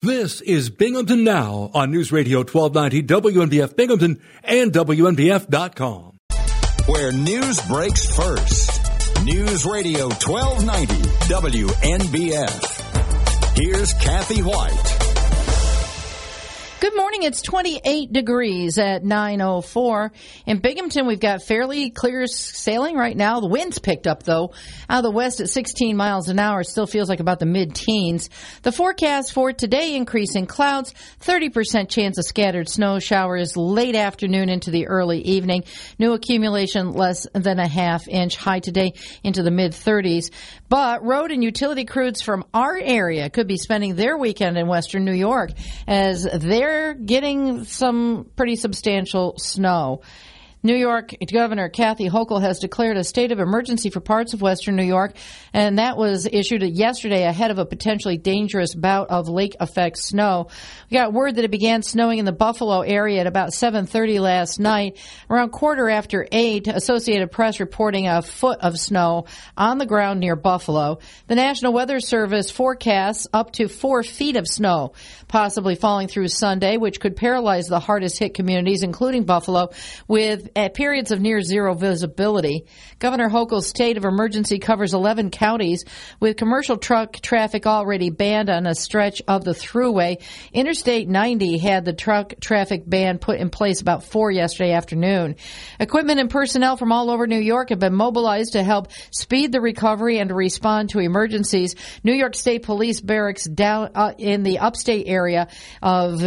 This is Binghamton Now on News Radio 1290 WNBF Binghamton and WNBF.com. Where news breaks first. News Radio 1290 WNBF. Here's Kathy White. Good morning. It's 28 degrees at 904. In Binghamton, we've got fairly clear sailing right now. The wind's picked up though. Out of the west at 16 miles an hour. Still feels like about the mid teens. The forecast for today increasing clouds, 30% chance of scattered snow showers late afternoon into the early evening. New accumulation less than a half inch high today into the mid 30s. But road and utility crews from our area could be spending their weekend in western New York as they're they're getting some pretty substantial snow. New York Governor Kathy Hochul has declared a state of emergency for parts of western New York, and that was issued yesterday ahead of a potentially dangerous bout of lake effect snow. We got word that it began snowing in the Buffalo area at about 7:30 last night. Around quarter after 8, Associated Press reporting a foot of snow on the ground near Buffalo. The National Weather Service forecasts up to 4 feet of snow possibly falling through Sunday, which could paralyze the hardest hit communities including Buffalo with at periods of near zero visibility. Governor Hochul's state of emergency covers 11 counties with commercial truck traffic already banned on a stretch of the thruway. Interstate 90 had the truck traffic ban put in place about 4 yesterday afternoon. Equipment and personnel from all over New York have been mobilized to help speed the recovery and to respond to emergencies. New York State Police barracks down uh, in the upstate area of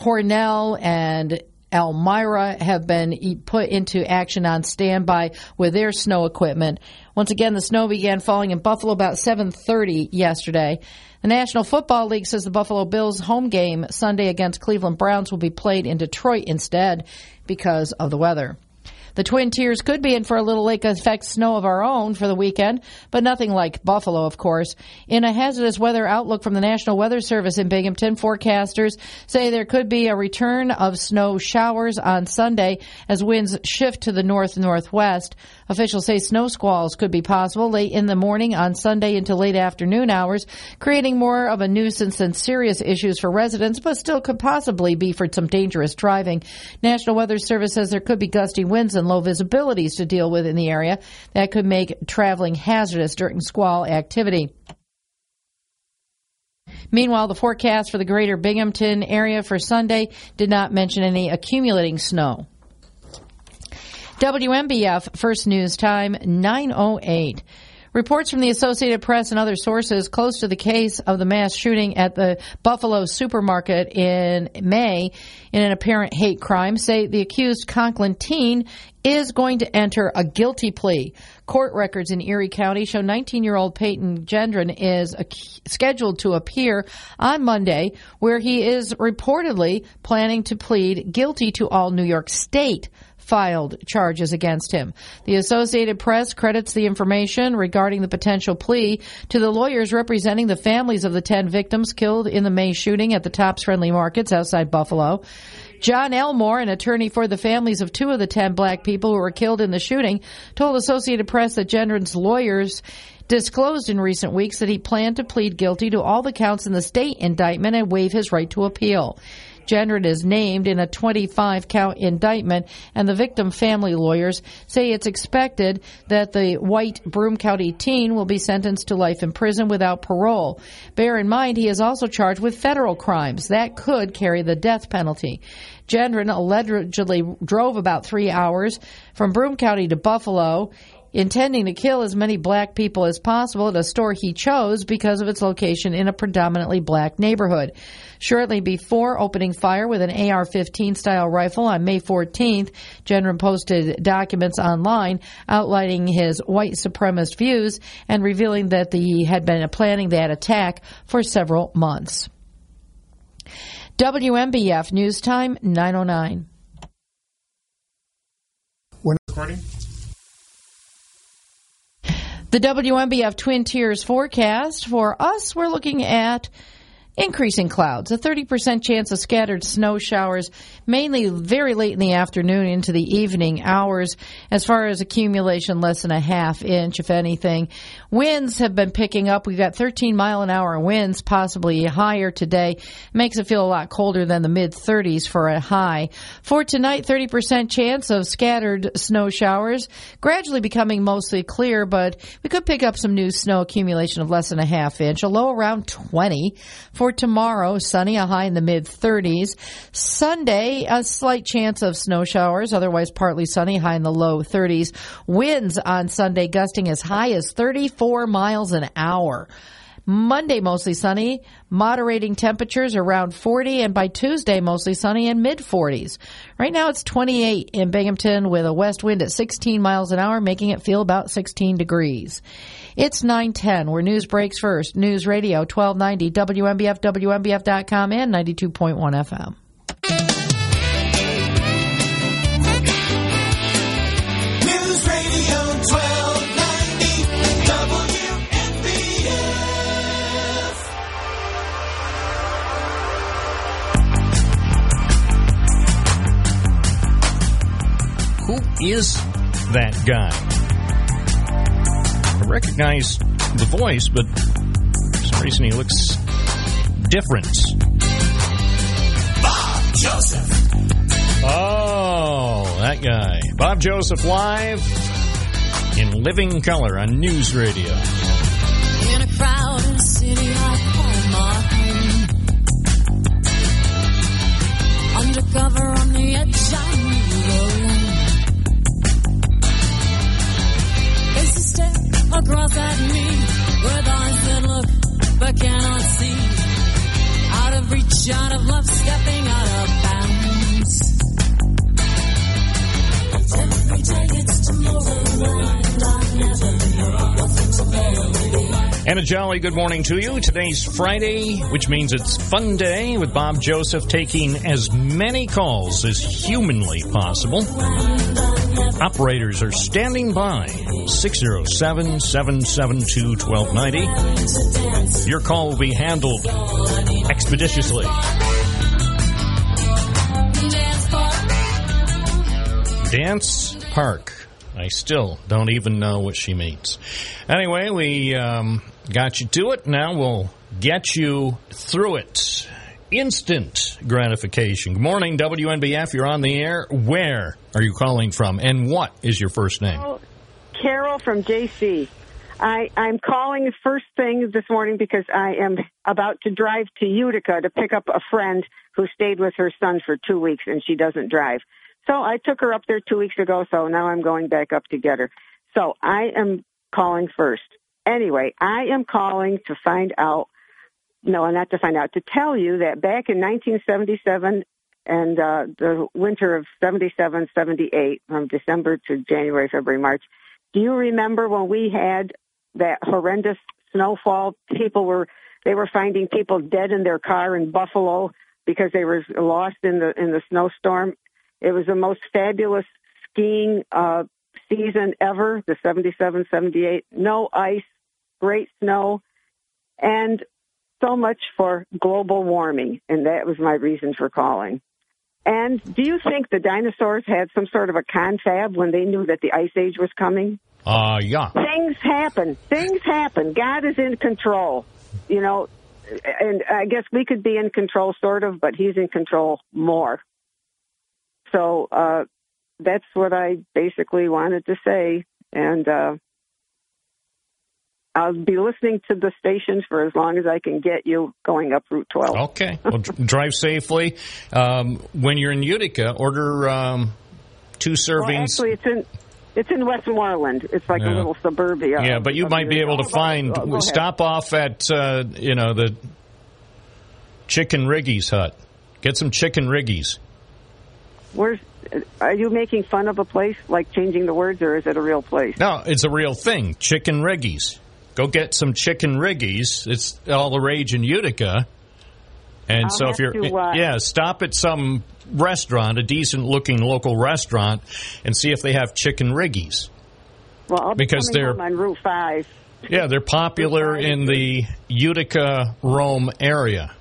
Hornell and Elmira have been put into action on standby with their snow equipment. Once again, the snow began falling in Buffalo about 7:30 yesterday. The National Football League says the Buffalo Bills home game Sunday against Cleveland Browns will be played in Detroit instead because of the weather. The Twin Tiers could be in for a little lake effect snow of our own for the weekend, but nothing like Buffalo, of course. In a hazardous weather outlook from the National Weather Service in Binghamton, forecasters say there could be a return of snow showers on Sunday as winds shift to the north northwest. Officials say snow squalls could be possible late in the morning on Sunday into late afternoon hours, creating more of a nuisance than serious issues for residents, but still could possibly be for some dangerous driving. National Weather Service says there could be gusty winds and low visibilities to deal with in the area that could make traveling hazardous during squall activity. Meanwhile, the forecast for the greater Binghamton area for Sunday did not mention any accumulating snow. WNBF First News Time 908. Reports from the Associated Press and other sources close to the case of the mass shooting at the Buffalo supermarket in May in an apparent hate crime say the accused Conklin teen is going to enter a guilty plea. Court records in Erie County show 19 year old Peyton Gendron is scheduled to appear on Monday, where he is reportedly planning to plead guilty to all New York State filed charges against him. The Associated Press credits the information regarding the potential plea to the lawyers representing the families of the 10 victims killed in the May shooting at the Tops Friendly Markets outside Buffalo. John Elmore, an attorney for the families of two of the 10 black people who were killed in the shooting, told Associated Press that Gendron's lawyers disclosed in recent weeks that he planned to plead guilty to all the counts in the state indictment and waive his right to appeal. Gendron is named in a 25 count indictment, and the victim family lawyers say it's expected that the white Broome County teen will be sentenced to life in prison without parole. Bear in mind, he is also charged with federal crimes that could carry the death penalty. Gendron allegedly drove about three hours from Broome County to Buffalo intending to kill as many black people as possible at a store he chose because of its location in a predominantly black neighborhood. Shortly before opening fire with an AR-15 style rifle on May 14th, Gendron posted documents online outlining his white supremacist views and revealing that he had been planning that attack for several months. WNBF News Time 909. We're recording. The WNBF Twin Tiers forecast for us, we're looking at Increasing clouds, a 30% chance of scattered snow showers, mainly very late in the afternoon into the evening hours. As far as accumulation, less than a half inch, if anything. Winds have been picking up. We've got 13 mile an hour winds, possibly higher today. Makes it feel a lot colder than the mid 30s for a high. For tonight, 30% chance of scattered snow showers, gradually becoming mostly clear, but we could pick up some new snow accumulation of less than a half inch, a low around 20. For tomorrow, sunny, a high in the mid 30s. Sunday, a slight chance of snow showers, otherwise partly sunny, high in the low 30s. Winds on Sunday gusting as high as 34 miles an hour. Monday, mostly sunny, moderating temperatures around 40, and by Tuesday, mostly sunny and mid 40s. Right now, it's 28 in Binghamton with a west wind at 16 miles an hour, making it feel about 16 degrees. It's 910, where news breaks first. News Radio 1290, WNBF, WNBF.com, and 92.1 FM. News Radio 1290 WNBF. Who is that guy? I recognize the voice, but for some reason he looks different. Bob Joseph. Oh, that guy. Bob Joseph live in living color on News Radio. In a crowded city, I call my home. Undercover on the edge, I across at me with eyes that look but cannot see. Out of reach, out of love, stepping out of bounds. Every day it's tomorrow, and I never know what's tomorrow. And a jolly good morning to you. Today's Friday, which means it's fun day with Bob Joseph taking as many calls as humanly possible. Operators are standing by 607 772 1290. Your call will be handled expeditiously. Dance park. I still don't even know what she means. Anyway, we um, got you to it. Now we'll get you through it. Instant gratification. Good morning, WNBF. You're on the air. Where are you calling from? And what is your first name? Oh, Carol from JC. I, I'm calling first thing this morning because I am about to drive to Utica to pick up a friend who stayed with her son for two weeks and she doesn't drive. So I took her up there two weeks ago, so now I'm going back up to get her. So I am calling first. Anyway, I am calling to find out, no, not to find out, to tell you that back in 1977 and uh, the winter of 77, 78, from December to January, February, March, do you remember when we had that horrendous snowfall? People were they were finding people dead in their car in Buffalo because they were lost in the in the snowstorm. It was the most fabulous skiing uh, season ever. The 77, 78, no ice, great snow, and so much for global warming. And that was my reason for calling. And do you think the dinosaurs had some sort of a confab when they knew that the ice age was coming? Uh, yeah. things happen. Things happen. God is in control. You know, and I guess we could be in control sort of, but he's in control more. So uh that's what I basically wanted to say and uh I'll be listening to the stations for as long as I can get you going up Route 12. Okay. Well, drive safely. Um, when you're in Utica, order um, two Well, servings. actually, it's in it's in Westmoreland. It's like Yeah. a little suburbia. yeah, but you might be able to Oh, find. ahead. stop off at uh, you know the Chicken Riggy's hut. Get some chicken riggies. Where's are you making fun of a place like changing the words, or is it a real place? No, it's a real thing. Chicken riggies. Go get some chicken riggies. It's all the rage in Utica. And I'll so if you're to, uh, yeah, stop at some restaurant, a decent looking local restaurant, and see if they have chicken riggies. Well, I'll Because coming they're- on Route Five. Yeah, they're popular in the Utica Rome area.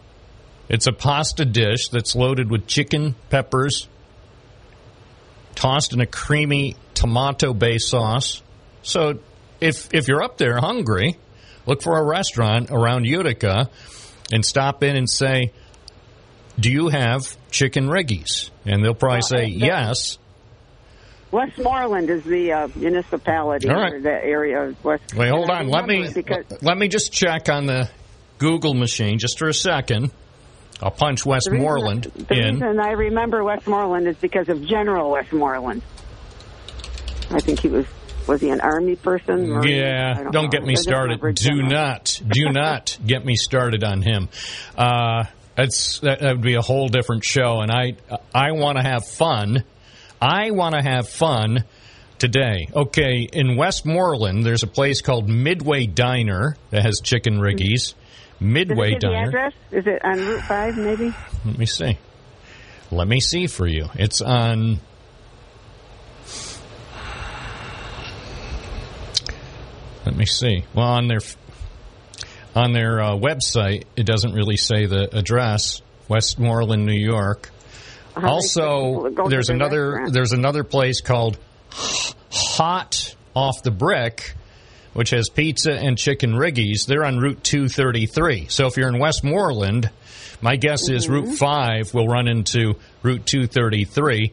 It's a pasta dish that's loaded with chicken, peppers, tossed in a creamy tomato based sauce. So if if you're up there hungry, look for a restaurant around Utica and stop in and say, "Do you have chicken riggies?" And they'll probably say yes. Westmoreland is the uh, municipality All right. or the area of West. Wait, hold on. Let me because let me just check on the Google machine just for a second. I'll punch the reason- Westmoreland The reason I remember Westmoreland is because of General Westmoreland. I think he was was he an army person? Marine? Yeah, don't know. get me just started. Do General. not, do not get me started on him. Uh, that's that, would be a whole different show, and I I want to have fun. I want to have fun today. Okay, in Westmoreland, there's a place called Midway Diner that has chicken riggies. Midway it give the Diner. address? Is it on Route Five? Maybe. Let me see. Let me see for you. It's on. Let me see. Well, on their on their uh, website, it doesn't really say the address. Westmoreland, New York. How Also, there's the another restaurant. there's another place called Hot Off the Brick, which has pizza and chicken riggies. They're on Route 233. So if you're in Westmoreland, my guess is Mm-hmm. Route 5 will run into Route 233.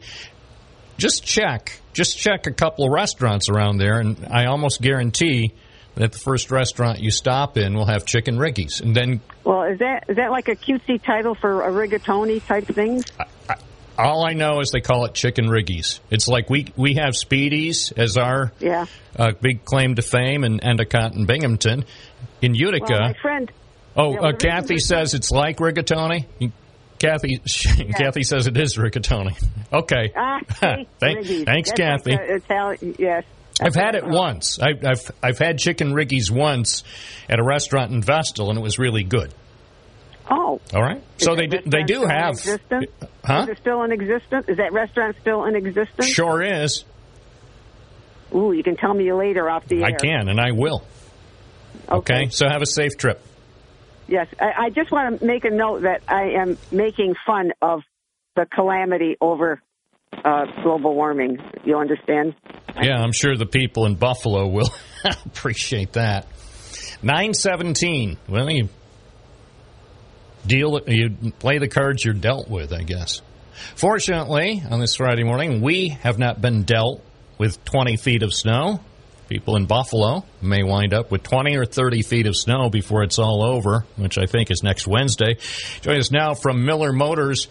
Just check, just check a couple of restaurants around there, and I almost guarantee that the first restaurant you stop in will have chicken riggies. And then Well, is that is that like a cutesy title for a rigatoni type things? all I know is they call it chicken riggies. It's like we we have Spiedies as our Yeah. uh, big claim to fame in Endicott and Binghamton. In Utica, Well, my friend. oh, yeah, uh, well, the reason Kathy says it's like rigatoni. Kathy, Kathy says it is rigatoni. Okay, Ah, Thank- thanks, That's Kathy. Like a Italian, yes. I've had it once. I, I've I've had chicken riggies once at a restaurant in Vestal, and it was really good. Oh. All right, so they do, they do have, huh? Is it still in existence? Is that restaurant still in existence? Sure is. Ooh, you can tell me later off the air. I can, and I will. Okay, so have a safe trip. Yes, I, I just want to make a note that I am making fun of the calamity over uh, global warming. You understand? Yeah, I'm sure the people in Buffalo will appreciate that. 917. Well, you deal you play the cards you're dealt with, I guess. Fortunately, on this Friday morning, we have not been dealt with 20 feet of snow. People in Buffalo may wind up with 20 or 30 feet of snow before it's all over, which I think is next Wednesday. Join us now from Miller Motors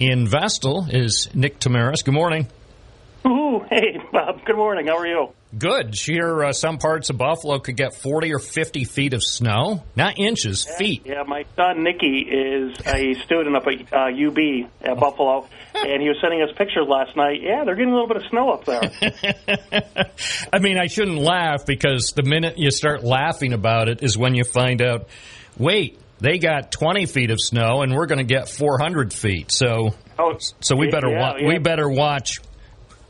in Vestal is Nick Tamaris. Good morning. Ooh, hey, Bob. Good morning. How are you? Good. Here, uh, some parts of Buffalo could get 40 or 50 feet of snow. Not inches, feet. Yeah, my son Nicky is a student up at uh, UB at Buffalo, and he was sending us pictures last night. Yeah, they're getting a little bit of snow up there. I mean, I shouldn't laugh because the minute you start laughing about it is when you find out, wait, they got 20 feet of snow and we're going to get 400 feet. So, Oh, so we better yeah, wa- yeah. we better watch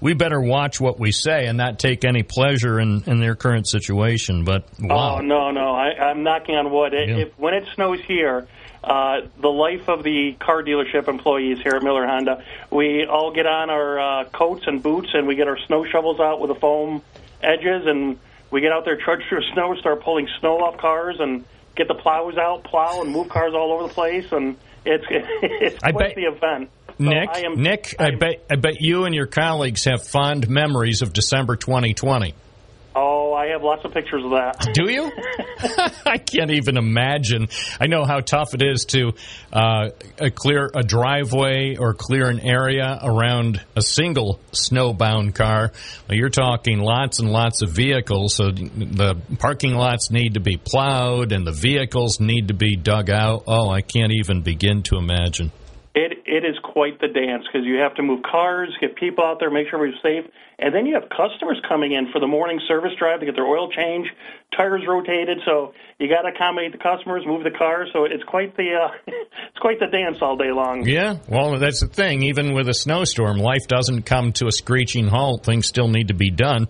we better watch what we say and not take any pleasure in, in their current situation. But wow, Oh no, no, I, I'm knocking on wood. It, Yeah. if, when it snows here, uh, the life of the car dealership employees here at Miller Honda, we all get on our uh, coats and boots, and we get our snow shovels out with the foam edges, and we get out there, trudge through snow, start pulling snow off cars, and get the plows out, plow, and move cars all over the place, and it's it's I quite bet- the event. So Nick, I am, Nick, I I'm- bet I bet you and your colleagues have fond memories of December 2020. Oh, I have lots of pictures of that. Do you? I can't even imagine. I know how tough it is to uh, uh, clear a driveway or clear an area around a single snowbound car. Well, you're talking lots and lots of vehicles, so the parking lots need to be plowed and the vehicles need to be dug out. Oh, I can't even begin to imagine. It it is quite the dance because you have to move cars, get people out there, make sure everybody's safe, and then you have customers coming in for the morning service drive to get their oil change, tires rotated. So you got to accommodate the customers, move the cars. So it's quite the uh, it's quite the dance all day long. Yeah, well, that's the thing. Even with a snowstorm, life doesn't come to a screeching halt. Things still need to be done.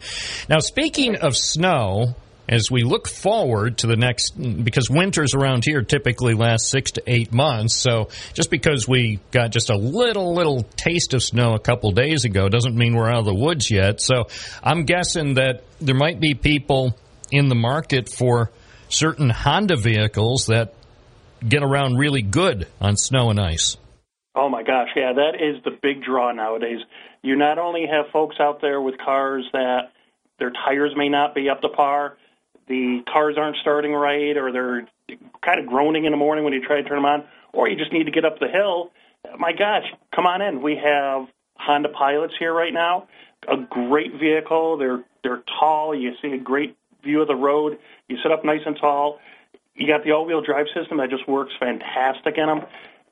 Now, speaking of snow as we look forward to the next, because winters around here typically last six to eight months. So just because we got just a little, little taste of snow a couple days ago doesn't mean we're out of the woods yet. So I'm guessing that there might be people in the market for certain Honda vehicles that get around really good on snow and ice. Oh my gosh, yeah, that is the big draw nowadays. You not only have folks out there with cars that their tires may not be up to par, the cars aren't starting right, or they're kind of groaning in the morning when you try to turn them on, or you just need to get up the hill. My gosh, come on in. We have Honda Pilots here right now. A great vehicle. They're they're tall. You see a great view of the road. You sit up nice and tall. You got the all-wheel drive system that just works fantastic in them.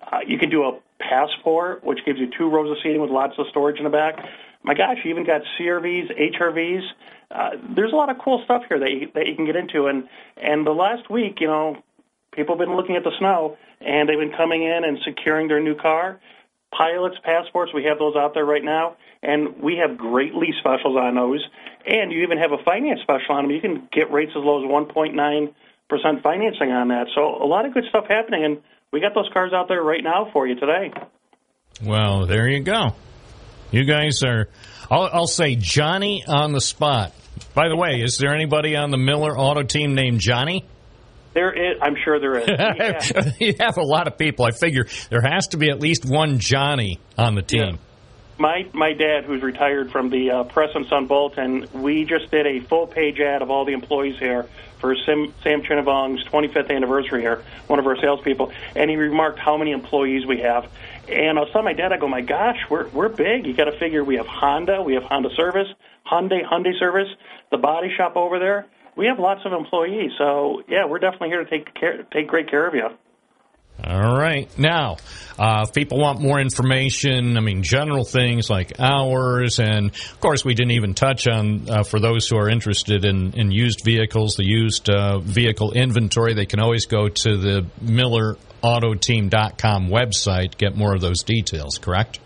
Uh, you can do a passport, which gives you two rows of seating with lots of storage in the back. My gosh, you even got CRVs, HRVs. Uh, there's a lot of cool stuff here that you, that you can get into. And and the last week, you know, people have been looking at the snow and they've been coming in and securing their new car. Pilots, passports, we have those out there right now, and we have great lease specials on those. And you even have a finance special on them. You can get rates as low as 1.9 percent financing on that. So a lot of good stuff happening, and we got those cars out there right now for you today. Well, there you go. You guys are, I'll, I'll say Johnny on the spot. By the way, is there anybody on the Miller Auto team named Johnny? There is, I'm sure there is. Yeah. you have a lot of people. I figure there has to be at least one Johnny on the team. My my dad, who's retired from the uh, Press and Sun Bulletin, we just did a full page ad of all the employees here for Sam, Sam Chinnavong's 25th anniversary here, one of our salespeople, and he remarked how many employees we have. And I telling my dad, I go, my gosh, we're we're big. You got to figure we have Honda, we have Honda Service, Hyundai Hyundai Service, the body shop over there. We have lots of employees, so yeah, we're definitely here to take care, take great care of you. All right. Now, uh, if people want more information, I mean, general things like hours, and of course, we didn't even touch on uh, for those who are interested in, in used vehicles, the used uh, vehicle inventory, they can always go to the MillerAutoteam.com website, get more of those details, correct?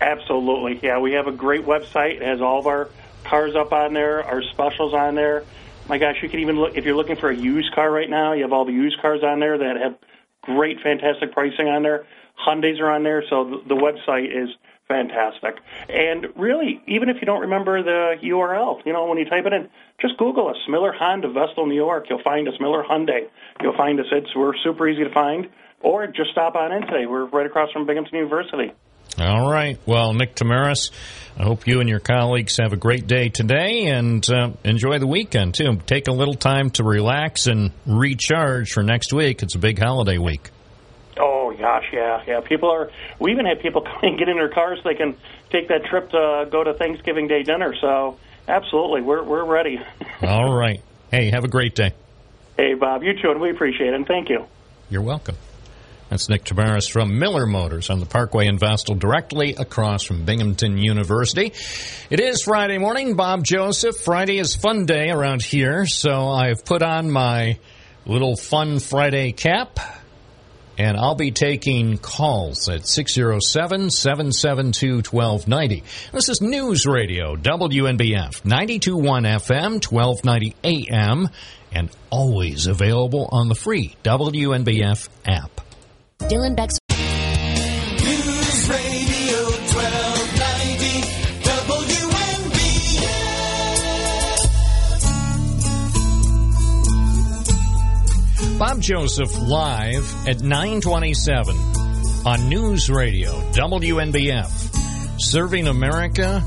Absolutely. Yeah, we have a great website. It has all of our cars up on there, our specials on there. My gosh, you can even look if you're looking for a used car right now. You have all the used cars on there that have great, fantastic pricing on there. Hyundai's are on there, so the, the website is fantastic. And really, even if you don't remember the URL, you know, when you type it in, just Google us, Miller Honda, Vestal, New York. You'll find us, Miller Hyundai. You'll find us. It's we're super easy to find. Or just stop on in today. We're right across from Binghamton University. All right. Well, Nick Tamaris, I hope you and your colleagues have a great day today and uh, enjoy the weekend, too. Take a little time to relax and recharge for next week. It's a big holiday week. Oh gosh, yeah, yeah. People are. We even had people come and get in their cars so they can take that trip to go to Thanksgiving Day dinner. So absolutely, we're we're ready. All right. Hey, have a great day. Hey, Bob, you too, and we appreciate it. And thank you. You're welcome. That's Nick Tavares from Miller Motors on the Parkway in Vestal, directly across from Binghamton University. It is Friday morning. Bob Joseph. Friday is fun day around here, so I've put on my little fun Friday cap, and I'll be taking calls at 607 772 1290. This is News Radio, WNBF, 921 FM, 1290 AM, and always available on the free WNBF app. Dylan Beck's News Radio 1290 WNBF. Bob Joseph live at 927 on News Radio, WNBF, serving America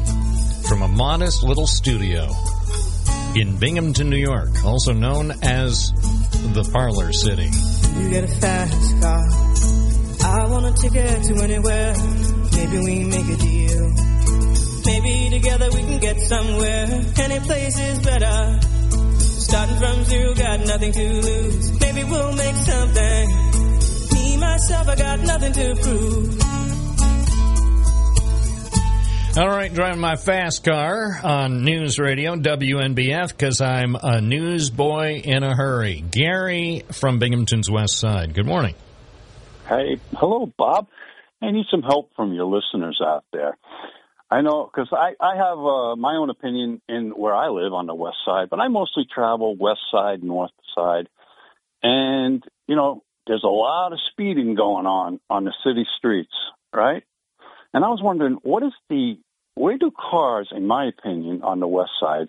from a modest little studio in Binghamton, New York, also known as the Parlor City. You get a fast car. I want a ticket to anywhere. Maybe we make a deal. Maybe together we can get somewhere. Any place is better. Starting from zero, got nothing to lose. Maybe we'll make something. Me, myself, I got nothing to prove. All right, driving my fast car on News Radio, WNBF, because I'm a newsboy in a hurry. Gary from Binghamton's West Side. Good morning. Hey, hello, Bob. I need some help from your listeners out there. I know because I I have uh, my own opinion in where I live on the west side, but I mostly travel west side, north side, and you know there's a lot of speeding going on on the city streets, right? And I was wondering, what is the where do cars, in my opinion, on the west side,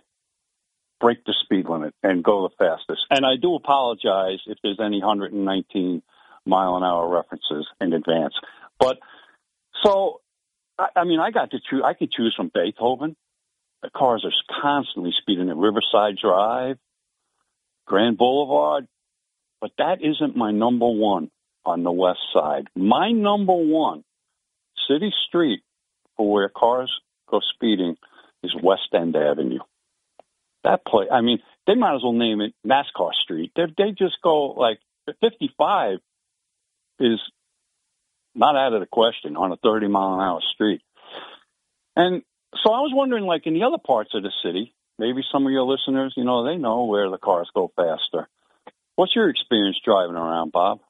break the speed limit and go the fastest? And I do apologize if there's any 119 mile an hour references in advance, but so I, I mean, I got to choose. I could choose from Beethoven. The cars are constantly speeding at Riverside Drive, Grand Boulevard, but that isn't my number one on the west side. My number one city street for where cars go speeding is West End Avenue. That place, I mean, they might as well name it NASCAR Street. They they just go like 55 is not out of the question on a 30 mile an hour street. And so I was wondering, like in the other parts of the city, maybe some of your listeners, you know, they know where the cars go faster. What's your experience driving around, Bob?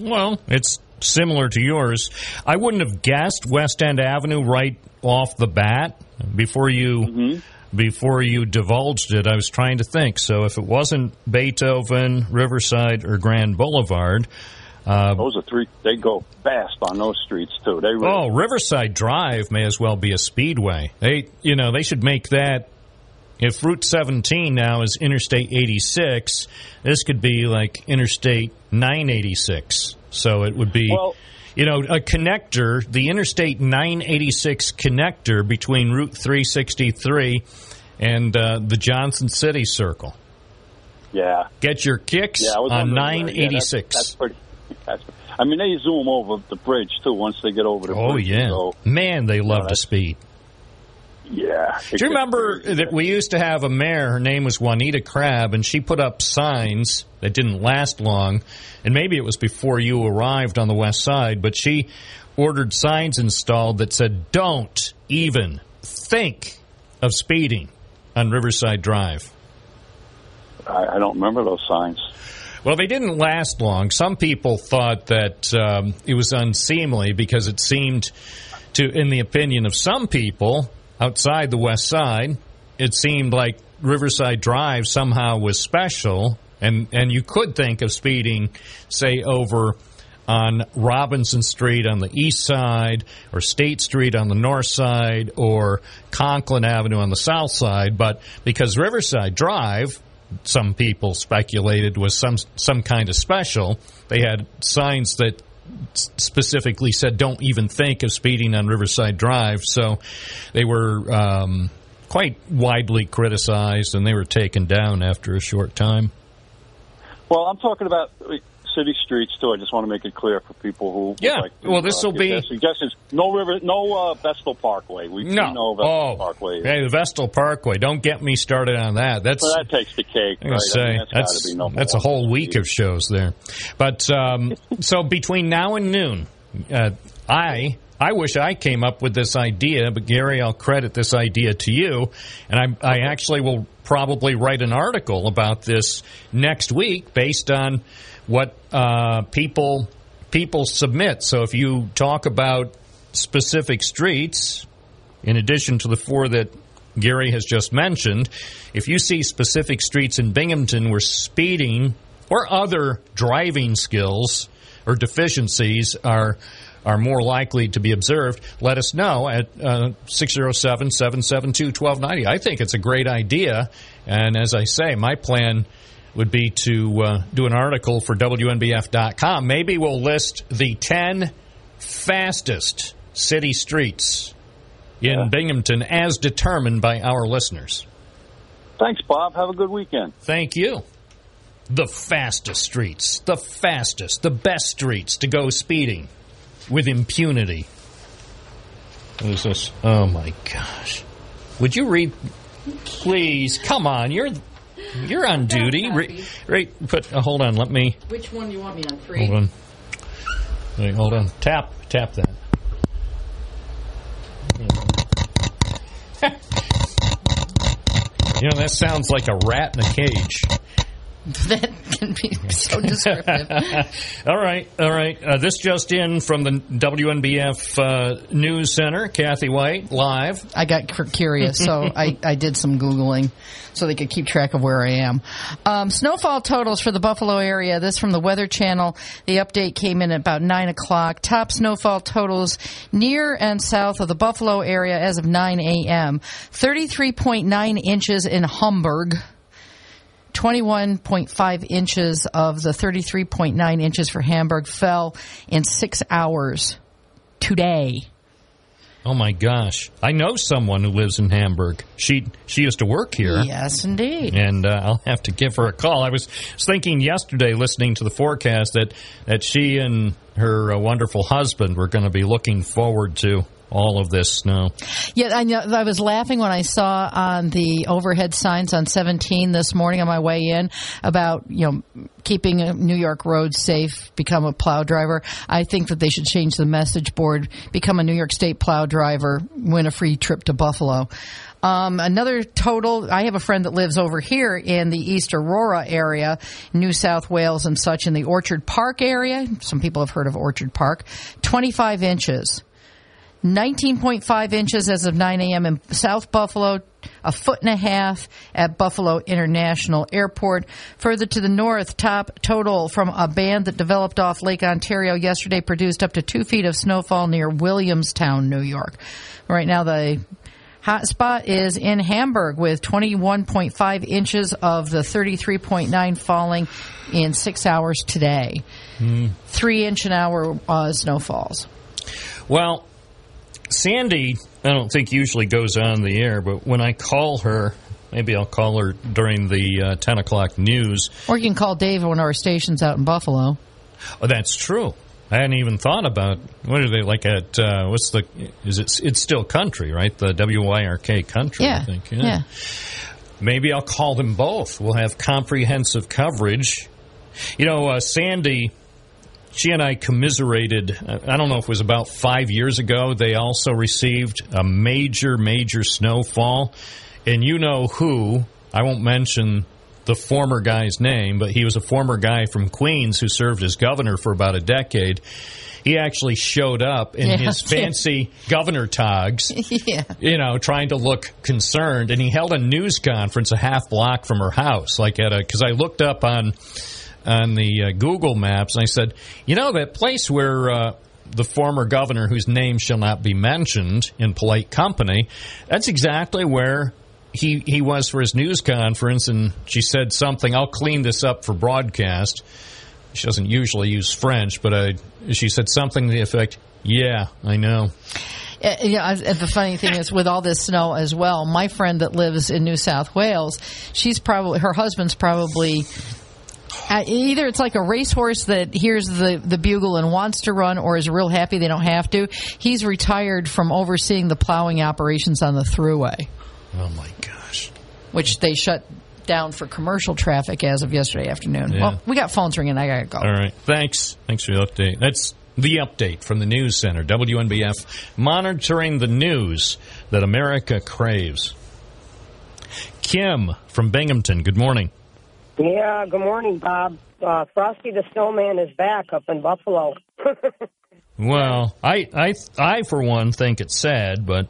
Well, it's similar to yours. I wouldn't have guessed West End Avenue right off the bat before you Mm-hmm. before you divulged it. I was trying to think. So if it wasn't Beethoven, Riverside, or Grand Boulevard, uh, Those are three. They go fast on those streets too. They really, oh, Riverside Drive may as well be a speedway. They, you know, they should make that. If Route 17 now is Interstate 86, this could be like Interstate 986. So it would be, Well- you know, a connector, the Interstate 986 connector between Route 363 and uh, the Johnson City Circle. yeah, Get your kicks yeah. On wondering, yeah, that's- 986. that's, pretty. That's, I mean, they zoom over the bridge too once they get over the oh, bridge. yeah. So, Man, they love to speed. Yeah. Do you remember that we used to have a mayor? Her name was Juanita Crabb, and she put up signs that didn't last long. And maybe it was before you arrived on the west side, but she ordered signs installed that said, Don't even think of speeding on Riverside Drive. I, I don't remember those signs. Well, they didn't last long. Some people thought that um, it was unseemly because it seemed to, in the opinion of some people outside the West Side, it seemed like Riverside Drive somehow was special, and and you could think of speeding, say, over on Robinson Street on the east side, or State Street on the north side, or Conklin Avenue on the south side. But because Riverside Drive, some people speculated was some some kind of special, they had signs that specifically said don't even think of speeding on Riverside Drive. So they were um, quite widely criticized, and they were taken down after a short time. Well, I'm talking about city streets too. I just want to make it clear for people who Yeah, like to, well, this'll uh, be- suggestions. No river, no uh, Vestal Parkway. We No, know Vestal oh, Parkway. hey, the Vestal Parkway. Don't get me started on that. That's So that takes the cake. Right? gonna I say mean, that's, that's gotta be that's a whole week of shows there. But um, so between now and noon, uh, I I wish I came up with this idea, but Gary, I'll credit this idea to you, and I I actually will probably write an article about this next week based on what uh, people people submit. So if you talk about specific streets, in addition to the four that Gary has just mentioned, if you see specific streets in Binghamton where speeding or other driving skills or deficiencies are are more likely to be observed, let us know at uh, 607 772 1290. I think it's a great idea. And as I say, my plan would be to uh, do an article for WNBF.com. Maybe we'll list the 10 fastest city streets in Binghamton as determined by our listeners. Thanks, Bob. Have a good weekend. Thank you. The fastest streets, the fastest, the best streets to go speeding with impunity. What is this? Oh my gosh. Would you read please? Come on, you're you're on duty. Re, right, put uh, hold on, let me Which one do you want me on? Three? hold on. Wait, hold on. Tap tap that. You know, that sounds like a rat in a cage. that can be so descriptive. all right, all right. Uh, this just in from the WNBF uh, News Center. Kathy White live. I got curious, so I, I did some googling so they could keep track of where I am. Um, snowfall totals for the Buffalo area. This from the Weather Channel. The update came in at about nine o'clock. Top snowfall totals near and south of the Buffalo area as of 9 a.m. 33.9 inches in Hamburg. 21.5 inches of the 33.9 inches for Hamburg fell in six hours today. Oh my gosh! I know someone who lives in Hamburg. She she used to work here. Yes, indeed. And uh, I'll have to give her a call. I was, thinking yesterday, listening to the forecast, that that she and her uh, wonderful husband were going to be looking forward to all of this snow. Yeah, I know. I was laughing when I saw on the overhead signs on 17 this morning on my way in about you know keeping New York roads safe, become a plow driver. I think that they should change the message board, become a New York State plow driver, win a free trip to Buffalo. Um, another total. I have a friend that lives over here in the East Aurora area, New South Wales, and such in the Orchard Park area. Some people have heard of Orchard Park. 25 inches. 19.5 inches as of 9 a.m. in South Buffalo, a foot and a half at Buffalo International Airport. Further to the north, top total from a band that developed off Lake Ontario yesterday produced up to two feet of snowfall near Williamstown, New York. Right now, the hot spot is in Hamburg with 21.5 inches of the 33.9 falling in six hours today. Three inch an hour uh, snowfalls. Well, Sandy, I don't think usually goes on the air, but when I call her, maybe I'll call her during the uh, 10 o'clock news. Or you can call Dave at one of our stations out in Buffalo. Oh, that's true. I hadn't even thought about what are they like at uh, what's the is it it's still country right the WYRK country Yeah, I think yeah. maybe I'll call them both we'll have comprehensive coverage you know uh, Sandy she and I commiserated uh, I don't know if it was about 5 years ago they also received a major major snowfall and you know who I won't mention the former guy's name, but he was a former guy from Queens who served as governor for about a decade. He actually showed up in Yeah. his fancy governor togs, yeah. you know, trying to look concerned, and he held a news conference a half block from her house, like at a because I looked up on on the uh, Google Maps and I said, you know, that place where. Uh, the former governor, whose name shall not be mentioned in polite company, that's exactly where he he was for his news conference, and she said something. I'll clean this up for broadcast. She doesn't usually use French, but I, she said something to the effect, "Yeah, I know." Uh, Yeah, and the funny thing is, with all this snow as well, my friend that lives in New South Wales, she's probably her husband's probably uh, Uh, either it's like a racehorse that hears the the bugle and wants to run, or is real happy they don't have to. He's retired from overseeing the plowing operations on the Thruway, Oh my gosh! which they shut down for commercial traffic as of yesterday afternoon. Yeah. Well, we got phones ringing. I gotta go. All right, thanks, thanks for the update. That's the update from the news center, WNBF, monitoring the news that America craves. Kim from Binghamton. Good morning. Yeah, good morning, Bob. Uh, Frosty the Snowman is back up in Buffalo. Well, I, I, I for one think it's sad, but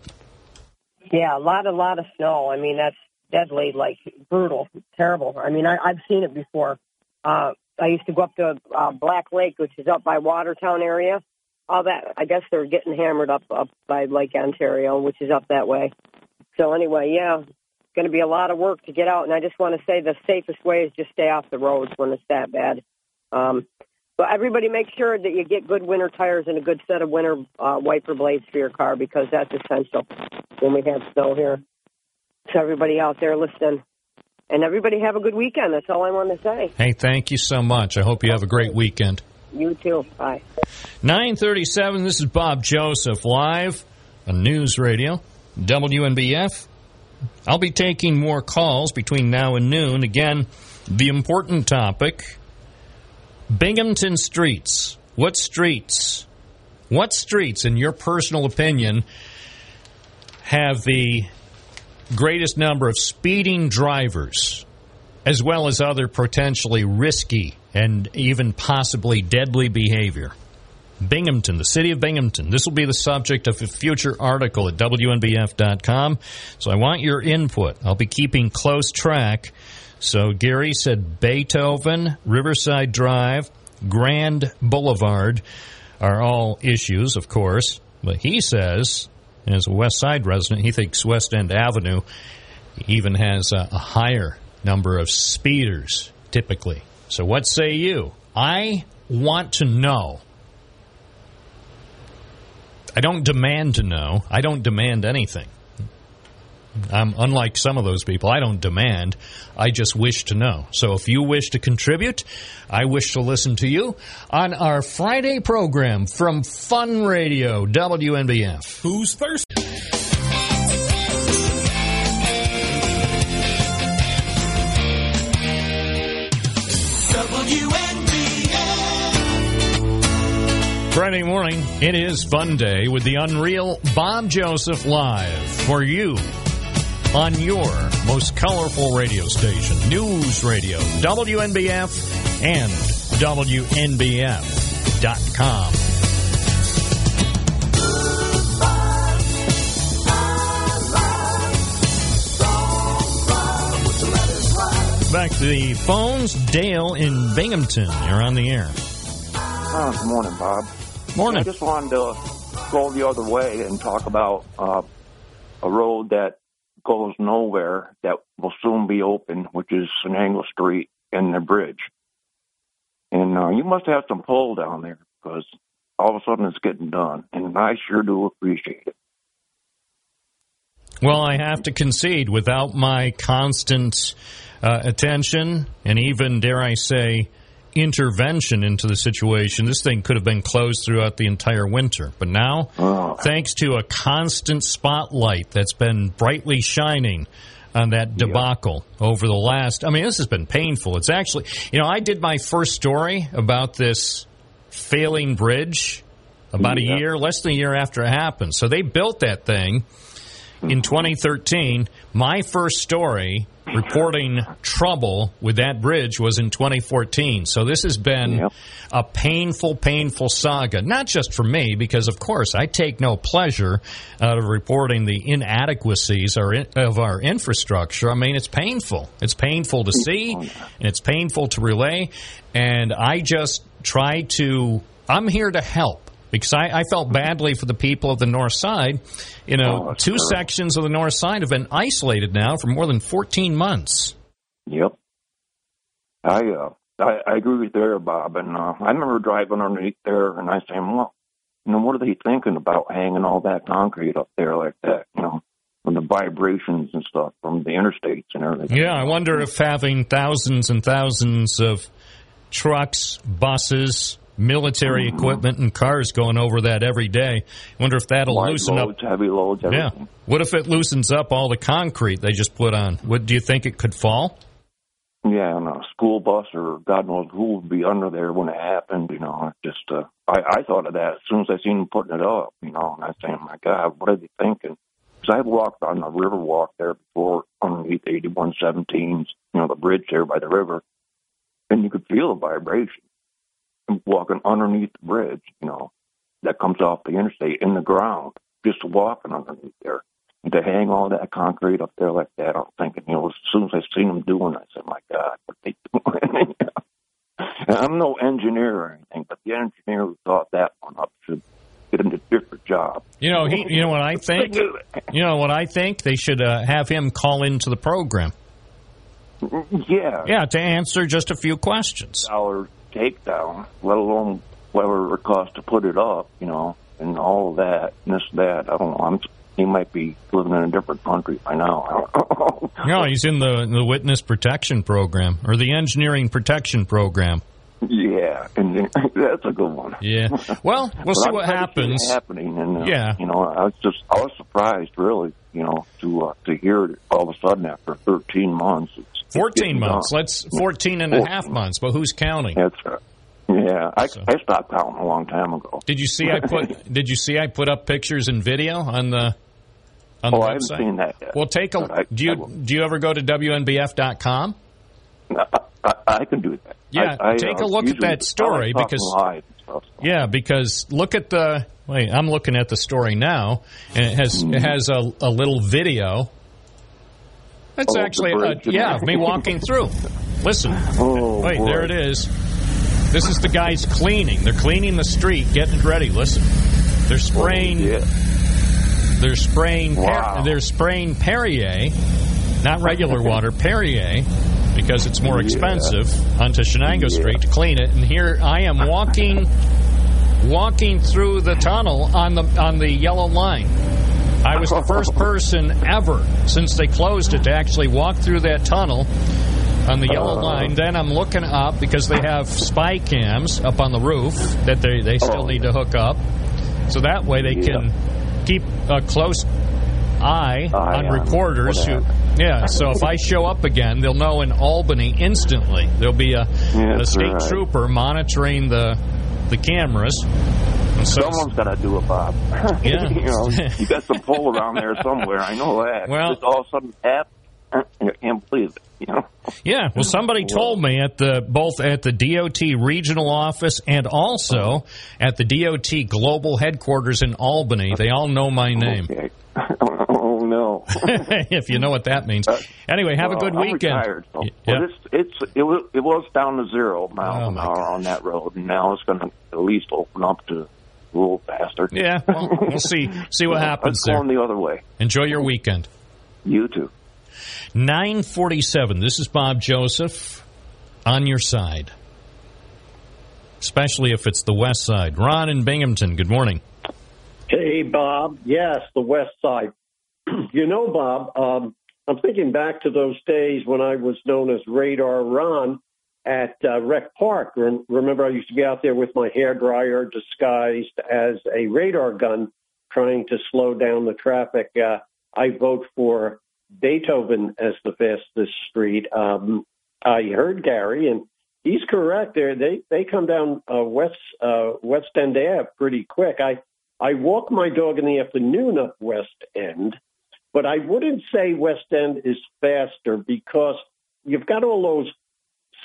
yeah, a lot, a lot of snow. I mean, that's deadly, like brutal, terrible. I mean, I, I've seen it before. Uh, I used to go up to uh, Black Lake, which is up by Watertown area. All that, I guess they're getting hammered up up by Lake Ontario, which is up that way. So anyway, yeah, going to be a lot of work to get out. And I just want to say the safest way is just stay off the roads when it's that bad. Um, but everybody make sure that you get good winter tires and a good set of winter uh, wiper blades for your car because that's essential when we have snow here. So everybody out there listening. And everybody have a good weekend. That's all I want to say. hey, thank you so much. I hope you have a great weekend. You too. Bye. 937, this is Bob Joseph live on News Radio, WNBF. I'll be taking more calls between now and noon. Again, the important topic Binghamton streets. What streets? What streets, in your personal opinion, have the greatest number of speeding drivers? as well as other potentially risky and even possibly deadly behavior. Binghamton, the city of Binghamton. This will be the subject of a future article at WNBF.com. So I want your input. I'll be keeping close track. So Gary said Beethoven, Riverside Drive, Grand Boulevard are all issues, of course. But he says, as a West Side resident, he thinks West End Avenue even has a, a higher number of speeders typically. So what say you? I want to know. I don't demand to know. I don't demand anything. I'm unlike some of those people. I don't demand. I just wish to know. So if you wish to contribute, I wish to listen to you on our Friday program from Fun Radio, WNBF. Who's thirsty? Friday morning, it is Fun Day with the Unreal Bob Joseph live for you on your most colorful radio station, News Radio, WNBF and WNBF.com. Back to the phones. Dale in Binghamton. You're on the air. Oh, good morning, Bob. Morning. I just wanted to go the other way and talk about uh, a road that goes nowhere that will soon be open, which is Shenango Street and the bridge. And uh, you must have some pull down there because all of a sudden it's getting done, and I sure do appreciate it. Well, I have to concede, without my constant uh, attention and even, dare I say, intervention into the situation, this thing could have been closed throughout the entire winter. But now, oh. thanks to a constant spotlight that's been brightly shining on that debacle over the last, I mean, this has been painful. It's actually, you know, I did my first story about this failing bridge about a year, less than a year after it happened. So they built that thing in mm-hmm. 2013. My first story reporting trouble with that bridge was in 2014. So this has been a painful, painful saga. Not just for me, because of course I take no pleasure out of reporting the inadequacies of our infrastructure. I mean, it's painful. It's painful to see, oh, and it's painful to relay. And I just try to. I'm here to help because I, I felt badly for the people of the north side. You know, two sections of the north side have been isolated now for more than 14 months. Yep. I uh, I, I agree with there, Bob. And uh, I remember driving underneath there, and I saying, well, you know, what are they thinking about hanging all that concrete up there like that? You know, from the vibrations and stuff from the interstates and everything. Yeah, I wonder if having thousands and thousands of trucks, buses, military equipment, and cars going over that every day, I wonder if that'll Wide loosen loads, up. heavy loads, Yeah. What if it loosens up all the concrete they just put on? What do you think it could fall? Yeah, and a school bus or God knows who would be under there when it happened. You know, just uh, I I thought of that as soon as I seen them putting it up. You know, and I saying, my God, what are they thinking? Because I've walked on the river walk there before underneath 8117s. You know, the bridge there by the river, and you could feel the vibration walking underneath the bridge. You know, that comes off the interstate in the ground, just walking underneath there. And to hang all that concrete up there like that, I'm thinking, you know, as soon as I seen them doing it, I said, my God, what they doing? and I'm no engineer or anything, but the engineer who thought that one up should get him a different job. You know, he, you know what I think. You know what I think. They should uh, have him call into the program. Yeah. Yeah, to answer just a few questions. Dollar takedown, let alone whatever it costs to put it up, you know, and all of that, and this, that. I don't know. I'm, he might be living in a different country by now. I know. No, he's in the the witness protection program or the engineering protection program. Yeah, and that's a good one. Yeah. Well, we'll see what glad to see it happens. happening, and uh, Yeah. you know, I was just I was surprised, really, you know, to uh, to hear it all of a sudden after 13 months. It's 14 months. done. Let's 14 and a half months, but who's counting? That's right. Yeah, I, I stopped counting a long time ago. Did you see I put did you see I put up pictures and video on the on the Oh, website? I haven't seen that yet. Well, take a do you do you ever go to wnbf.com? I, I can do that. Yeah, I, I, take uh, a look at that story because live stuff. yeah, because look at the wait. I'm looking at the story now, and it has it has a, a little video. Oh, the actually uh, yeah, me walking through. Listen, Oh, wait, boy. there it is. This is the guys cleaning. They're cleaning the street, getting it ready. Listen, they're spraying. Yeah. They're spraying. Per- Wow. they're spraying Perrier, not regular water, Perrier, because it's more Yeah. expensive onto Shenango Yeah. Street to clean it. And here I am walking, walking through the tunnel on the on the yellow line. I was the first person ever since they closed it to actually walk through that tunnel on the yellow Uh. line. Then I'm looking up because they have spy cams up on the roof that they, they still Oh. need to hook up. So that way they Yeah. can keep a close eye on reporters who yeah so if i show up again they'll know in albany instantly there'll be a, Yeah, a state right. trooper monitoring the the cameras Someone's got to do it, Bob. Yeah. you know, you got some pull around there somewhere. I know that. Well- Just all of a sudden, tap. I can't believe it. You know. Yeah, well, somebody told me at the both at the DOT regional office and also uh-huh. at the DOT global headquarters in Albany. They all know my name. Okay. oh no. if you know what that means. Uh, anyway, have a Well, good I'm weekend. Retired, so. Y- Well, it's, it's it was it was down to zero miles Oh, an hour uh, on that road, and now it's going to at least open up to a little faster. Yeah, well, we'll see see what happens It's there. going the other way. Enjoy your weekend. You too. 947. This is Bob Joseph on your side. Especially if it's the west side. Ron in Binghamton, good morning. Hey, Bob. Yes, the West Side. you know, Bob, um, I'm thinking back to those days when I was known as Radar Ron at uh, Rec Park. Rem- Remember, I used to be out there with my hair dryer disguised as a radar gun trying to slow down the traffic. Uh, I vote for Beethoven as the fastest street. Um, I heard Gary, and he's correct. There, they they come down uh, West uh, West End Ave pretty quick. I I walk my dog in the afternoon up West End, but I wouldn't say West End is faster because you've got all those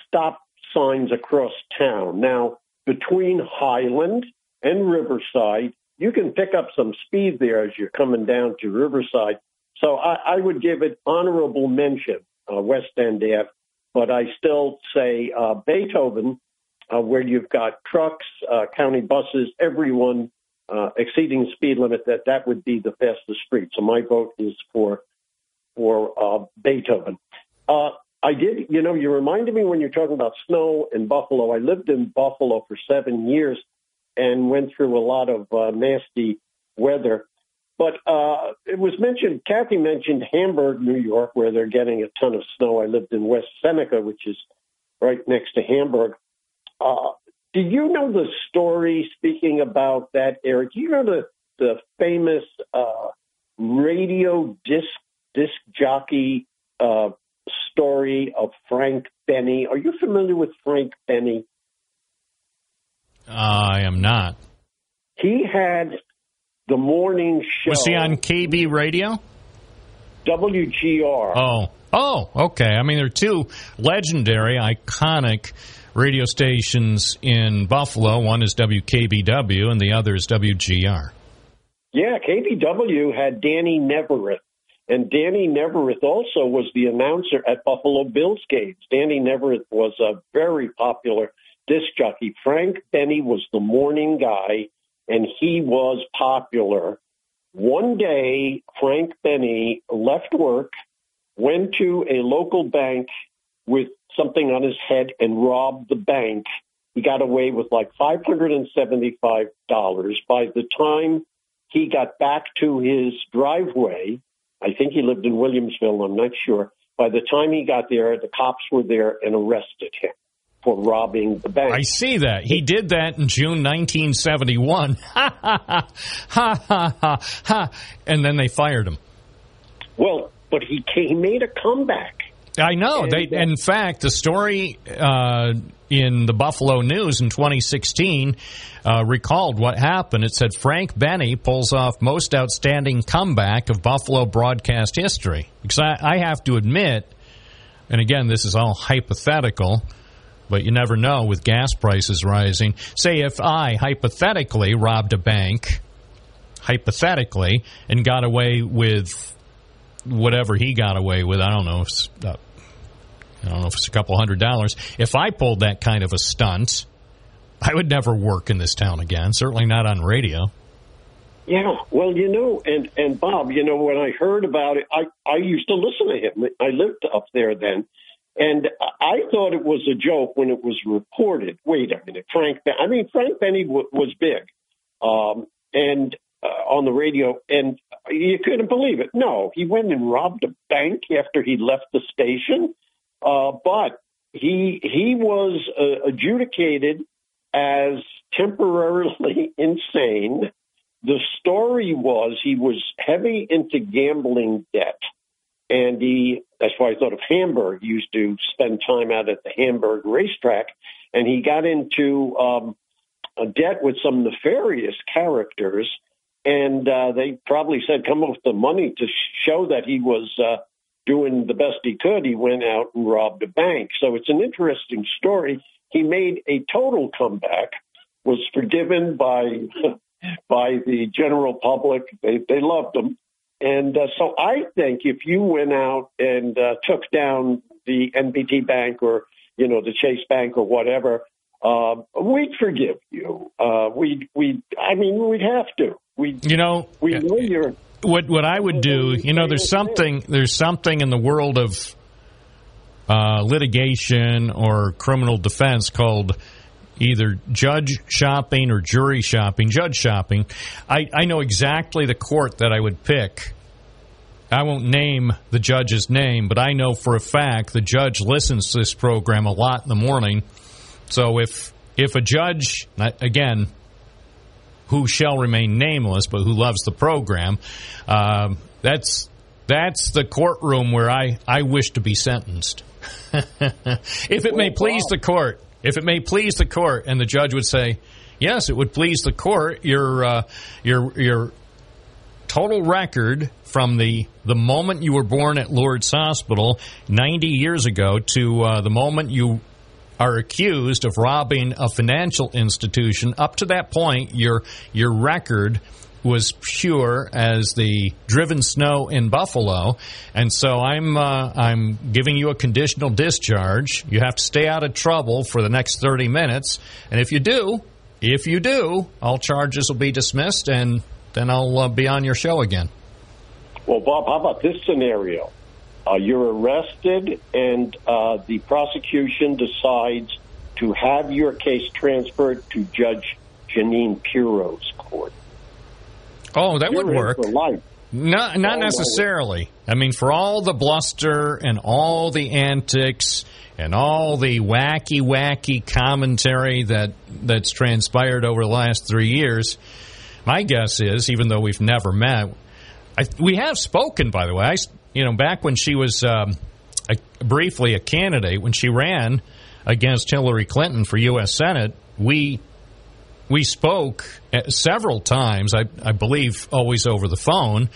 stop signs across town. Now, between Highland and Riverside, you can pick up some speed there as you're coming down to Riverside. So I, I would give it honorable mention, uh, West End Ave, but I still say uh, Beethoven, uh, where you've got trucks, uh, county buses, everyone uh, exceeding speed limit, that that would be the fastest street. So my vote is for for uh, Beethoven. I did, you know, you reminded me when you're talking about snow in Buffalo. I lived in Buffalo for seven years and went through a lot of uh, nasty weather. But uh, it was mentioned, Kathy mentioned Hamburg, New York, where they're getting a ton of snow. I lived in West Seneca, which is right next to Hamburg. Uh, do you know the story, speaking about that Eric? Do you know the, the famous uh, radio disc, disc jockey uh, story of Frank Benny? Are you familiar with Frank Benny? Uh, I am not. He had the morning show. Was he on KB radio? WGR. Oh, oh, okay. I mean, there are two legendary, iconic radio stations in Buffalo. One is WKBW, and the other is WGR. Yeah, KBW had Danny Neaverth. And Danny Neaverth also was the announcer at Buffalo Bills games. Danny Neaverth was a very popular disc jockey. Frank Benny was the morning guy, and he was popular. One day, Frank Benny left work, went to a local bank with something on his head, and robbed the bank. He got away with like $575. By the time he got back to his driveway, I think he lived in Williamsville, I'm not sure. By the time he got there, the cops were there and arrested him for robbing the bank. I see that. He did that in June 1971. Ha ha ha ha ha ha ha. And then they fired him. Well, but he came, he made a comeback. I know. They, in fact, the story uh, in the Buffalo News in 2016 uh, recalled what happened. It said Frank Benny pulls off most outstanding comeback of Buffalo broadcast history. Because I, I have to admit, and again, this is all hypothetical, but you never know with gas prices rising. Say if I hypothetically robbed a bank, hypothetically, and got away with whatever he got away with, I don't know, uh, I don't know if it's a couple hundred dollars. If I pulled that kind of a stunt, I would never work in this town again. Certainly not on radio. Yeah, well, you know, and and Bob, you know, when I heard about it, I I used to listen to him. I lived up there then, and I thought it was a joke when it was reported. Wait a minute, Frank. Ben- I mean, Frank Benny w- was big, um, and uh, on the radio, and you couldn't believe it. No, he went and robbed a bank after he left the station, uh, but he he was uh, adjudicated as temporarily insane. The story was he was heavy into gambling debt. And he, that's why I thought of Hamburg, used to spend time out at the Hamburg racetrack. And he got into um, a debt with some nefarious characters. And uh, they probably said, come up with the money to show that he was uh, doing the best he could. He went out and robbed a bank. So it's an interesting story. He made a total comeback, was forgiven by by the general public. They they loved him, and uh, so I think if you went out and uh, took down the NBT Bank or you know the Chase Bank or whatever, uh, we'd forgive you. Uh, we'd we I mean we'd have to. We You know, we know you're what what I would do, you know, there's something there's something in the world of uh, litigation or criminal defense called either judge shopping or jury shopping. Judge shopping. I, I know exactly the court that I would pick. I won't name the judge's name, but I know for a fact the judge listens to this program a lot in the morning. So if if a judge, again, who shall remain nameless, but who loves the program, um, that's that's the courtroom where I, I wish to be sentenced. if it may please the court, if it may please the court, and the judge would say, yes, it would please the court. Your uh, your your total record from the the moment you were born at Lourdes Hospital 90 years ago to uh, the moment you are accused of robbing a financial institution. Up to that point your your record was pure as the driven snow in Buffalo. And so I'm uh, I'm giving you a conditional discharge. You have to stay out of trouble for the next 30 minutes. And if you do if you do all charges will be dismissed and then I'll uh, be on your show again. Well, Bob, how about this scenario? Uh, you're arrested, and uh, the prosecution decides to have your case transferred to Judge Jeanine Pirro's court. Oh, that You're would work. for life. No, not Oh, necessarily. I mean, for all the bluster and all the antics and all the wacky, wacky commentary that that's transpired over the last three years, my guess is, even though we've never met, I, we have spoken. By the way, I, you know, back when she was um, a, briefly a candidate when she ran against Hillary Clinton for U.S. Senate, we we spoke uh, several times, I, I believe always over the phone.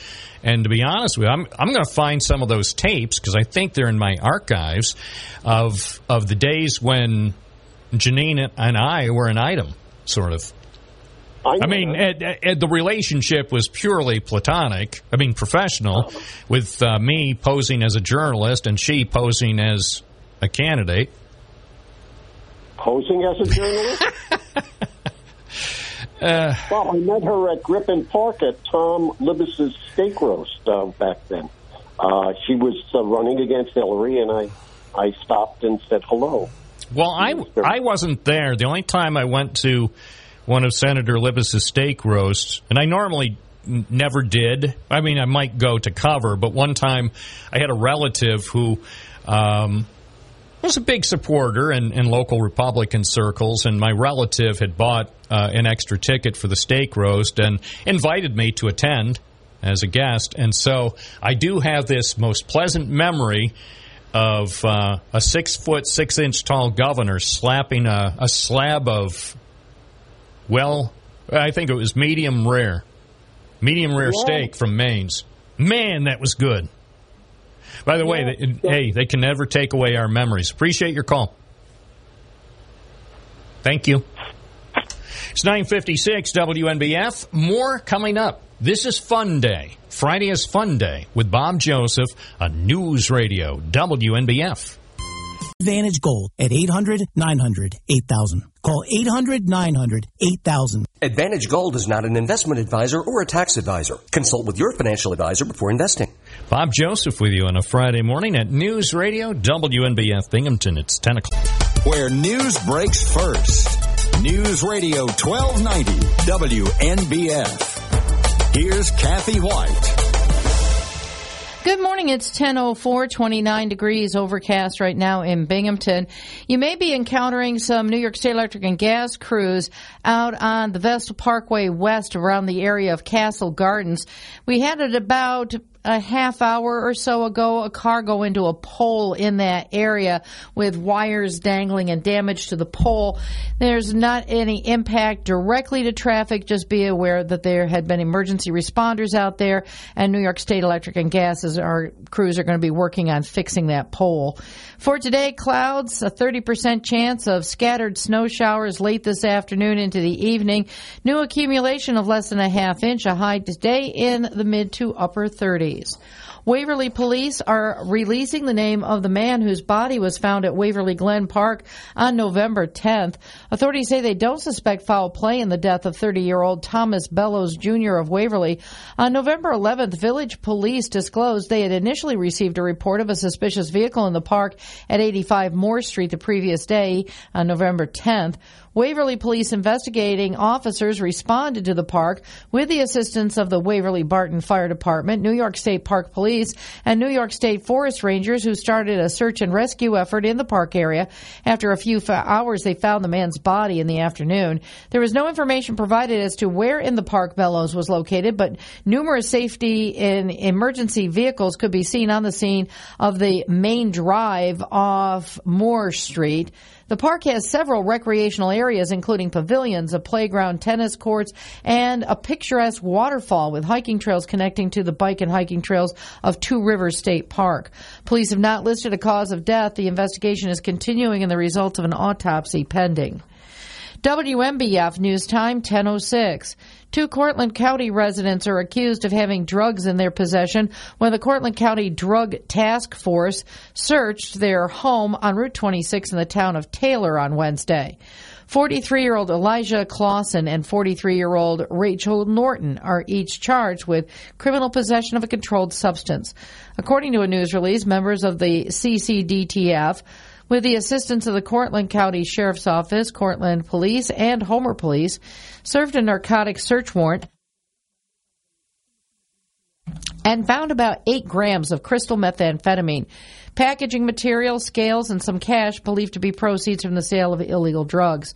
And to be honest with you, I'm, I'm going to find some of those tapes because I think they're in my archives of of the days when Jeanine and I were an item, sort of. I, mean, Ed, Ed, the relationship was purely platonic. I mean, professional, with uh, me posing as a journalist and she posing as a candidate. Posing as a journalist? Uh, well, I met her at Griffin Park at Tom Libous's steak roast uh, back then. Uh, she was uh, running against Hillary, and I, I stopped and said hello. Well, I I wasn't there. The only time I went to one of Senator Libous's steak roasts, and I normally never did. I mean, I might go to cover, but one time I had a relative who um, was a big supporter in, in local Republican circles, and my relative had bought uh, an extra ticket for the steak roast and invited me to attend as a guest. And so I do have this most pleasant memory of uh, a six foot, six inch tall governor slapping a, a slab of, well, I think it was medium rare, medium rare Yeah. steak from Maine's. Man, that was good. By the way, they, hey, they can never take away our memories. Appreciate your call. Thank you. It's 956 WNBF. More coming up. This is Fun Day. Friday is Fun Day with Bob Joseph on News Radio WNBF. Advantage Gold at 800 900 8000. Call 800 900 8000. Advantage Gold is not an investment advisor or a tax advisor. Consult with your financial advisor before investing. Bob Joseph with you on a Friday morning at News Radio WNBF Binghamton. It's 10 o'clock. Where news breaks first. News Radio 1290 WNBF. Here's Kathy White. Good morning. It's 10:04, 29 degrees overcast right now in Binghamton. You may be encountering some New York State Electric and Gas crews out on the Vestal Parkway West around the area of Castle Gardens. We had it about a half hour or so ago, a car go into a pole in that area with wires dangling and damage to the pole. There's not any impact directly to traffic. Just be aware that there had been emergency responders out there, and New York State Electric and Gas is our crews are going to be working on fixing that pole. For today, clouds, a 30% chance of scattered snow showers late this afternoon into the evening. New accumulation of less than a half inch, a high today in the mid to upper 30s. Waverly police are releasing the name of the man whose body was found at Waverly Glen Park on November 10th. Authorities say they don't suspect foul play in the death of 30 year old Thomas Bellows Jr. of Waverly. On November 11th, village police disclosed they had initially received a report of a suspicious vehicle in the park at 85 Moore Street the previous day on November 10th. Waverly police investigating officers responded to the park with the assistance of the Waverly Barton Fire Department, New York State Park Police, and New York State Forest Rangers who started a search and rescue effort in the park area. After a few hours, they found the man's body in the afternoon. There was no information provided as to where in the park Bellows was located, but numerous safety and emergency vehicles could be seen on the scene of the main drive off Moore Street. The park has several recreational areas, including pavilions, a playground, tennis courts, and a picturesque waterfall with hiking trails connecting to the bike and hiking trails of Two Rivers State Park. Police have not listed a cause of death. The investigation is continuing and the results of an autopsy pending. WNBF News Time 1006. Two Cortland County residents are accused of having drugs in their possession when the Cortland County Drug Task Force searched their home on Route 26 in the town of Taylor on Wednesday. 43 year old Elijah Clausen and 43 year old Rachel Norton are each charged with criminal possession of a controlled substance. According to a news release, members of the CCDTF with the assistance of the Cortland County Sheriff's Office, Cortland Police, and Homer Police, served a narcotics search warrant and found about 8 grams of crystal methamphetamine, packaging material, scales, and some cash believed to be proceeds from the sale of illegal drugs.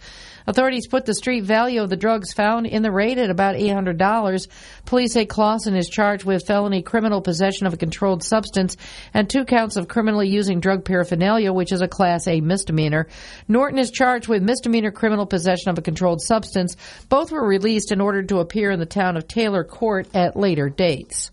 Authorities put the street value of the drugs found in the raid at about $800. Police say Clausen is charged with felony criminal possession of a controlled substance and two counts of criminally using drug paraphernalia, which is a Class A misdemeanor. Norton is charged with misdemeanor criminal possession of a controlled substance. Both were released and ordered to appear in the town of Taylor court at later dates.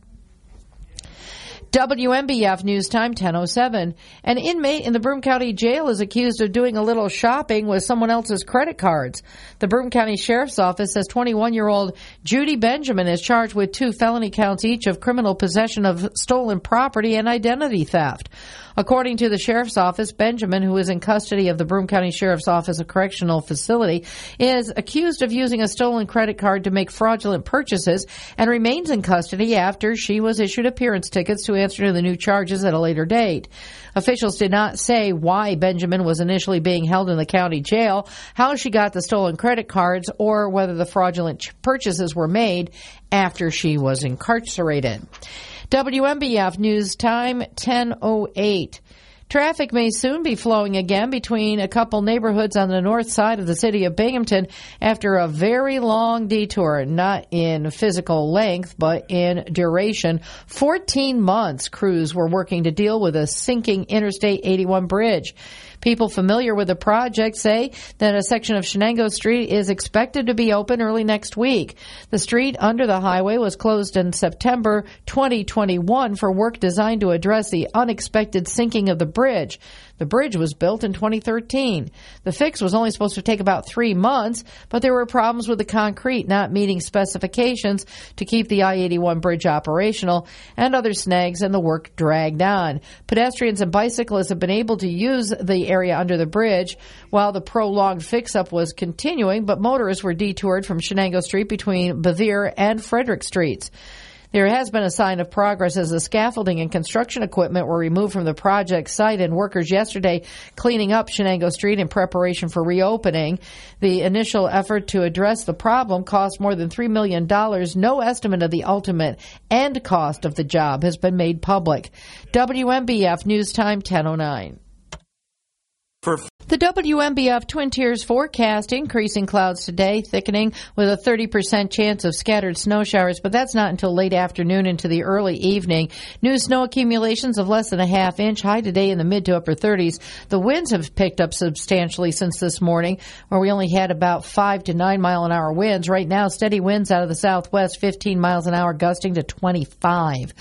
WNBF News Time 1007. An inmate in the Broome County Jail is accused of doing a little shopping with someone else's credit cards. The Broome County Sheriff's Office says 21 year old Judy Benjamin is charged with two felony counts each of criminal possession of stolen property and identity theft. According to the sheriff's office, Benjamin, who is in custody of the Broome County Sheriff's Office of Correctional Facility, is accused of using a stolen credit card to make fraudulent purchases and remains in custody after she was issued appearance tickets to answer to the new charges at a later date. Officials did not say why Benjamin was initially being held in the county jail, how she got the stolen credit cards, or whether the fraudulent purchases were made after she was incarcerated. WNBF News Time 1008. Traffic may soon be flowing again between a couple neighborhoods on the north side of the city of Binghamton after a very long detour, not in physical length, but in duration. 14 months crews were working to deal with a sinking Interstate 81 bridge. People familiar with the project say that a section of Shenango Street is expected to be open early next week. The street under the highway was closed in September 2021 for work designed to address the unexpected sinking of the bridge. The bridge was built in 2013. The fix was only supposed to take about three months, but there were problems with the concrete not meeting specifications to keep the I-81 bridge operational and other snags and the work dragged on. Pedestrians and bicyclists have been able to use the area under the bridge while the prolonged fix-up was continuing, but motorists were detoured from Shenango Street between Bevier and Frederick Streets. There has been a sign of progress as the scaffolding and construction equipment were removed from the project site and workers yesterday cleaning up Shenango Street in preparation for reopening. The initial effort to address the problem cost more than $3 million. No estimate of the ultimate end cost of the job has been made public. WNBF News Time 1009. The WNBF Twin Tiers forecast increasing clouds today, thickening with a 30% chance of scattered snow showers, but that's not until late afternoon into the early evening. New snow accumulations of less than a half inch, high today in the mid to upper 30s. The winds have picked up substantially since this morning, where we only had about 5 to 9 mile an hour winds. Right now, steady winds out of the southwest, 15 miles an hour, gusting to 25.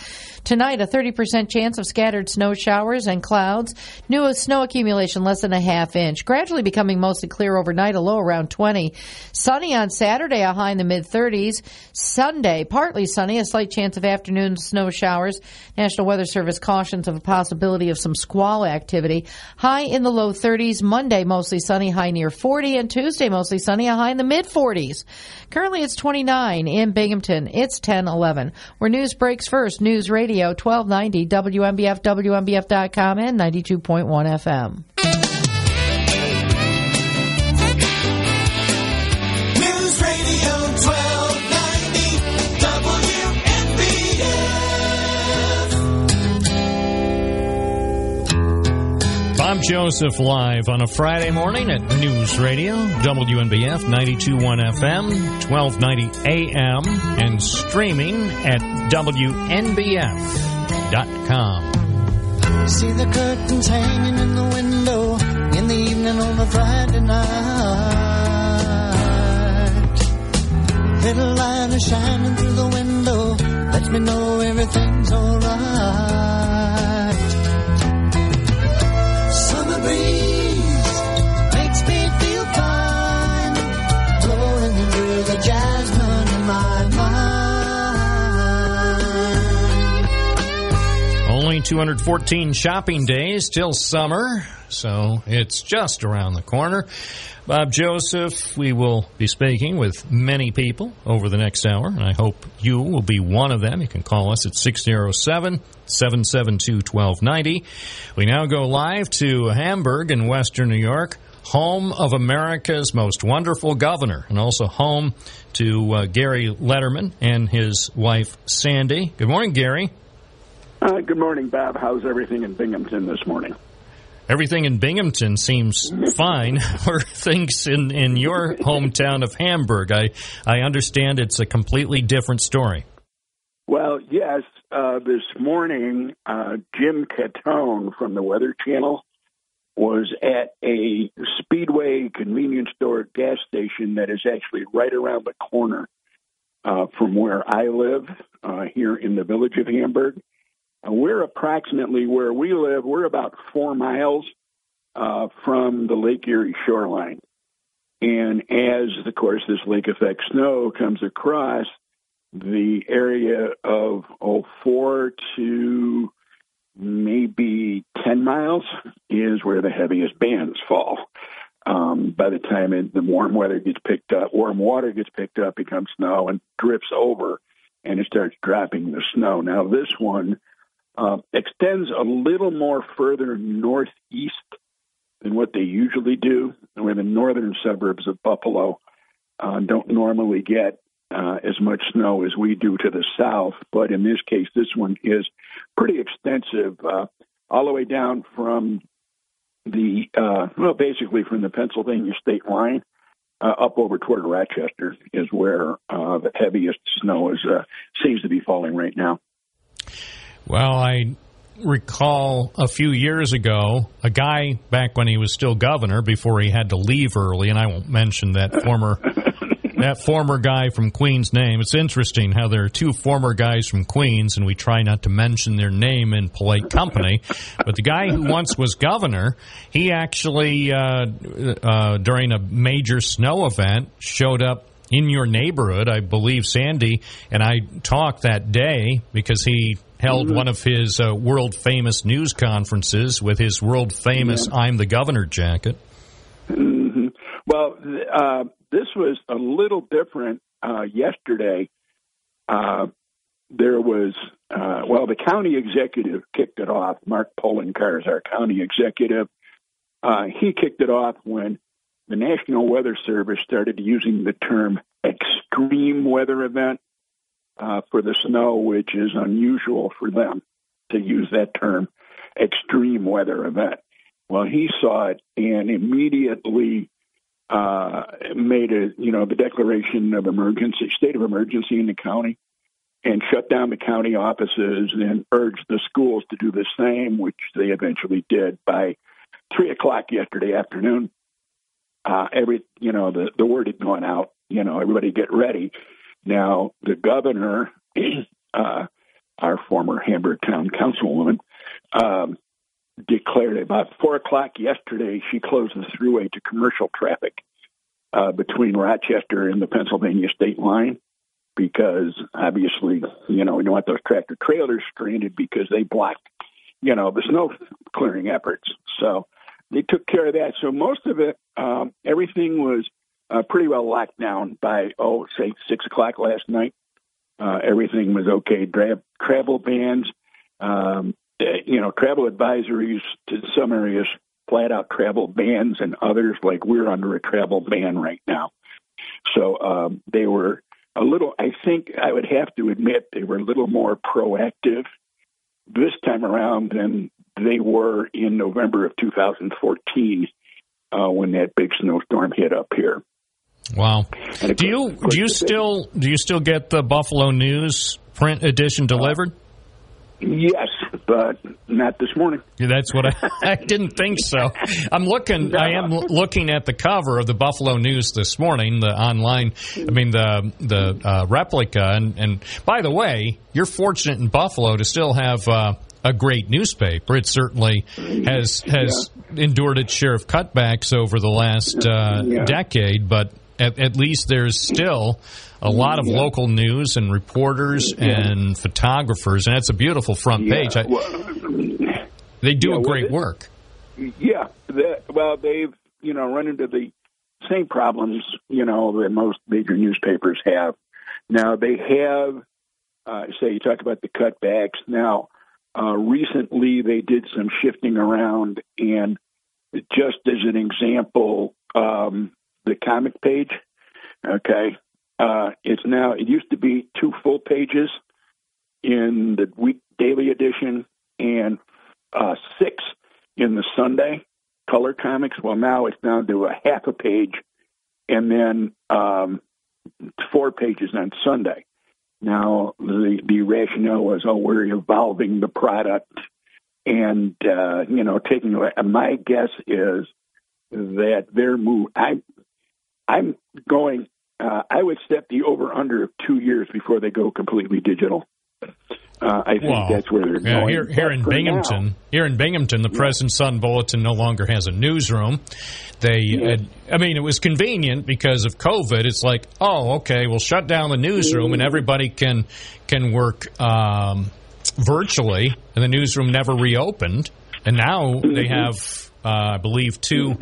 Tonight, a 30% chance of scattered snow showers and clouds. New snow accumulation less than a half inch. Gradually becoming mostly clear overnight, a low around 20. Sunny on Saturday, a high in the mid 30s. Sunday, partly sunny, a slight chance of afternoon snow showers. National Weather Service cautions of a possibility of some squall activity. High in the low 30s. Monday, mostly sunny, high near 40. And Tuesday, mostly sunny, a high in the mid 40s. Currently, it's 29 in Binghamton. It's 1011. Where news breaks first, News Radio 1290, WNBF, WNBF.com, and 92.1 FM. 1290 WNBF. Bob Joseph live on a Friday morning at News Radio, WNBF 92.1 FM, 1290 AM, and streaming at WNBF.com. See the curtains hanging in the window in the evening on a Friday night. Little light is shining through the window, lets me know everything's alright. Only 214 shopping days till summer, so it's just around the corner. Bob Joseph, we will be speaking with many people over the next hour, and I hope you will be one of them. You can call us at 607 772 1290. We now go live to Hamburg in Western New York, home of America's most wonderful governor, and also home to uh, Gary Letterman and his wife Sandy. Good morning, Gary. Uh, good morning, Bob. How's everything in Binghamton this morning? Everything in Binghamton seems fine. Or things in, in your hometown of Hamburg? I I understand it's a completely different story. Well, yes. Uh, this morning, uh, Jim Cantore from the Weather Channel was at a Speedway convenience store gas station that is actually right around the corner uh, from where I live uh, here in the village of Hamburg. We're approximately where we live. We're about four miles uh, from the Lake Erie shoreline. And as, of course, this lake effect snow comes across, the area of oh, four to maybe 10 miles is where the heaviest bands fall. Um, by the time it, the warm weather gets picked up, warm water gets picked up, becomes snow and drifts over, and it starts dropping the snow. Now, this one uh, extends a little more further northeast than what they usually do, where the northern suburbs of Buffalo uh, don't normally get uh, as much snow as we do to the south. But in this case, this one is pretty extensive, uh, all the way down from the uh, well, basically from the Pennsylvania state line uh, up over toward Rochester is where uh, the heaviest snow is uh, seems to be falling right now. Well, I recall a few years ago, a guy back when he was still governor, before he had to leave early, and I won't mention that former that former guy from Queens' name. It's interesting how there are two former guys from Queens, and we try not to mention their name in polite company. But the guy who once was governor, he actually uh, uh, during a major snow event showed up in your neighborhood. I believe Sandy and I talked that day because he held Mhm. one of his uh, world famous news conferences with his world famous "I'm the Governor" jacket. hmm Well, uh, this was a little different uh, yesterday. Uh, there was, uh, well, the county executive kicked it off. Mark Poloncarz is our county executive. Uh, he kicked it off when the National Weather Service started using the term extreme weather event uh, for the snow, which is unusual for them to use that term, extreme weather event. Well, he saw it and immediately uh, made a you know the declaration of emergency, state of emergency in the county, and shut down the county offices and urged the schools to do the same, which they eventually did by three o'clock yesterday afternoon. Uh, every you know the the word had gone out. You know everybody get ready. Now the governor, uh, our former Hamburg Town councilwoman, um, declared about four o'clock yesterday she closed the Thruway to commercial traffic uh, between Rochester and the Pennsylvania state line because obviously you know we don't want those tractor trailers stranded because they blocked you know the snow clearing efforts. So they took care of that. So most of it, um, everything was uh, pretty well locked down by oh say six o'clock last night. Uh, everything was okay. Dra- travel bans, um, eh, you know, travel advisories to some areas, flat out travel bans, and others like we're under a travel ban right now. So um, they were a little. I think I would have to admit they were a little more proactive this time around than they were in November of 2014 uh, when that big snowstorm hit up here. Wow. Do you do you still do you still get the Buffalo News print edition delivered? Yes, but not this morning. Yeah, That's what I, I didn't think so. I'm looking. I am looking at the cover of the Buffalo News this morning, the online. I mean the the uh, replica. And, and by the way, you're fortunate in Buffalo to still have uh, a great newspaper. It certainly has has endured its share of cutbacks over the last uh, Yeah. decade, but at, at least there's still a lot of Yeah. local news and reporters and photographers, and that's a beautiful front Yeah, page. I, well, they do Yeah, a great it- work. Yeah, that, well, they've you know run into the same problems you know that most major newspapers have. Now they have, uh, say, you talk about the cutbacks. Now, uh, recently they did some shifting around, and just as an example, um, the comic page. Okay, uh, it's now. It used to be two full pages in the week daily edition and uh, six in the Sunday color comics. Well, now it's down to a half a page and then um, four pages on Sunday. Now, the, the rationale was, oh, we're evolving the product and, uh, you know, taking away. My guess is that their move, I, I'm going, uh, I would set the over under of two years before they go completely digital. Uh, I think Well, that's where they're yeah, going. here, here in Binghamton, now- here in Binghamton, the Press & Sun-Bulletin no longer has a newsroom. They, uh, I mean, it was convenient because of COVID. It's like, oh, okay, we'll shut down the newsroom and everybody can can work um, virtually, and the newsroom never reopened. And now they have, uh, I believe, two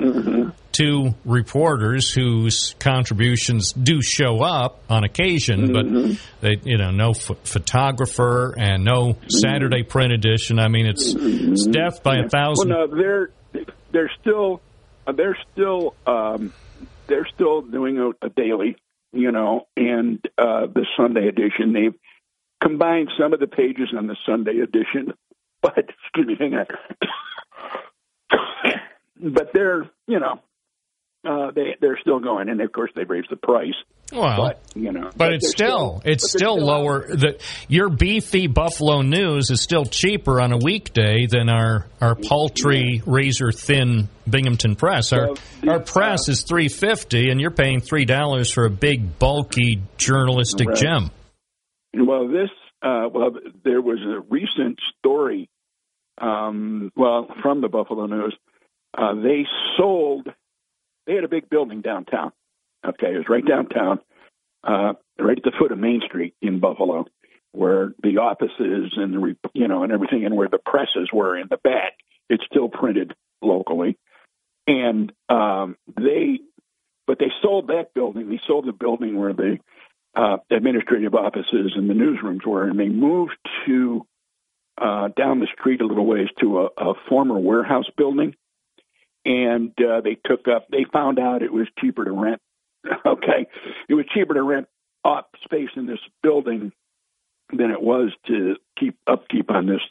two reporters whose contributions do show up on occasion, but they, you know, no ph- photographer and no Saturday print edition. I mean, it's, it's death by a thousand. Well, no, they're they're still uh, they're still um, they're still doing a, a daily, you know, and uh, the Sunday edition. They've combined some of the pages on the Sunday edition, but excuse me, hang on. but they're you know uh, they they're still going, and of course they've raised the price. Well, but you know, but it's they're still, it's but they're still, lower. The, your beefy Buffalo News is still cheaper on a weekday than our our paltry, razor thin Binghamton Press. Our our press is three fifty, and you're paying three dollars for a big, bulky journalistic Right. gem. Well, this uh, well, there was a recent story. Um, well, from the Buffalo News, uh, they sold. They had a big building downtown. Okay, it was right downtown, uh, right at the foot of Main Street in Buffalo, where the offices and the you know and everything, and where the presses were in the back. It's still printed locally, and um, they, but they sold that building. They sold the building where the uh, administrative offices and the newsrooms were, and they moved to uh, down the street a little ways to a, a former warehouse building, and uh, they took up. They found out it was cheaper to rent. Okay, it was cheaper to rent up space in this building than it was to keep upkeep on this.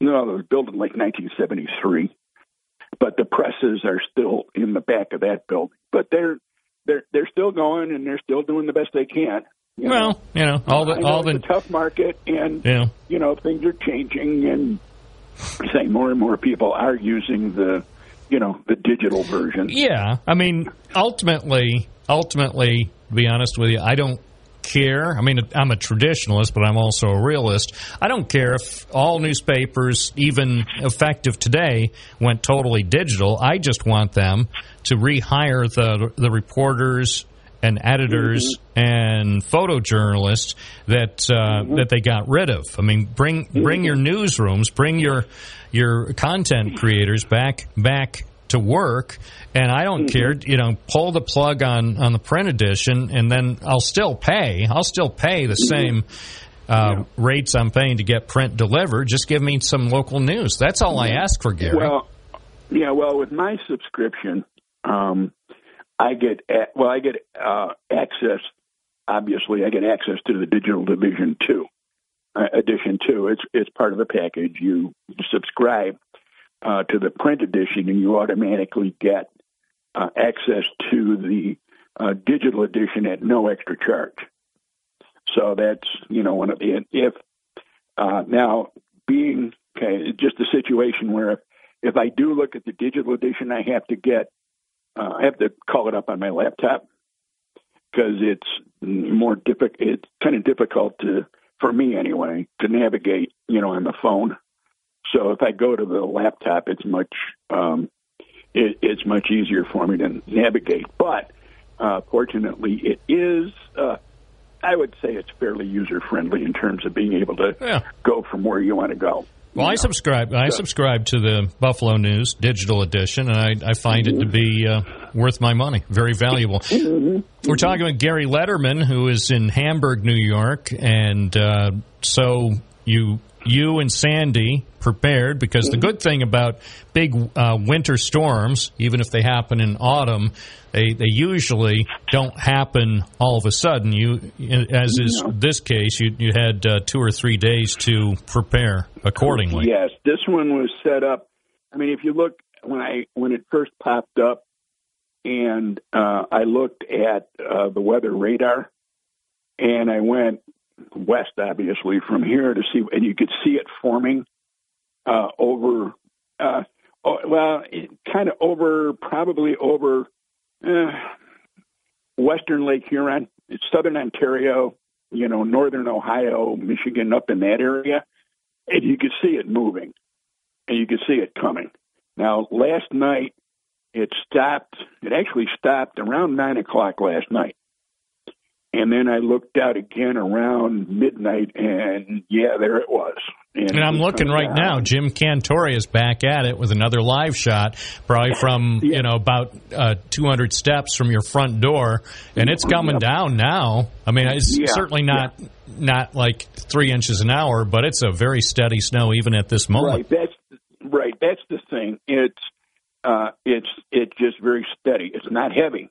No, it was built in like 1973, but the presses are still in the back of that building. But they're they're they're still going and they're still doing the best they can. you know. Well, you know, all the know all the tough market, and Yeah. you know things are changing, and say more and more people are using the, you know, the digital version. Yeah, I mean, ultimately, ultimately, to be honest with you, I don't care. I mean, I'm a traditionalist, but I'm also a realist. I don't care if all newspapers, even effective today, went totally digital. I just want them to rehire the the reporters and editors and photojournalists that uh, that they got rid of. I mean, bring bring your newsrooms, bring your your content creators back back to work and I don't care you know pull the plug on on the print edition and then I'll still pay. I'll still pay the same uh, rates I'm paying to get print delivered. Just give me some local news. That's all I ask for Gary. Well, yeah. Well, with my subscription, um, I get well, I get uh, access. Obviously, I get access to the digital division too. Uh, edition two. It's it's part of the package. You subscribe uh, to the print edition, and you automatically get uh, access to the uh, digital edition at no extra charge. So that's you know one of the if uh, now being okay, just a situation where if, if I do look at the digital edition, I have to get uh, I have to call it up on my laptop because it's more difficult. It's kind of difficult to for me anyway to navigate, you know, on the phone. So if I go to the laptop, it's much um, it, it's much easier for me to navigate. But uh, fortunately, it is. Uh, I would say it's fairly user friendly in terms of being able to go from where you want to go. Well, I subscribe. I subscribe to the Buffalo News digital edition, and I, I find it to be uh, worth my money. Very valuable. We're talking with Gary Letterman, who is in Hamburg, New York, and uh, so you you and Sandy prepared because the good thing about big uh, winter storms, even if they happen in autumn, they they usually don't happen all of a sudden. You, as is this case, you you had uh, two or three days to prepare accordingly. Yes, this one was set up. I mean, if you look when I when it first popped up, and uh, I looked at uh, the weather radar, and I went west, obviously from here to see, and you could see it forming uh, over. Uh, oh, well, kind of over, probably over uh, western Lake Huron, southern Ontario, you know, northern Ohio, Michigan, up in that area and you could see it moving, and you could see it coming. Now, last night it stopped. It actually stopped around nine o'clock last night, and then I looked out again around midnight, and yeah, there it was. And it I'm looking right down. now. Jim Cantore is back at it with another live shot, probably from you know about uh, 200 steps from your front door, and it's coming down now. I mean, it's Yeah, certainly not not like three inches an hour, but it's a very steady snow even at this moment. Right. That's right. That's the thing. It's uh, it's it's just very steady. It's not heavy.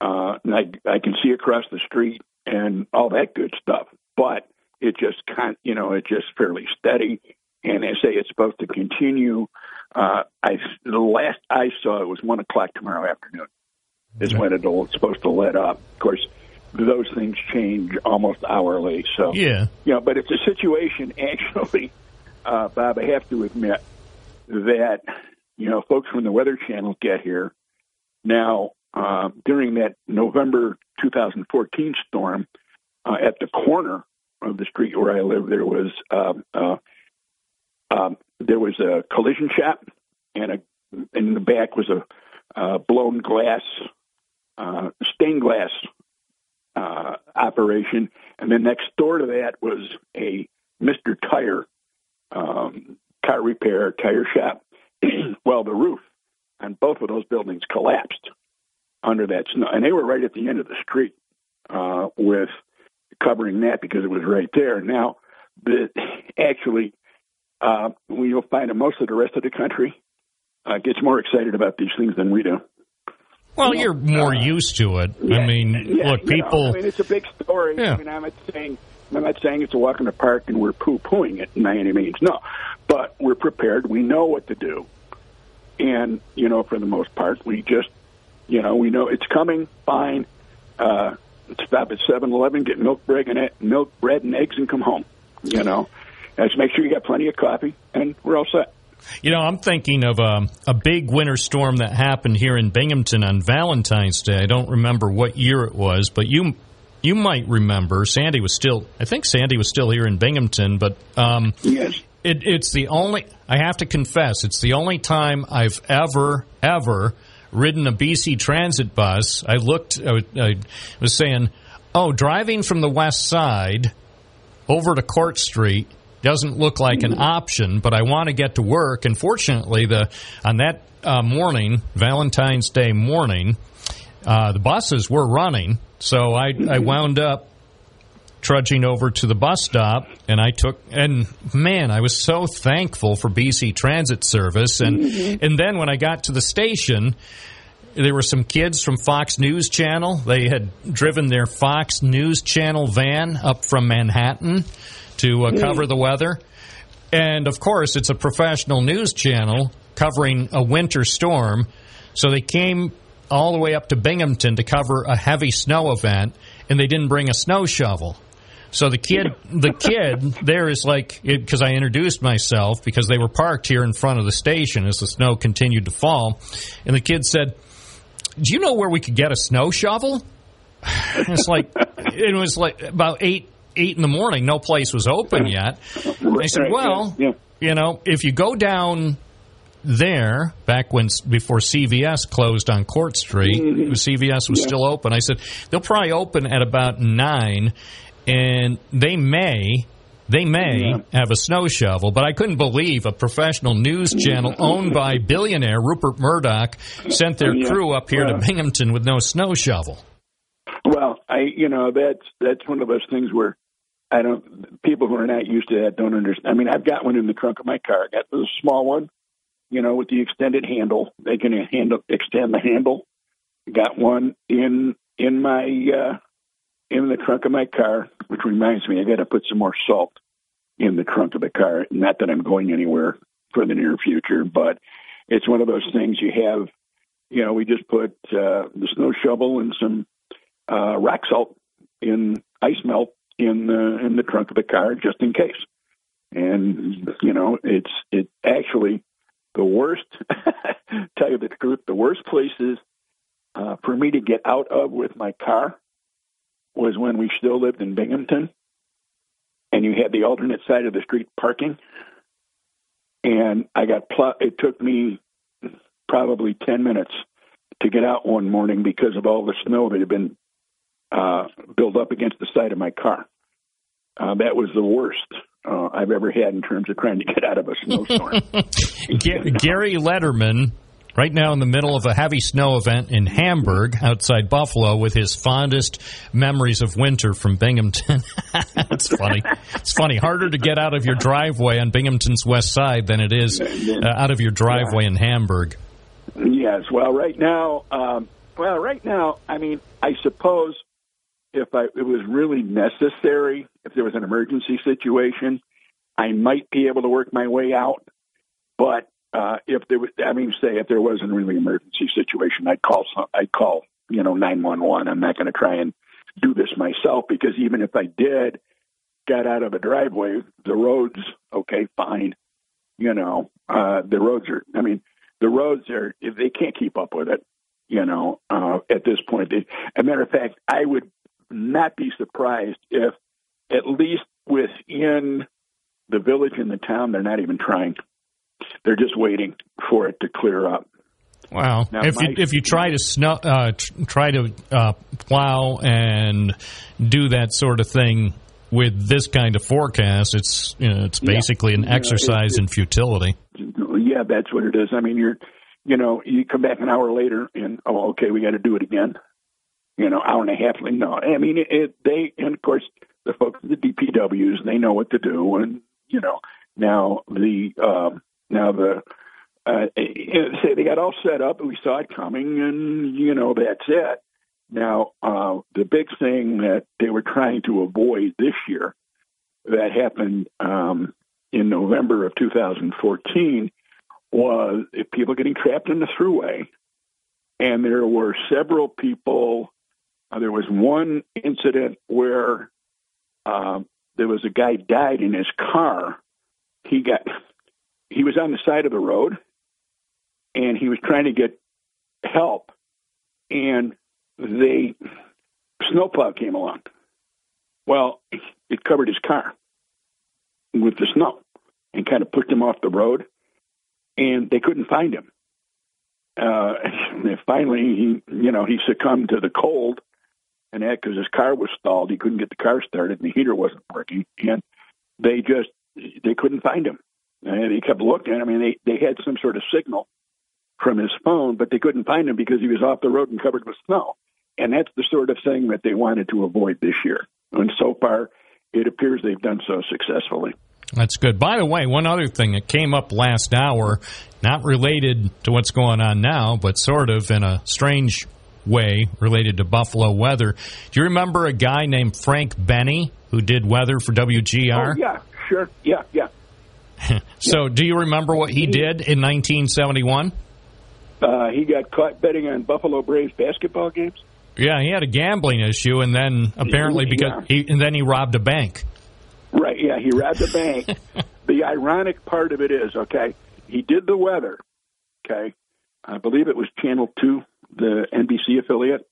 Uh, and I I can see across the street and all that good stuff, but it just kind you know it's just fairly steady. And they say it's supposed to continue. Uh, I the last I saw it was one o'clock tomorrow afternoon. is when it'll it's supposed to let up. Of course, those things change almost hourly. So Yeah. you know, but it's a situation actually, uh, Bob. I have to admit that you know folks from the Weather Channel get here now uh, during that November 2014 storm uh, at the corner of the street where I live. There was um, uh, um, there was a collision shop, and a in the back was a blown glass, uh, stained glass uh, operation, and then next door to that was a Mister Tire um, car repair tire shop. well, the roof on both of those buildings collapsed under that snow, and they were right at the end of the street uh, with covering that because it was right there. Now, the actually, uh, you'll find that most of the rest of the country uh, gets more excited about these things than we do. Well, you're more used to it. I mean, Yeah, look, you know, people. I mean, it's a big story. Yeah. I mean, I'm not saying I'm not saying it's a walk in the park and we're poo pooing it by any means. No, but we're prepared. We know what to do, and you know, for the most part, we just you know we know it's coming. Fine. Uh, stop at Seven Eleven, get milk bread and milk bread and eggs, and come home. You know, and just make sure you got plenty of coffee, and we're all set. You know, I'm thinking of um, a big winter storm that happened here in Binghamton on Valentine's Day. I don't remember what year it was, but you you might remember. Sandy was still, I think Sandy was still here in Binghamton, but um, yes, it, it's the only. I have to confess, it's the only time I've ever ever ridden a BC Transit bus. I looked, I was, I was saying, oh, driving from the west side over to Court Street doesn't look like an option, but I want to get to work. And fortunately, the on that uh, morning, Valentine's Day morning, uh, the buses were running, so I, I wound up trudging over to the bus stop and I took and man I was so thankful for BC Transit service. And and then when I got to the station there were some kids from Fox News Channel. They had driven their Fox News Channel van up from Manhattan to uh, Mm. cover the weather. And of course it's a professional news channel covering a winter storm. So they came all the way up to Binghamton to cover a heavy snow event and they didn't bring a snow shovel so the kid, the kid there is like because I introduced myself because they were parked here in front of the station as the snow continued to fall, and the kid said, "Do you know where we could get a snow shovel?" And it's like it was like about eight eight in the morning. No place was open yet. And I said, "Well, yeah, you know, if you go down." There, back when before CVS closed on Court Street, mm-hmm. CVS was Yeah. still open. I said they'll probably open at about nine, and they may they may have a snow shovel, but I couldn't believe a professional news channel owned by billionaire Rupert Murdoch sent their Yeah. crew up here Well. to Binghamton with no snow shovel. Well, I you know that's that's one of those things where I don't people who are not used to that don't understand. I mean, I've got one in the trunk of my car. I got the small one, you know, with the extended handle. They can handle extend the handle. Got one in in my uh in the trunk of my car, which reminds me I got to put some more salt in the trunk of the car. Not that I'm going anywhere for the near future, but it's one of those things you have. You know, we just put uh, the snow shovel and some uh, rock salt in ice melt in the in the trunk of the car just in case. And you know, it's it actually the worst. tell you the truth, the worst places uh, for me to get out of with my car was when we still lived in Binghamton, and you had the alternate side of the street parking. And I got pl- it took me probably ten minutes to get out one morning because of all the snow that had been uh, built up against the side of my car. Uh, that was the worst uh, I've ever had in terms of trying to get out of a snowstorm. Ga- Gary Letterman, right now in the middle of a heavy snow event in Hamburg, outside Buffalo, with his fondest memories of winter from Binghamton. it's funny. It's funny. Harder to get out of your driveway on Binghamton's west side than it is uh, out of your driveway in Hamburg. Yes. Well, right now, um, well, right now, I mean, I suppose if I, it was really necessary, if there was an emergency situation, I might be able to work my way out. But uh, if there was, I mean, say if there was a really emergency situation, I'd call some, I'd call you know, 911. I'm not going to try and do this myself because even if I did, got out of a driveway, the roads, okay, fine. You know, uh, the roads are, I mean, the roads are, they can't keep up with it, you know, uh, at this point. They, a matter of fact, I would not be surprised if at least within the village and the town, they're not even trying. They're just waiting for it to clear up. Wow! Now, if you if you try to snow, uh, try to uh, plow and do that sort of thing with this kind of forecast, it's you know, it's Yeah. basically an Yeah, exercise it- in futility. Yeah, that's what it is. I mean, you're, you know, you come back an hour later and oh, okay, we got to do it again. You know, hour and a half. Like, no, I mean, it, it. They and of course the folks at the DPWs they know what to do, and you know now the um, now the uh, they got all set up, and we saw it coming, and you know that's it. Now uh, the big thing that they were trying to avoid this year that happened um, in November of 2014 was people getting trapped in the thruway, and there were several people. Uh, there was one incident where um, there was a guy died in his car. He got he was on the side of the road, and he was trying to get help, and they snowplow came along. Well, it covered his car with the snow and kind of pushed him off the road, and they couldn't find him. Uh, finally, he, you know, he succumbed to the cold, and that because his car was stalled, he couldn't get the car started, and the heater wasn't working, and they just they couldn't find him. And he kept looking. I mean, they they had some sort of signal from his phone, but they couldn't find him because he was off the road and covered with snow. And that's the sort of thing that they wanted to avoid this year. And so far, it appears they've done so successfully. That's good. By the way, one other thing that came up last hour, not related to what's going on now, but sort of in a strange way related to Buffalo weather. Do you remember a guy named Frank Benny who did weather for WGR? Oh, yeah, sure. Yeah, yeah. So, do you remember what he did in 1971? Uh, he got caught betting on Buffalo Braves basketball games. Yeah, he had a gambling issue, and then apparently because he and then he robbed a bank. Right, yeah, he robbed a bank. the ironic part of it is, okay, he did the weather, okay. I believe it was Channel 2, the NBC affiliate.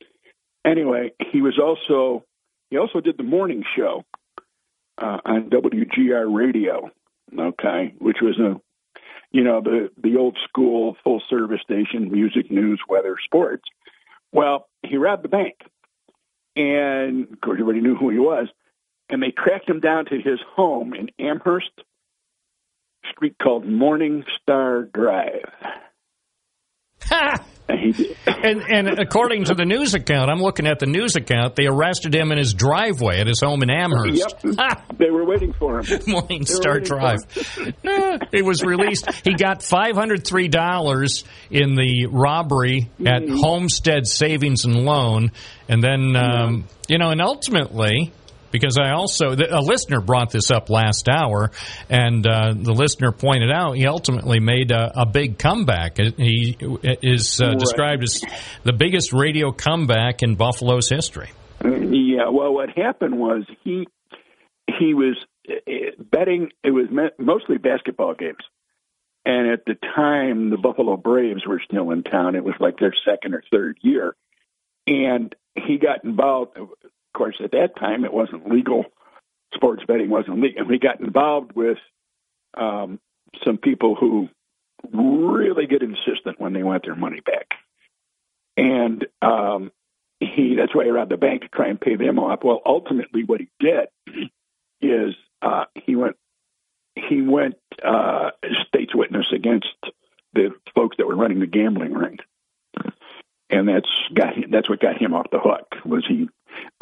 Anyway, he was also he also did the morning show uh, on WGR radio, okay, which was a you know the the old school full service station, music, news, weather, sports. Well, he robbed the bank, and of course everybody knew who he was, and they tracked him down to his home in Amherst, street called Morning Star Drive. And he did. And, and according to the news account, I'm looking at the news account. They arrested him in his driveway at his home in Amherst. Yep, they were waiting for him. Morning They were Star waiting Drive. It was released. He got five hundred three dollars in the robbery at Mm-hmm. Homestead Savings and Loan, and then um, you know, and ultimately. Because I also, the- a listener brought this up last hour, and uh, the listener pointed out he ultimately made a, a big comeback. He is uh, Right. described as the biggest radio comeback in Buffalo's history. Yeah, well, what happened was he he was uh, betting. It was mostly basketball games, and at the time, the Buffalo Braves were still in town. It was like their second or third year, and he got involved. Of course, at that time, it wasn't legal. Sports betting wasn't legal. And he got involved with um, some people who really get insistent when they want their money back, and um, he that's why he robbed the bank to try and pay them off. Well, ultimately, what he did is uh, he went he went uh, state's witness against the folks that were running the gambling ring, and that's got him, that's what got him off the hook. Was he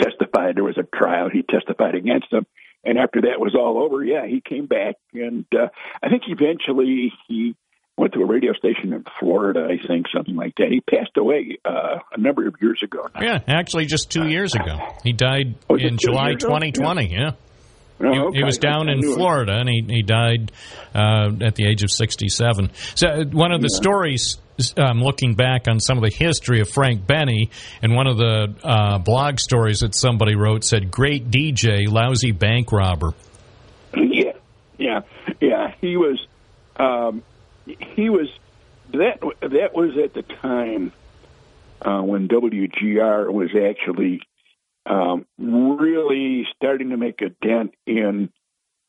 testified? There was a trial. He testified against them, and after that was all over, yeah, he came back, and uh, I think eventually he went to a radio station in Florida. I think something like that. He passed away uh, a number of years ago. Yeah, actually, just two years ago. He died it in July 2020. Yeah. Oh, He, he was down in it. Florida, and he, he died uh, at the age of 67. So uh, one of the stories um, looking back on some of the history of Frank Benny, and one of the uh, blog stories that somebody wrote said, "Great DJ, lousy bank robber." Yeah, yeah, yeah. He was, um, he was that. That was at the time uh, when WGR was actually um, really starting to make a dent in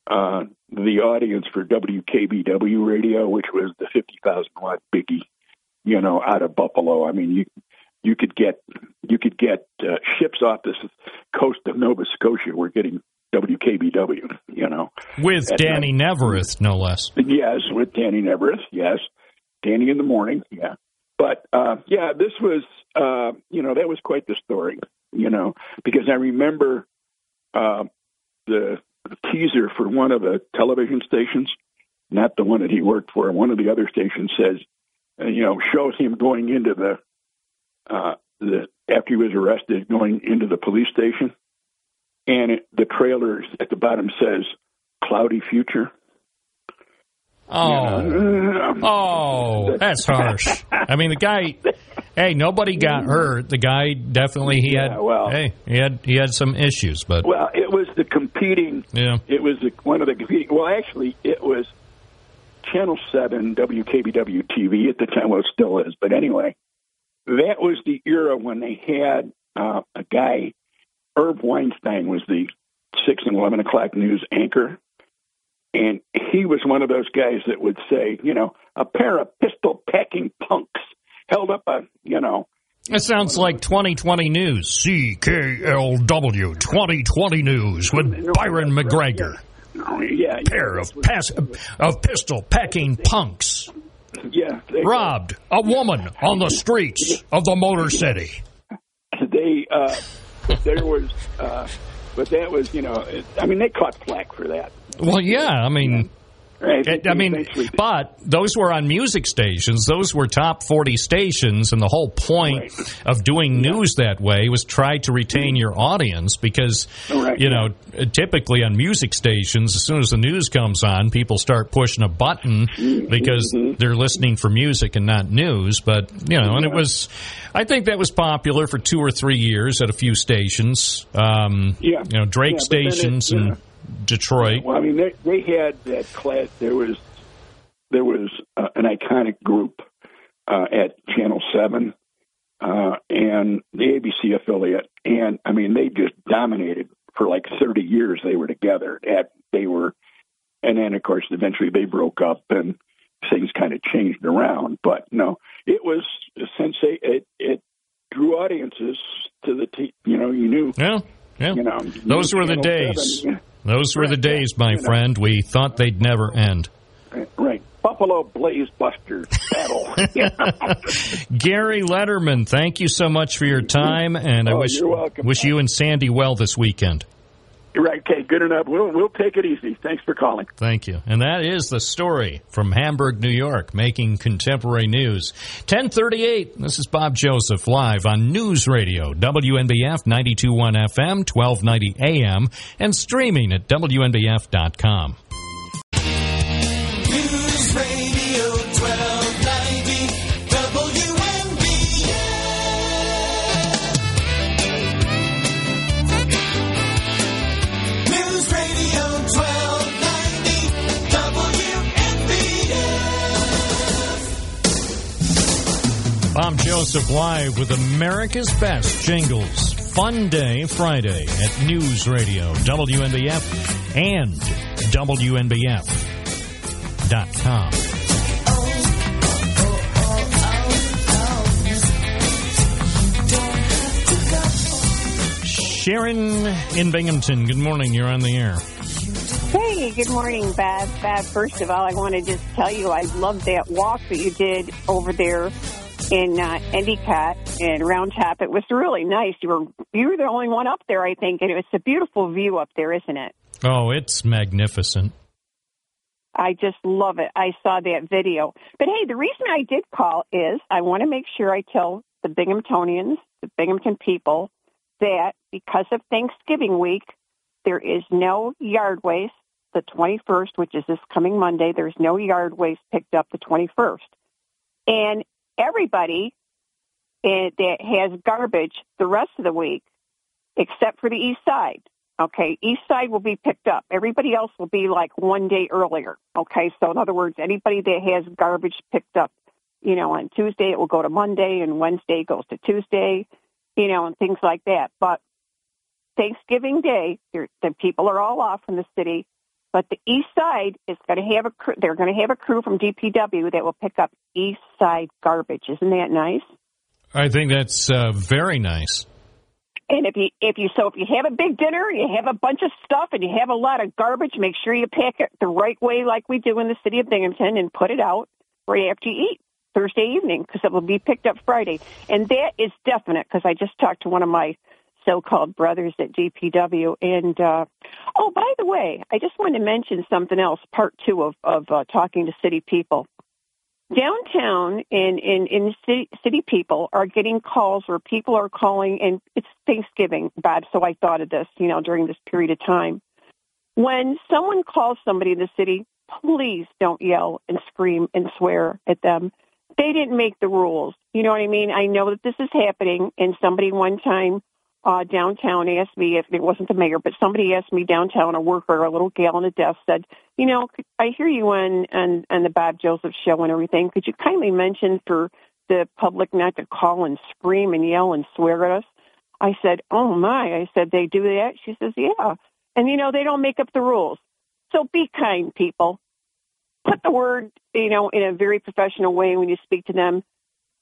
uh, the audience for WKBW radio, which was the fifty thousand watt biggie, you know, out of Buffalo. I mean, you you could get you could get uh, ships off the coast of Nova Scotia We're getting WKBW, you know, with Danny Neaverth, no less. Yes, with Danny Neaverth. Yes, Danny in the morning. Yeah, but uh, yeah, this was uh, you know that was quite the story. You know, because I remember uh, the teaser for one of the television stations, not the one that he worked for. One of the other stations says, you know, shows him going into the uh, the after he was arrested, going into the police station, and it, the trailer at the bottom says "cloudy future." Oh, oh, that's harsh. I mean, the guy. Hey, nobody got hurt. The guy definitely he had. Yeah, well- hey, he had he had some issues, but Well, it was the competing. Yeah. It was the, one of the competing. Well, actually, it was Channel Seven WKBW TV at the time. Well, it still is, but anyway, that was the era when they had uh, a guy. Irv Weinstein was the six and eleven o'clock news anchor, and he was one of those guys that would say, you know, a pair of pistol packing punks held up a, you know, it sounds like 2020 news. CKLW 2020 news with Byron MacGregor. Yeah, Pair of pass, of pistol packing punks yeah, they, robbed a woman on the streets of the Motor City. they uh there was uh but that was you know i mean they caught flack for that Well, yeah, I mean. Right I- mean, but those were on music stations. Those were top 40 stations, and the whole point of doing news that way was try to retain your audience because, Right. you know, typically on music stations, as soon as the news comes on, people start pushing a button because they're listening for music and not news. But, you know, and it was, I think that was popular for two or three years at a few stations. Um, Yeah. You know, Drake Yeah, then it- stations yeah. Detroit. well i mean they they had that class there was there was uh, an iconic group uh at channel 7 uh and the abc affiliate and i mean they just dominated for like 30 years they were together at they were and then of course eventually they broke up and things kind of changed around but no it was since it it drew audiences to the t- you know you knew Yeah, yeah. you know Those were the days. 7, Those were the days, my friend. We thought they'd never end. right buffalo blaze buster battle Gary Letterman, thank you so much for your time, and I Oh, wish wish you and Sandy well this weekend. Right okay good enough we'll we'll take it easy thanks for calling Thank you. And that is the story from Hamburg, New York, making contemporary news. 1038. This is Bob Joseph live on News Radio, WNBF 921 FM, 1290 AM, and streaming at WNBF.com. 1290 WNBF. Joseph live with America's Best Jingles. Fun Day Friday at News Radio, WNBF, and WNBF.com. Sharon in Binghamton, good morning. You're on the air. Hey, good morning, Bab. Bab, first of all, I want to just tell you I love that walk that you did over there in uh, Endicott and Round Top. It was really nice. You were you were the only one up there, I think, and it was a beautiful view up there, isn't it? Oh, it's magnificent. I just love it. I saw that video. But hey, the reason I did call is I want to make sure I tell the Binghamtonians, the Binghamton people, that because of Thanksgiving week, there is no yard waste the 21st, which is this coming Monday. There's no yard waste picked up the 21st. And everybody eh, that has garbage the rest of the week, except for the east side. Okay, east side will be picked up. Everybody else will be like one day earlier. Okay, so in other words, anybody that has garbage picked up, you know, on Tuesday it will go to Monday, and Wednesday goes to Tuesday, you know, and things like that. But Thanksgiving Day, the people are all off from the city, but the east side is going to have a crew. They're going to have a crew from DPW that will pick up east side garbage. Isn't that nice? I think that's uh, very nice. And if you if you so if you have a big dinner, you have a bunch of stuff, and you have a lot of garbage, make sure you pack it the right way, like we do in the city of Binghamton, and put it out right after you eat Thursday evening, because it will be picked up Friday. And that is definite, because I just talked to one of my so-called brothers at DPW, and uh, oh, by the way, I just want to mention something else. Part two of of uh, talking to city people downtown and in in city, city people are getting calls where people are calling and it's Thanksgiving, Bob, so I thought of this, you know, during this period of time. When someone calls somebody in the city, please don't yell and scream and swear at them. They didn't make the rules. You know what I mean? I know that this is happening and somebody one time uh, downtown asked me if it wasn't the mayor, but somebody asked me downtown, a worker, a little gal on a desk said, you know, I hear you on, on, on the Bob Joseph show and everything. Could you kindly mention for the public not to call and scream and yell and swear at us? I said, oh my. I said, they do that? She says, yeah. And you know, they don't make up the rules. So be kind, people. Put the word, you know, in a very professional way when you speak to them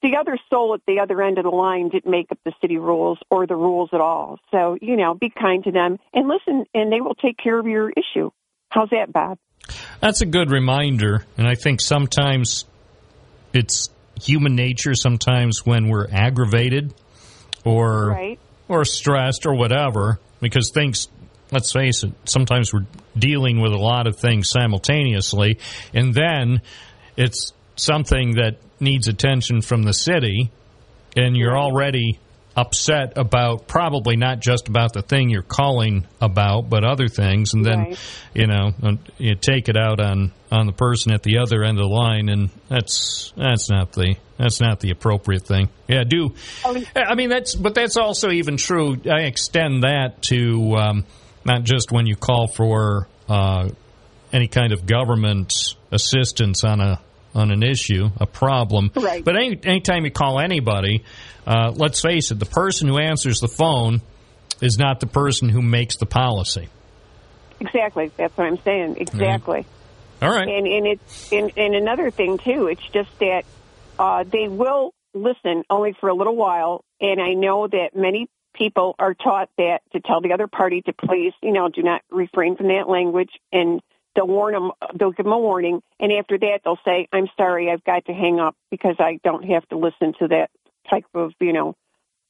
the other soul at the other end of the line didn't make up the city rules or the rules at all. So, you know, be kind to them and listen, and they will take care of your issue. How's that, Bob? That's a good reminder, and I think sometimes it's human nature. Sometimes when we're aggravated or Right. or stressed or whatever, because things. Let's face it. Sometimes we're dealing with a lot of things simultaneously, and then it's something that needs attention from the city, and you're already upset about probably not just about the thing you're calling about, but other things, and then Right. you know you take it out on on the person at the other end of the line, and that's that's not the that's not the appropriate thing. Yeah, do I mean that's but that's also even true. I extend that to um, not just when you call for uh, any kind of government assistance on a on an issue, a problem. Right. But any anytime you call anybody, uh, let's face it, the person who answers the phone is not the person who makes the policy. Exactly. That's what I'm saying. Exactly. All right. And and it's and, and another thing too. It's just that uh, they will listen only for a little while, and I know that many people are taught that to tell the other party to please, you know, do not refrain from that language, and they'll warn them. They'll give them a warning, and after that, they'll say, "I'm sorry, I've got to hang up because I don't have to listen to that type of, you know."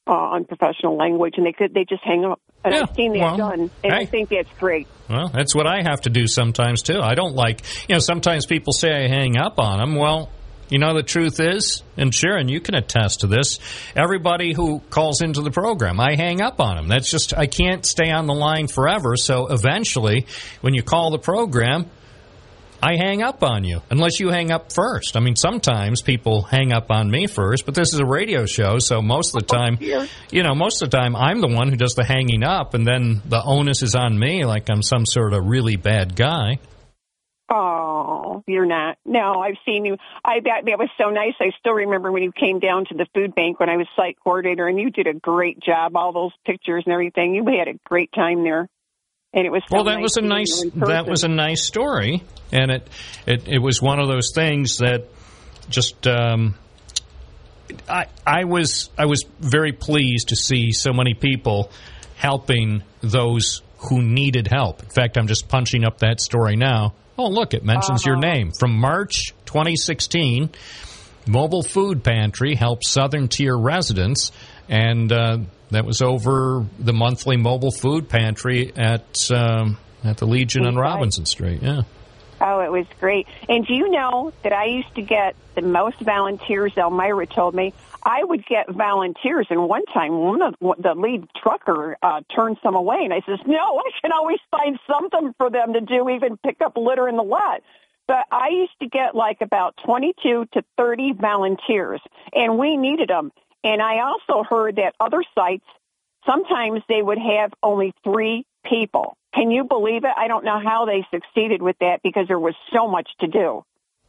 Uh, unprofessional language, and they could they just hang up. And Yeah, I've seen that well, done, and I think that's great. Well, that's what I have to do sometimes too. I don't like, you know, sometimes people say I hang up on them. Well, you know, the truth is, and Sharon, you can attest to this. Everybody who calls into the program, I hang up on them. That's just, I can't stay on the line forever. So eventually, when you call the program, I hang up on you unless you hang up first. I mean, sometimes people hang up on me first, but this is a radio show, so most of the oh, time, you know, most of the time I'm the one who does the hanging up, and then the onus is on me, like I'm some sort of really bad guy. Oh, you're not. No, I've seen you. I that that was so nice. I still remember when you came down to the food bank when I was site coordinator, and you did a great job. All those pictures and everything. You had a great time there, and it was. So Well, that nice was a nice that was a nice story, and it it, it was one of those things that just um, I I was I was very pleased to see so many people helping those who needed help. In fact, I'm just punching up that story now. Oh, look, it mentions your Uh-huh. name from March 2016. Mobile Food Pantry helps Southern Tier residents, and uh, that was over the monthly Mobile Food Pantry at um, at the Legion on Robinson Street. Yeah. Oh, it was great. And do you know that I used to get the most volunteers? Elmira told me I would get volunteers, and one time one of the lead trucker uh, turned some away, and I says, "No, I can always find something for them to do, even pick up litter in the lot." but I used to get like about 22 to 30 volunteers, and we needed them. And I also heard that other sites, sometimes they would have only three people. Can you believe it? I don't know how they succeeded with that because there was so much to do.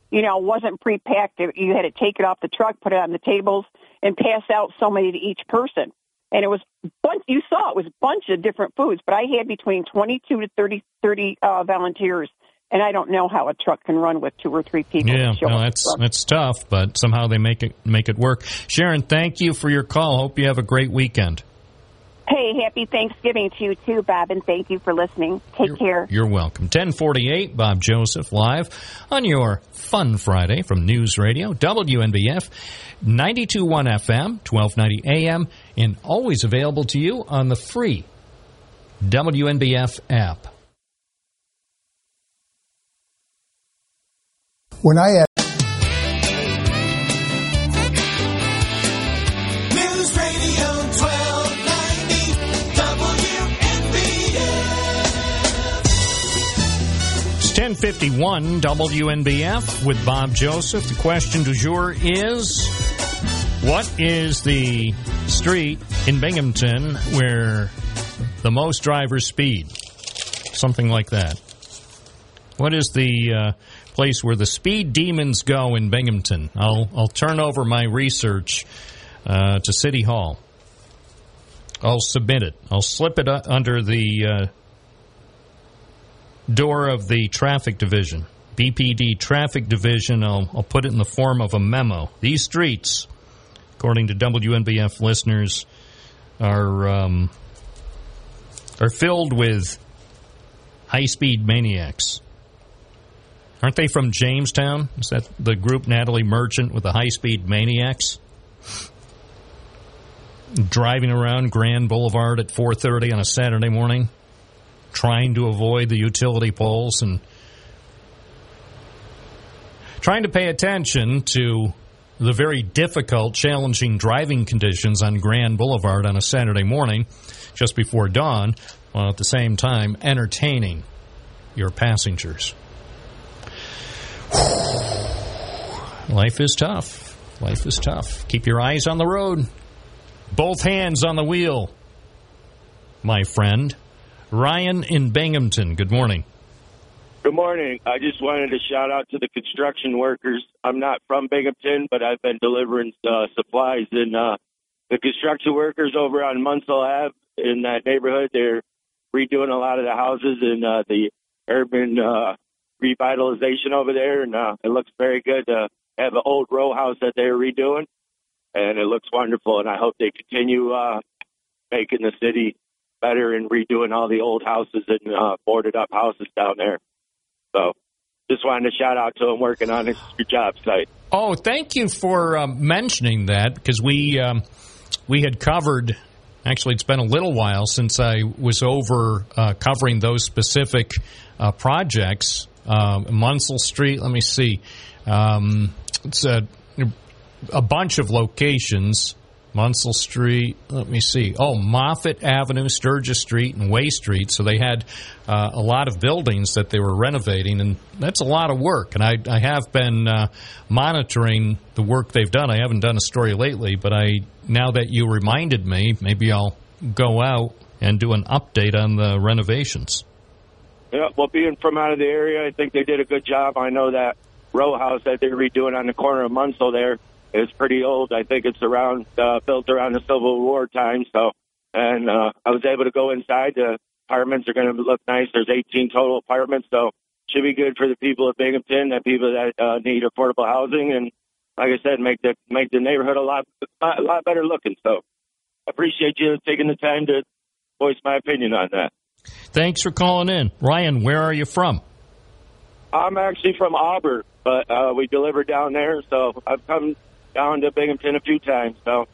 You know, it wasn't pre-packed. You had to take it off the truck, put it on the tables, and pass out so many to each person. And it was bunch. You saw it was a bunch of different foods, but I had between 22 to 30, 30 uh, volunteers, and I don't know how a truck can run with two or three people. Yeah, no, that's that's tough, but somehow they make it make it work. Sharon, thank you for your call. Hope you have a great weekend. Hey, happy Thanksgiving to you too, Bob, and thank you for listening. Take care. You're welcome. 1048, Bob Joseph live on your Fun Friday from News Radio, WNBF, 921 FM, 1290 AM, and always available to you on the free WNBF app. When I 1051 WNBF with Bob Joseph. The question du jour is What is the street in Binghamton where the most drivers speed? Something like that. What is the uh, place where the speed demons go in Binghamton? I'll, I'll turn over my research uh, to City Hall. I'll submit it. I'll slip it under the uh, door of the traffic division, BPD traffic division. I'll, I'll put it in the form of a memo. These streets, according to WNBF listeners, are um, are filled with high speed maniacs. Aren't they from Jamestown? Is that the group Natalie Merchant with the high speed maniacs? Driving around Grand Boulevard at 4:30 on a Saturday morning, trying to avoid the utility poles and trying to pay attention to the very difficult, challenging driving conditions on Grand Boulevard on a Saturday morning just before dawn, while at the same time entertaining your passengers. Life is tough. Life is tough. Keep your eyes on the road, both hands on the wheel, my friend. Ryan in Binghamton, good morning. Good morning. I just wanted to shout out to the construction workers. I'm not from Binghamton, but I've been delivering uh, supplies, and uh, the construction workers over on Munsell Ave in that neighborhood, they're redoing a lot of the houses and uh, the urban uh, revitalization over there, and uh, it looks very good to have an old row house that they're redoing, and it looks wonderful. And I hope they continue uh, making the city better and redoing all the old houses and uh, boarded up houses down there. So just wanted to shout out to him working on his job site. Oh, thank you for um, mentioning that because we um, we had covered. Actually, it's been a little while since I was over uh, covering those specific uh, projects. Um, Munsell Street. Let me see. Um, it's a a bunch of locations. Munsell Street. Let me see. Oh, Moffett Avenue, Sturgis Street, and Way Street. So they had uh, a lot of buildings that they were renovating, and that's a lot of work. And I, I have been uh, monitoring the work they've done. I haven't done a story lately, but I now that you reminded me, maybe I'll go out and do an update on the renovations. Yeah, well, being from out of the area, I think they did a good job. I know that row house that they're redoing on the corner of Munsell there is pretty old. I think it's around uh, built around the Civil War time. So, and uh, I was able to go inside. The apartments are going to look nice. There's 18 total apartments, so should be good for the people of Binghamton, the people that uh, need affordable housing, and like I said, make the make the neighborhood a lot a lot better looking. So, appreciate you taking the time to voice my opinion on that. Thanks for calling in, Ryan. Where are you from? I'm actually from Auburn, but uh, we deliver down there, so I've come down to Binghamton a few times. So,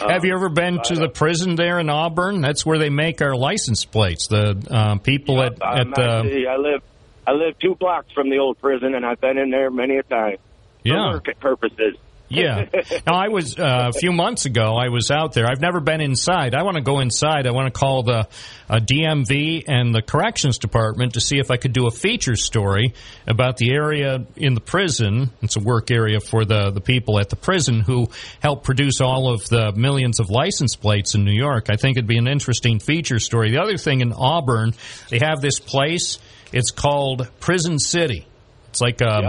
uh, Have you ever been to the prison there in Auburn? That's where they make our license plates. The uh, people at I'm at the actually, I live I live two blocks from the old prison, and I've been in there many a time. Yeah. for work purposes. Yeah. Now, I was uh, a few months ago. I was out there. I've never been inside. I want to go inside. I want to call the uh, DMV and the corrections department to see if I could do a feature story about the area in the prison. It's a work area for the the people at the prison who help produce all of the millions of license plates in New York. I think it'd be an interesting feature story. The other thing in Auburn, they have this place. It's called Prison City. It's like um,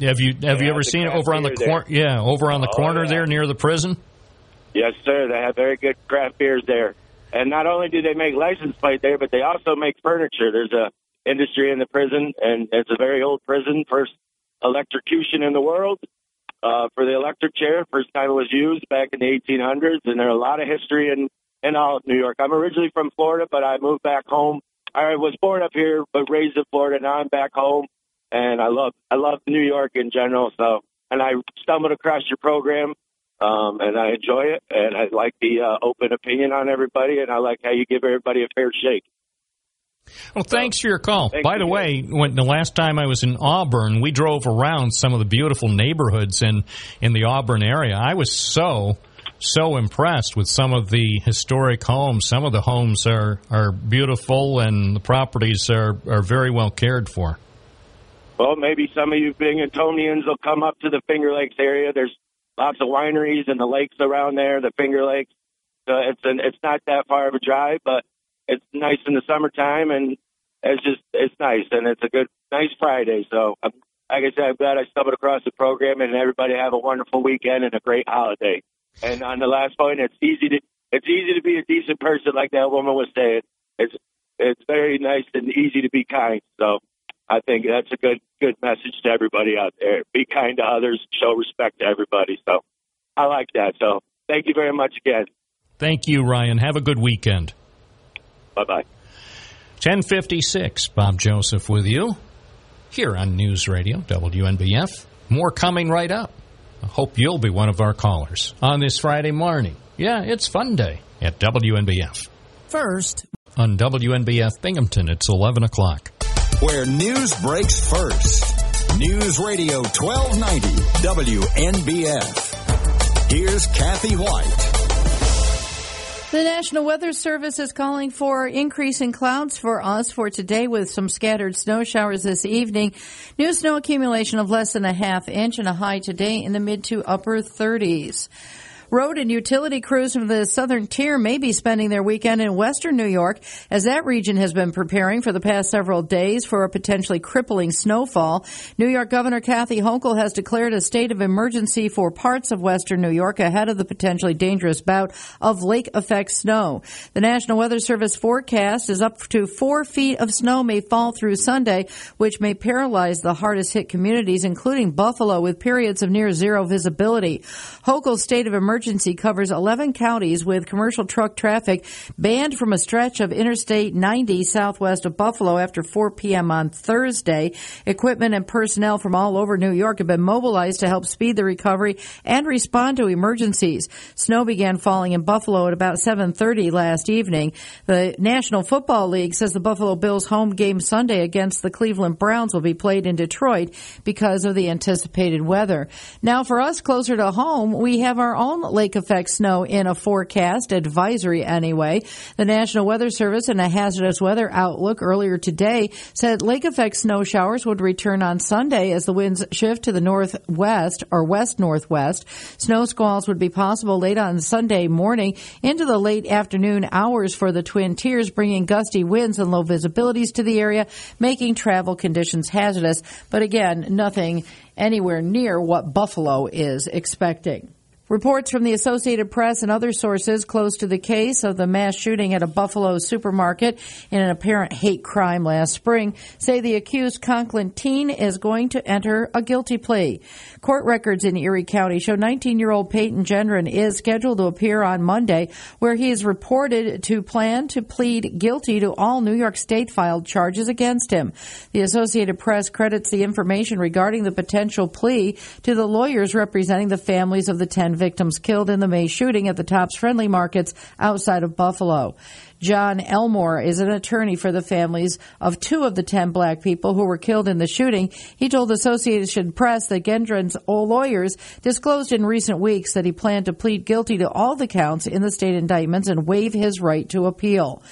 have you have you ever seen it over on the corner? Yeah, over on the Oh, corner yeah. there near the prison. Yes, sir. They have very good craft beers there. And not only do they make license plate there, but they also make furniture. There's a industry in the prison, and it's a very old prison. First electrocution in the world uh, for the electric chair. First time it was used back in the 1800s, and there's a lot of history in in all of New York. I'm originally from Florida, but I moved back home. I was born up here, but raised in Florida. Now I'm back home, and I love I love New York in general. So, and I stumbled across your program um, and I enjoy it. And I like the uh, open opinion on everybody, and I like how you give everybody a fair shake. Well, thanks for your call. Thank By you. the way, when the last time I was in Auburn, we drove around some of the beautiful neighborhoods in in the Auburn area. I was so so impressed with some of the historic homes. Some of the homes are are beautiful, and the properties are are very well cared for. Well, maybe some of you Binghamtonians will come up to the Finger Lakes area. There's lots of wineries and the lakes around there, the Finger Lakes. So it's an, it's not that far of a drive, but it's nice in the summertime, and it's just it's nice, and it's a good nice Friday. So, I'm, like I said, I'm glad I stumbled across the program, and everybody have a wonderful weekend and a great holiday. And on the last point, it's easy to it's easy to be a decent person, like that woman was saying. It's it's very nice and easy to be kind. So I think that's a good good message to everybody out there. Be kind to others, show respect to everybody. So I like that. So thank you very much again. Thank you, Ryan. Have a good weekend. Bye bye. 1056, Bob Joseph with you here on News Radio, WNBF. More coming right up. I hope you'll be one of our callers on this Friday morning. Yeah, it's fun day at WNBF. First, On WNBF Binghamton, it's 11 o'clock. Where news breaks first. News Radio 1290 WNBF. Here's Kathy White. The National Weather Service is calling for increasing clouds for us for today with some scattered snow showers this evening. New snow accumulation of less than a half inch and a high today in the mid to upper 30s. Road and utility crews from the southern tier may be spending their weekend in western New York as that region has been preparing for the past several days for a potentially crippling snowfall. New York Governor Kathy Hochul has declared a state of emergency for parts of western New York ahead of the potentially dangerous bout of lake effect snow. The National Weather Service forecast is up to four feet of snow may fall through Sunday, which may paralyze the hardest hit communities, including Buffalo, with periods of near zero visibility. Hochul's state of emergency covers 11 counties with commercial truck traffic banned from a stretch of Interstate 90 southwest of Buffalo after 4 p.m. on Thursday. Equipment and personnel from all over New York have been mobilized to help speed the recovery and respond to emergencies. Snow began falling in Buffalo at about 7:30 last evening. The National Football League says the Buffalo Bills home game Sunday against the Cleveland Browns will be played in Detroit because of the anticipated weather. Now for us closer to home, we have our own lake effect snow in a forecast advisory anyway. The National Weather Service in a hazardous weather outlook earlier today said lake effect snow showers would return on Sunday as the winds shift to the northwest or west northwest. Snow squalls would be possible late on Sunday morning into the late afternoon hours for the Twin Tiers, bringing gusty winds and low visibilities to the area, making travel conditions hazardous. But again, nothing anywhere near what Buffalo is expecting. Reports from the Associated Press and other sources close to the case of the mass shooting at a Buffalo supermarket in an apparent hate crime last spring say the accused Conklin teen is going to enter a guilty plea. Court records in Erie County show 19-year-old Peyton Gendron is scheduled to appear on Monday where he is reported to plan to plead guilty to all New York State filed charges against him. The Associated Press credits the information regarding the potential plea to the lawyers representing the families of the 10 victims killed in the May shooting at the Tops Friendly Markets outside of Buffalo. John Elmore is an attorney for the families of two of the 10 black people who were killed in the shooting. He told Associated Press that Gendron's old lawyers disclosed in recent weeks that he planned to plead guilty to all the counts in the state indictments and waive his right to appeal.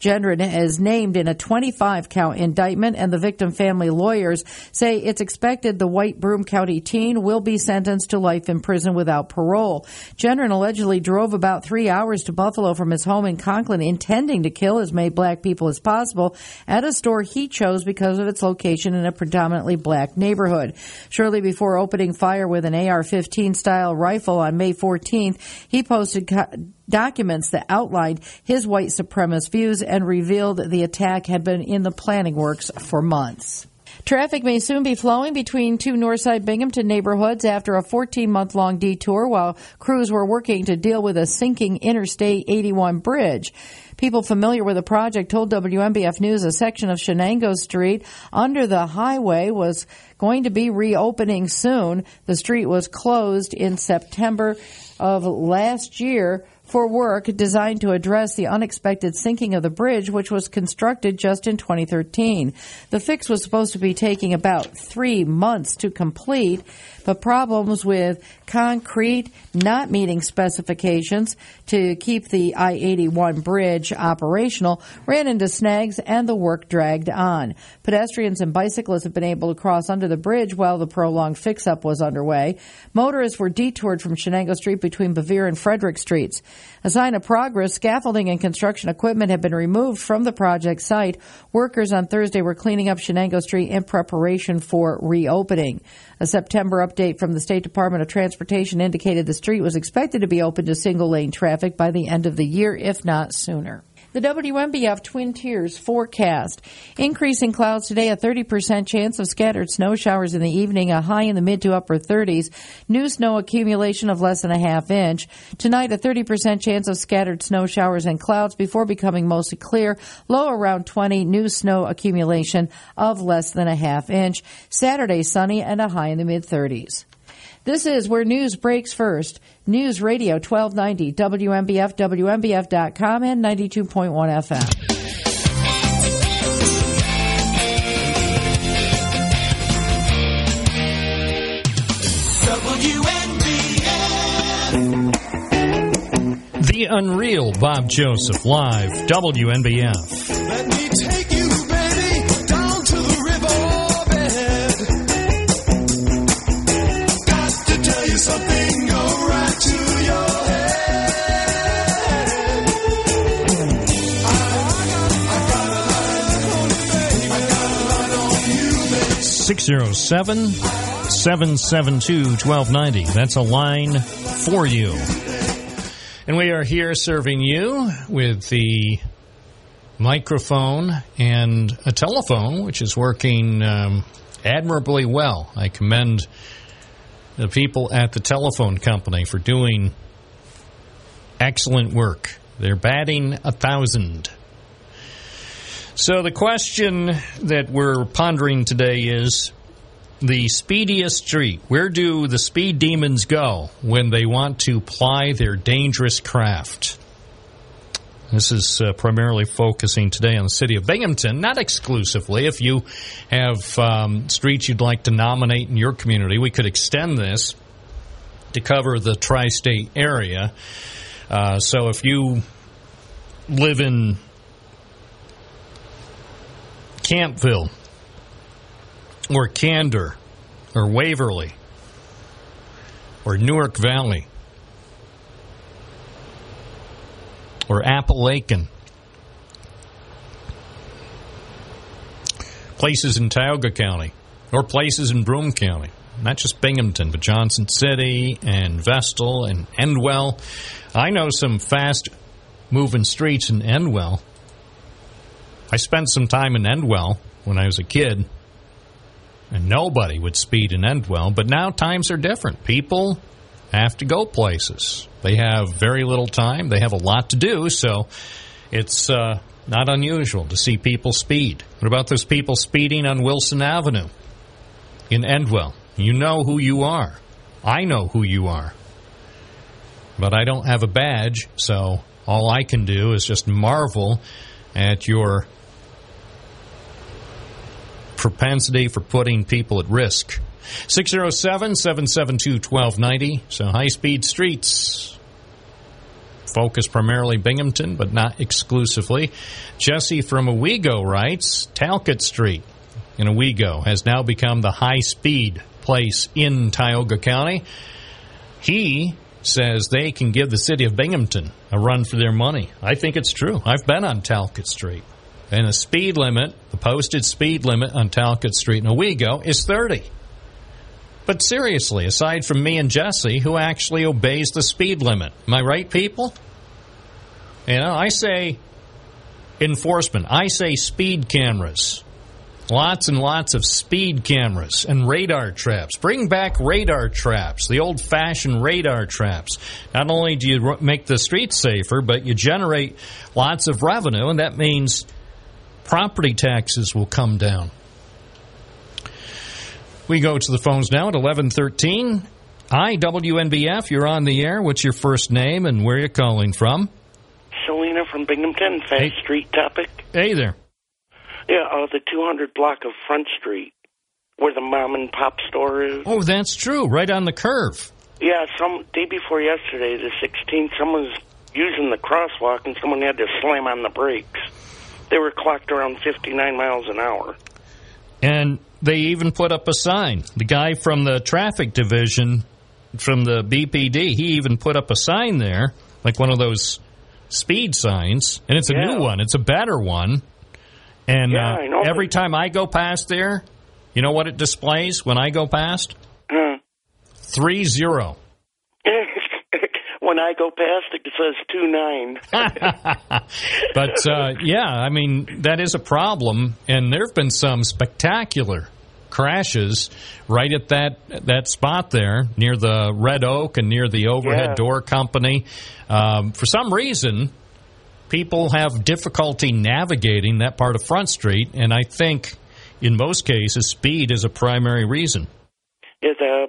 Gendron is named in a 25 count indictment, and the victim family lawyers say it's expected the White Broome County teen will be sentenced to life in prison without parole. Gendron allegedly drove about three hours to Buffalo from his home in Conklin, intending to kill as many black people as possible at a store he chose because of its location in a predominantly black neighborhood. Shortly before opening fire with an AR 15 style rifle on May 14th, he posted co- documents that outlined his white supremacist views and revealed the attack had been in the planning works for months. Traffic may soon be flowing between two Northside Binghamton neighborhoods after a 14 month long detour while crews were working to deal with a sinking Interstate 81 bridge. People familiar with the project told WNBF News a section of Shenango Street under the highway was going to be reopening soon. The street was closed in September of last year for work designed to address the unexpected sinking of the bridge, which was constructed just in 2013. The fix was supposed to be taking about three months to complete, but problems with concrete not meeting specifications to keep the I 81 bridge operational ran into snags and the work dragged on. Pedestrians and bicyclists have been able to cross under the bridge while the prolonged fix up was underway. Motorists were detoured from Shenango Street between Bevier and Frederick Streets. A sign of progress, scaffolding and construction equipment have been removed from the project site. Workers on Thursday were cleaning up Shenango Street in preparation for reopening. A September update from the State Department of Transportation indicated the street was expected to be open to single lane traffic by the end of the year, if not sooner. The WNBF Twin Tiers forecast. Increasing clouds today, a 30% chance of scattered snow showers in the evening, a high in the mid to upper 30s. New snow accumulation of less than a half inch. Tonight, a 30% chance of scattered snow showers and clouds before becoming mostly clear. Low around 20. New snow accumulation of less than a half inch. Saturday, sunny and a high in the mid 30s. This is where news breaks first. News Radio 1290, WNBF, WNBF.com, and 92.1 FM. The Unreal Bob Joseph live WNBF. 607 772 1290. That's a line for you. And we are here serving you with the microphone and a telephone, which is working um, admirably well. I commend the people at the telephone company for doing excellent work. They're batting a thousand. So the question that we're pondering today is the speediest street. Where do the speed demons go when they want to ply their dangerous craft? This is uh, primarily focusing today on the city of Binghamton, not exclusively. If you have um, streets you'd like to nominate in your community, we could extend this to cover the tri state area. Uh, so if you live in Campville, or Candor, or Waverly, or Newark Valley, or Apalachin, places in Tioga County, or places in Broome County. Not just Binghamton, but Johnson City and Vestal and Endwell. I know some fast moving streets in Endwell. I spent some time in Endwell when I was a kid and nobody would speed in Endwell. But now times are different. People have to go places. They have very little time. They have a lot to do, so it's uh, not unusual to see people speed. What about those people speeding on Wilson Avenue in Endwell? You know who you are. I know who you are. but I don't have a badge, so all I can do is just marvel at your propensity for putting people at risk. 607 772 1290. So high speed streets. Focus primarily Binghamton, but not exclusively. Jesse from Owego writes Talcott Street in Owego has now become the high speed place in Tioga County. He says they can give the city of Binghamton a run for their money. I think it's true. I've been on Talcott Street. And the speed limit, the posted speed limit on Talcott Street in Owego is 30. But seriously, aside from me and Jesse, who actually obeys the speed limit? Am I right, people? You know, I say enforcement. I say speed cameras. Lots and lots of speed cameras and radar traps. Bring back radar traps, the old fashioned radar traps. Not only do you make the streets safer, but you generate lots of revenue, and that means property taxes will come down. We go to the phones now at 1113. Hi, WNBF. You're on the air. What's your first name and where are you calling from? Selena from Binghamton, Fast Street topic. Hey there. Yeah, uh, the 200 block of Front Street, where the mom and pop store is. Oh, that's true. Right on the curve. Yeah, some day before yesterday, the 16th, someone was using the crosswalk and someone had to slam on the brakes. They were clocked around 59 miles an hour. And they even put up a sign. The guy from the traffic division from the BPD, he even put up a sign there, like one of those speed signs, and it's a Yeah. new one. It's a better one. And Yeah, uh, every time I go past there, you know what it displays when I go past? Huh. Three zero. When I go past, it it says 2-9. But uh, yeah, I mean that is a problem, and there have been some spectacular crashes right at that that spot there near the Red Oak and near the overhead Yeah. door company. Um, for some reason, people have difficulty navigating that part of Front Street, and I think in most cases speed is a primary reason. Yeah, the,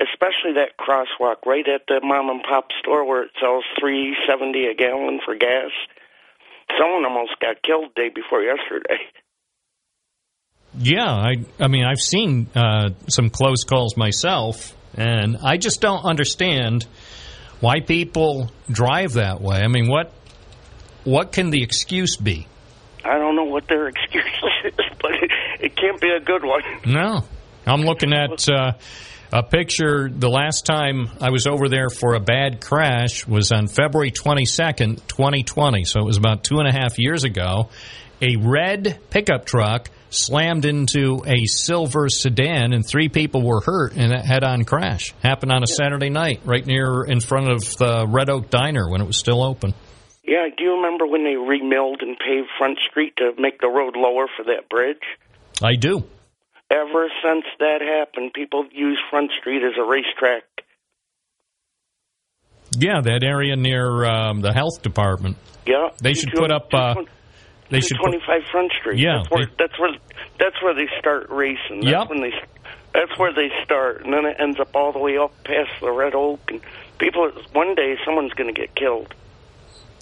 especially that crosswalk right at the mom and pop store where it sells 370 a gallon for gas. Someone almost got killed day before yesterday. Yeah, I I mean I've seen uh, some close calls myself, and I just don't understand why people drive that way. I mean, what what can the excuse be? I don't know what their excuse is, but it, it can't be a good one. No, I'm looking at uh, a picture. The last time I was over there for a bad crash was on February 22nd, 2020. So it was about two and a half years ago. A red pickup truck slammed into a silver sedan, and three people were hurt in a head-on crash. Happened on a Saturday night, right near in front of the Red Oak Diner when it was still open. Yeah, do you remember when they remilled and paved Front Street to make the road lower for that bridge? I do. Ever since that happened, people use Front Street as a racetrack. Yeah, that area near um, the health department. Yeah, They should put up. Uh, they should 25 Front Street. Yeah, that's where they- that's where that's where they start racing. That's Yep. when they that's where they start, and then it ends up all the way up past the Red Oak, and people. One day, someone's going to get killed.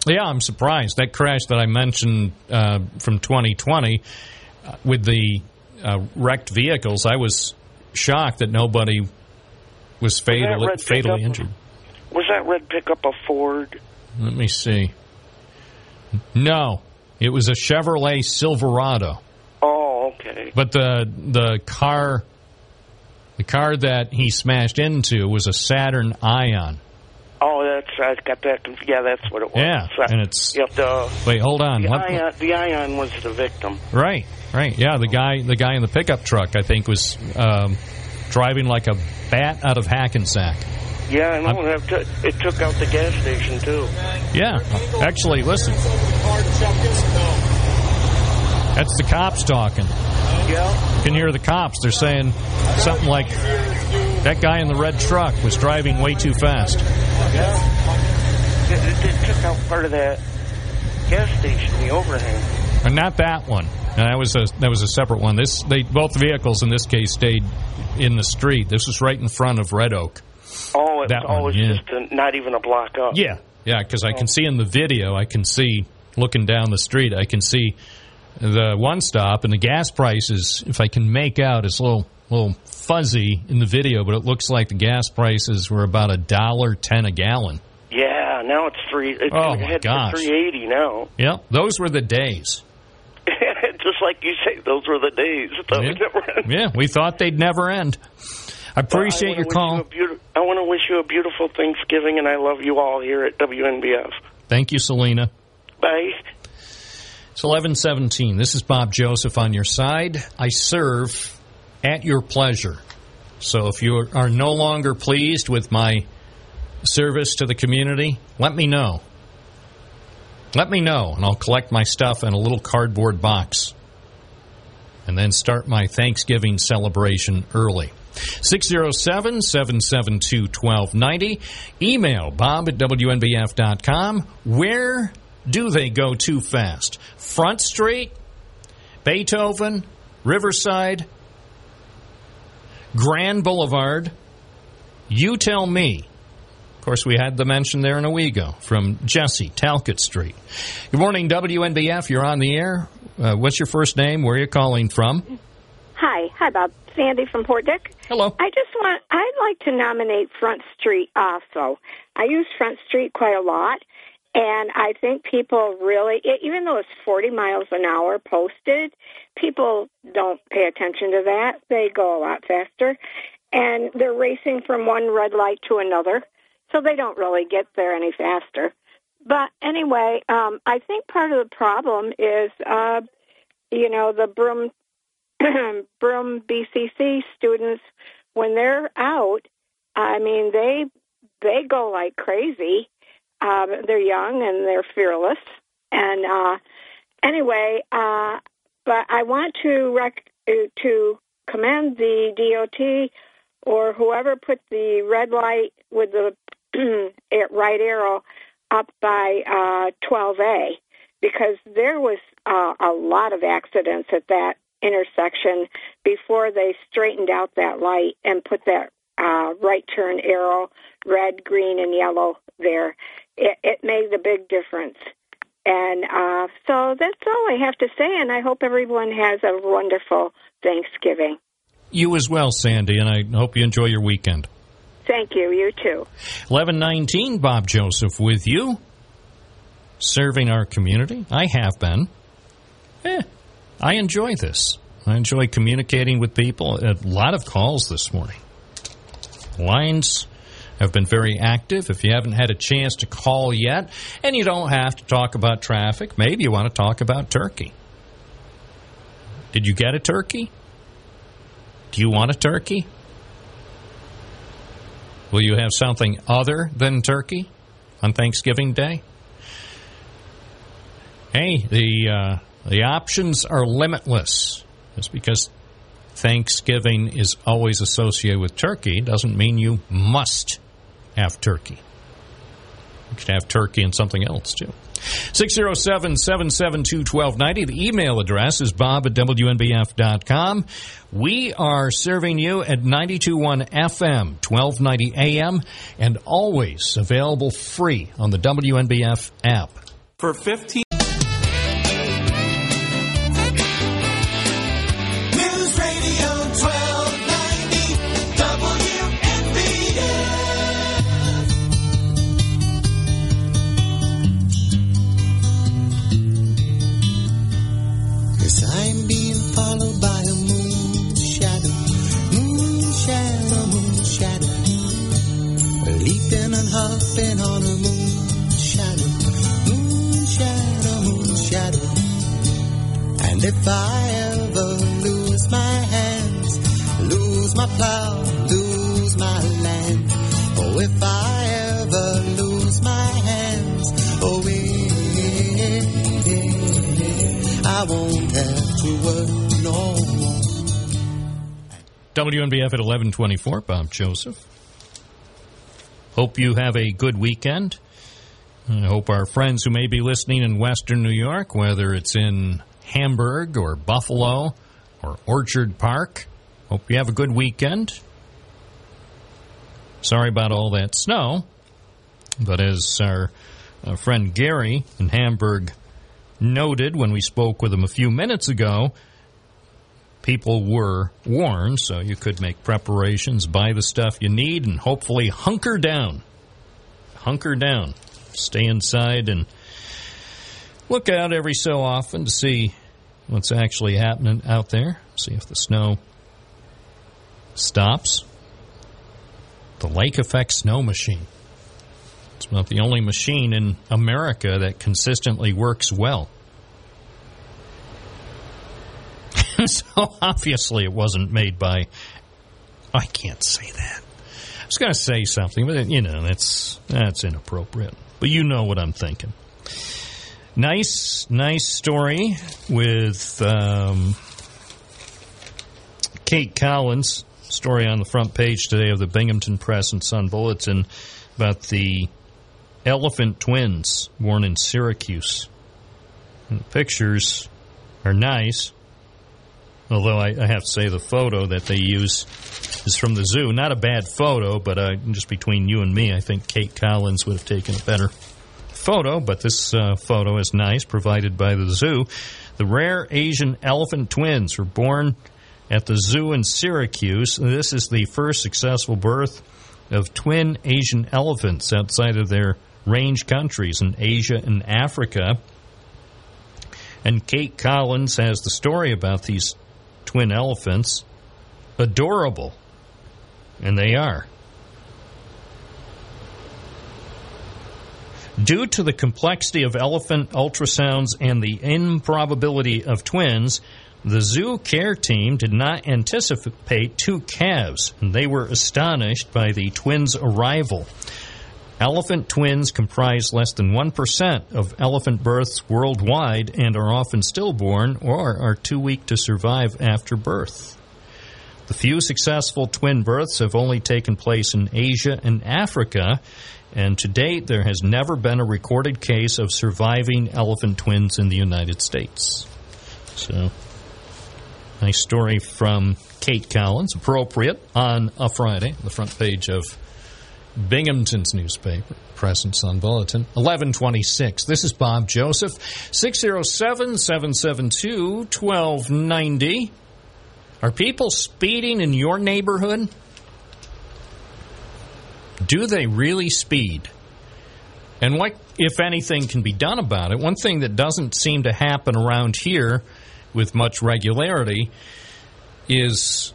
Yeah, I'm surprised. That crash that I mentioned uh, from 2020 uh, with the uh, wrecked vehicles, I was shocked that nobody was fatal, red fatally pickup? injured. Was that red pickup a Ford? Let me see. No, it was a Chevrolet Silverado. Oh, okay. But the the car the car that he smashed into was a Saturn Ion. Oh, that's I got that. Yeah, that's what it was. Yeah, So- and it's- Yep, the, Wait, hold on. The ion, the ion was the victim. Right, right. Yeah, the guy the guy in the pickup truck I think was um, driving like a bat out of Hackensack. Yeah, and I know. It took, it took out the gas station too. Yeah, actually, listen. That's the cops talking. Yeah. You can hear the cops. They're saying something like, "That guy in the red truck was driving way too fast." Yeah. It, it, it took out part of that gas station, the overhang. And not that one. No, that was a that was a separate one. This they both vehicles in this case stayed in the street. This was right in front of Red Oak. Oh, it's That one, always yeah. just a, not even a block up. Yeah, yeah, because I can oh. see in the video, I can see looking down the street, I can see the one stop and the gas prices. If I can make out, it's a little little fuzzy in the video, but it looks like the gas prices were about a dollar ten a gallon. Yeah, now it's three. It's Oh, my gosh. three eighty now. Yep, those were the days. Just like you say, those were the days. Yeah. we'd never end. Yeah, we thought they'd never end. I appreciate I your call. you I want to wish you a beautiful Thanksgiving, and I love you all here at WNBF. Thank you, Selena. Bye. It's 1117. This is Bob Joseph on your side. I serve at your pleasure. So if you are no longer pleased with my service to the community, let me know. Let me know, and I'll collect my stuff in a little cardboard box. And then start my Thanksgiving celebration early. 607 772 1290. Email bob at WNBF.com. Where do they go too fast? Front Street, Beethoven, Riverside, Grand Boulevard. You tell me. Of course, we had the mention there in a Owego from Jesse, Talcott Street. Good morning, WNBF. You're on the air. Uh, what's your first name? Where are you calling from? Hi, hi, Bob. Sandy from Port Dick. Hello. I just want, I'd like to nominate Front Street also. I use Front Street quite a lot, and I think people really, even though it's 40 miles an hour posted, people don't pay attention to that. They go a lot faster, and they're racing from one red light to another, so they don't really get there any faster. But anyway, um, I think part of the problem is, uh, you know, the Broome Broome BCC students when they're out. I mean, they they go like crazy. Um, they're young and they're fearless. And uh, anyway, uh, but I want to rec- uh, to commend the DOT or whoever put the red light with the eh, right arrow up by uh, 12A because there was uh, a lot of accidents at that intersection before they straightened out that light and put that uh, right turn arrow, red, green, and yellow there. It, it made a big difference. And uh, so that's all I have to say, and I hope everyone has a wonderful Thanksgiving. You as well, Sandy, and I hope you enjoy your weekend. Thank you. You too. 1119, Bob Joseph with you, serving our community. I have been. Eh, I enjoy this. I enjoy communicating with people. A lot of calls this morning. Lines have been very active. If you haven't had a chance to call yet, and you don't have to talk about traffic, maybe you want to talk about turkey. Did you get a turkey? Do you want a turkey? Will you have something other than turkey on Thanksgiving Day? Hey, the uh, the options are limitless. Just because Thanksgiving is always associated with turkey doesn't mean you must have turkey. You have turkey and something else too. 607 772 1290. The email address is bob at WNBF.com. We are serving you at 92.1 FM, 1290 AM, and always available free on the WNBF app. For 15 WNBF at 1124, Bob Joseph. Hope you have a good weekend. I hope our friends who may be listening in Western New York, whether it's in Hamburg or Buffalo or Orchard Park, hope you have a good weekend. Sorry about all that snow, but as our uh, friend Gary in Hamburg noted when we spoke with him a few minutes ago, people were warned, so you could make preparations, buy the stuff you need, and hopefully hunker down. Hunker down. Stay inside and look out every so often to see what's actually happening out there. See if the snow stops. The lake effect snow machine. It's not the only machine in America that consistently works well. so obviously it wasn't made by. I can't say that. I was going to say something, but you know that's that's inappropriate. But you know what I'm thinking. Nice, nice story with um, Kate Collins. Story on the front page today of the Binghamton Press and Sun Bulletin about the elephant twins born in Syracuse. And the pictures are nice, although I, I have to say the photo that they use is from the zoo. Not a bad photo, but uh, just between you and me, I think Kate Collins would have taken a better photo, but this uh, photo is nice, provided by the zoo. The rare Asian elephant twins were born at the zoo in Syracuse. This is the first successful birth of twin Asian elephants outside of their range countries in Asia and Africa. And Kate Collins has the story about these twin elephants. Adorable. And they are. Due to the complexity of elephant ultrasounds and the improbability of twins, the zoo care team did not anticipate two calves, and they were astonished by the twins' arrival. Elephant twins comprise less than 1% of elephant births worldwide and are often stillborn or are too weak to survive after birth. The few successful twin births have only taken place in Asia and Africa, and to date there has never been a recorded case of surviving elephant twins in the United States. So, nice story from Kate Collins, appropriate on a Friday, the front page of Binghamton's newspaper, Press and Sun Bulletin, 1126. This is Bob Joseph, 607 772 1290. Are people speeding in your neighborhood? Do they really speed? And what, if anything, can be done about it? One thing that doesn't seem to happen around here with much regularity is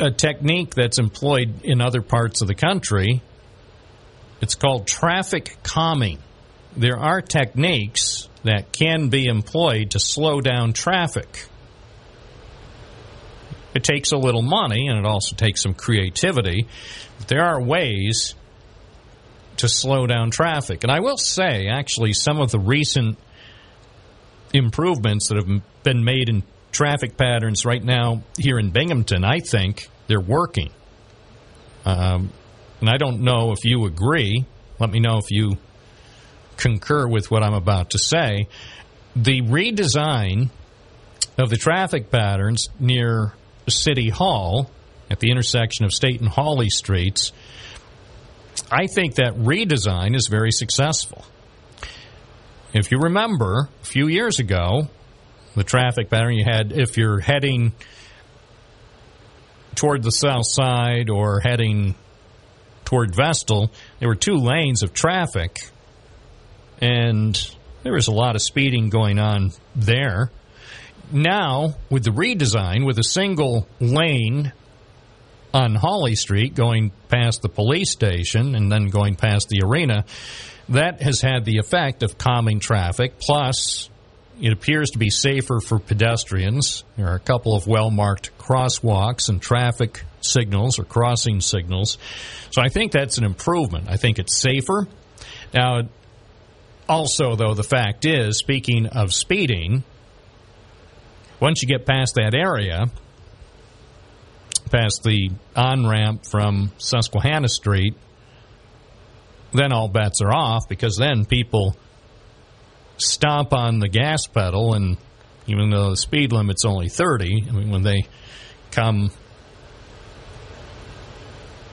a technique that's employed in other parts of the country. It's called traffic calming. There are techniques that can be employed to slow down traffic. It takes a little money and it also takes some creativity. But there are ways to slow down traffic. And I will say, actually, some of the recent improvements that have been made in traffic patterns right now here in Binghamton, I think they're working. Um, and I don't know if you agree. Let me know if you concur with what I'm about to say. The redesign of the traffic patterns near City Hall at the intersection of State and Hawley Streets, I think that redesign is very successful. If you remember, a few years ago, the traffic pattern you had, if you're heading toward the south side or heading toward Vestal, there were two lanes of traffic, and there was a lot of speeding going on there. Now, with the redesign, with a single lane on Hawley Street going past the police station and then going past the arena, that has had the effect of calming traffic. Plus, it appears to be safer for pedestrians. There are a couple of well marked crosswalks and traffic signals or crossing signals. So I think that's an improvement. I think it's safer. Now, also, though, the fact is, speaking of speeding, once you get past that area, past the on ramp from Susquehanna Street, then all bets are off because then people stomp on the gas pedal, and even though the speed limit's only 30, I mean, when they come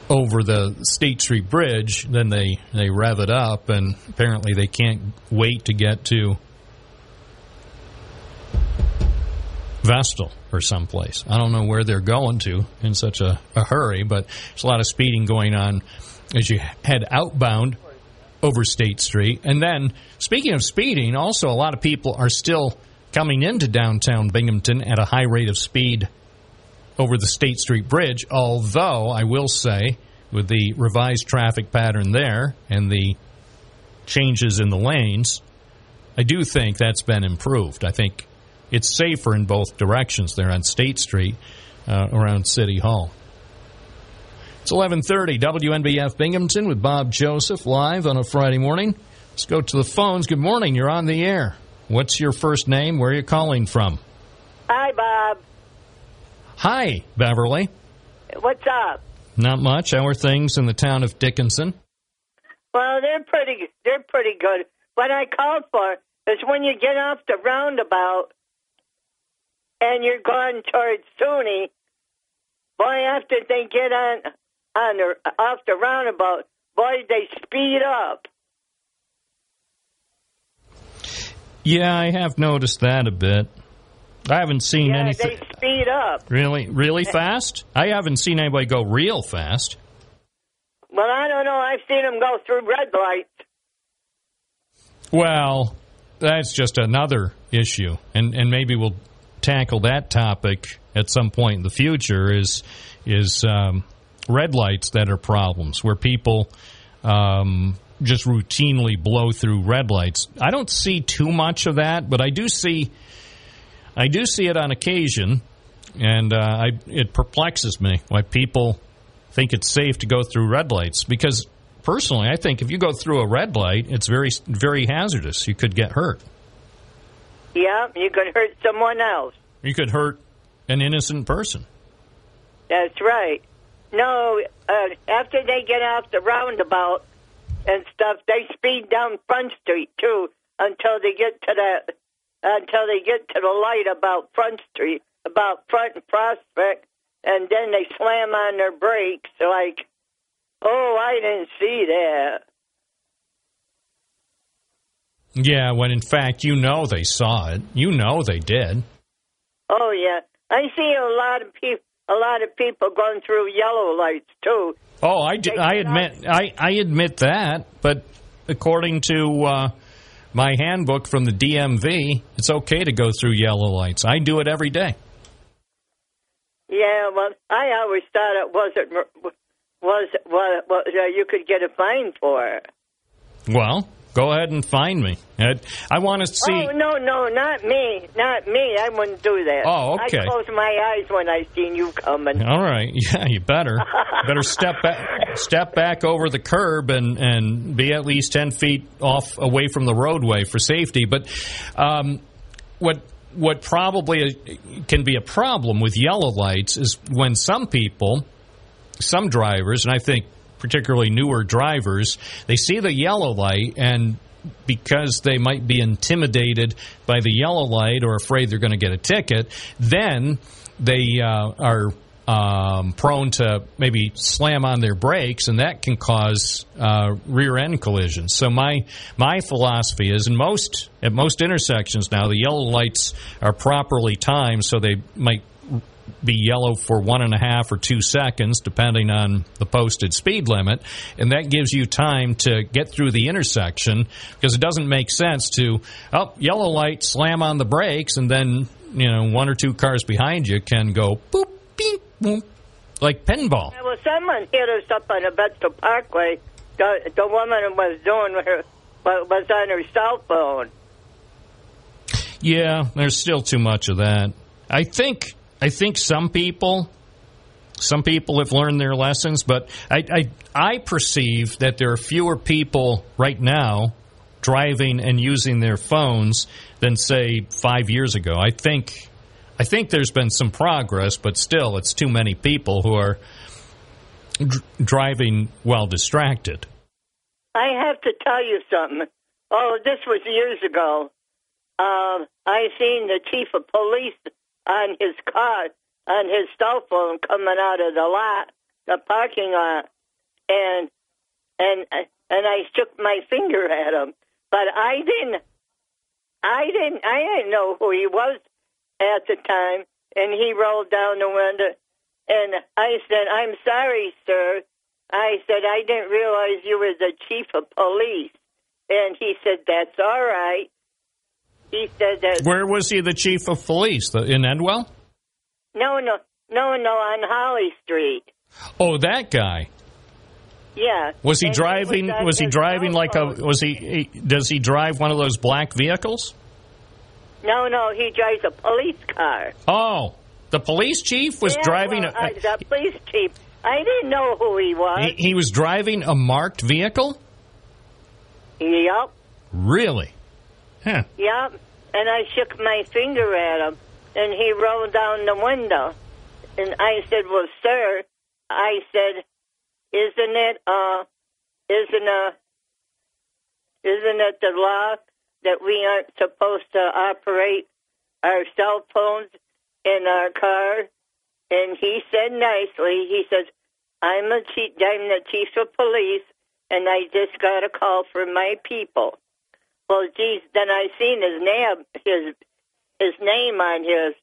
over the State Street Bridge, then they they rev it up, and apparently they can't wait to get to Vestal or someplace. I don't know where they're going to in such a, a hurry, but there's a lot of speeding going on as you head outbound over State Street. And then, speaking of speeding, also a lot of people are still coming into downtown Binghamton at a high rate of speed over the State Street Bridge. Although, I will say, with the revised traffic pattern there and the changes in the lanes, I do think that's been improved. I think it's safer in both directions there on State Street uh, around City Hall. It's 11:30 WNBF Binghamton with Bob Joseph live on a Friday morning. Let's go to the phones. Good morning. You're on the air. What's your first name? Where are you calling from? Hi, Bob. Hi, Beverly. What's up? Not much. How are things in the town of Dickinson? Well, they're pretty. They're pretty good. What I called for is when you get off the roundabout and you're going towards SUNY. Boy, after they get on on the off the roundabout, boy, they speed up. Yeah, I have noticed that a bit. I haven't seen Yeah, anything. they speed up. Really, really fast? I haven't seen anybody go real fast. Well, I don't know. I've seen them go through red lights. Well, that's just another issue, and and maybe we'll tackle that topic at some point in the future. Is is um, red lights that are problems where people um, just routinely blow through red lights? I don't see too much of that, but I do see I do see it on occasion, and uh, I, it perplexes me why people think it's safe to go through red lights because personally, I think if you go through a red light, it's very very hazardous. You could get hurt. Yeah, you could hurt someone else. You could hurt an innocent person. That's right. No, uh, after they get off the roundabout and stuff, they speed down Front Street too until they get to the until they get to the light about Front Street, about Front and Prospect, and then they slam on their brakes like, "Oh, I didn't see that." Yeah, when in fact you know they saw it. You know they did. Oh yeah, I see a lot of people, a lot of people going through yellow lights too. Oh, I, d- I admit I, I admit that, but according to uh, my handbook from the DMV, it's okay to go through yellow lights. I do it every day. Yeah, well, I always thought it wasn't was was, was uh, you could get a fine for it. Well, go ahead and find me. I, I want to see. Oh no, no, not me, not me. I wouldn't do that. Oh, okay. I close my eyes when I seen you coming. All right, yeah, you better better step back, step back over the curb and and be at least ten feet off away from the roadway for safety. But um, what what probably can be a problem with yellow lights is when some people, some drivers, and I think particularly newer drivers, they see the yellow light and because they might be intimidated by the yellow light or afraid they're going to get a ticket, then they uh, are um, prone to maybe slam on their brakes, and that can cause uh, rear end collisions. So my my philosophy is, in most at most intersections now, the yellow lights are properly timed, so they might be yellow for one and a half or two seconds, depending on the posted speed limit, and that gives you time to get through the intersection because it doesn't make sense to oh yellow light, slam on the brakes, and then you know one or two cars behind you can go boop beep boop like pinball. Yeah, well, someone hit us up on the Bethel Parkway. The, the woman was doing her was on her cell phone. Yeah, there's still too much of that. I think I think some people some people have learned their lessons, but I, I I perceive that there are fewer people right now driving and using their phones than say five years ago. I think I think there's been some progress, but still, it's too many people who are dr- driving while distracted. I have to tell you something. Oh, this was years ago. Um, I seen the chief of police on his car, on his cell phone, coming out of the lot, the parking lot, and and and I shook my finger at him, but I didn't. I didn't. I didn't know who he was at the time, and he rolled down the window, and I said, "I'm sorry, sir." I said, "I didn't realize you were the chief of police," and he said, "That's all right." He said that. Where was he the chief of police? The, in Endwell? No, no, no, no, on Hawley Street. Oh, that guy. Yeah. Was he And driving? on Was he driving like a? Was he, he? Does he drive one of those black vehicles? No, no, he drives a police car. Oh, the police chief was Yeah, driving. well, a, uh, the police chief. I didn't know who he was. he, he was driving a marked vehicle. Yep, Really? Huh. yep. And I shook my finger at him, and he rolled down the window. And I said, "Well, sir," I said, "Isn't it uh, isn't uh, isn't it the law that we aren't supposed to operate our cell phones in our car?" And he said nicely, he says, "I'm a chief. I'm the chief of police, and I just got a call from my people." Well, geez, then I seen his name, his his name on his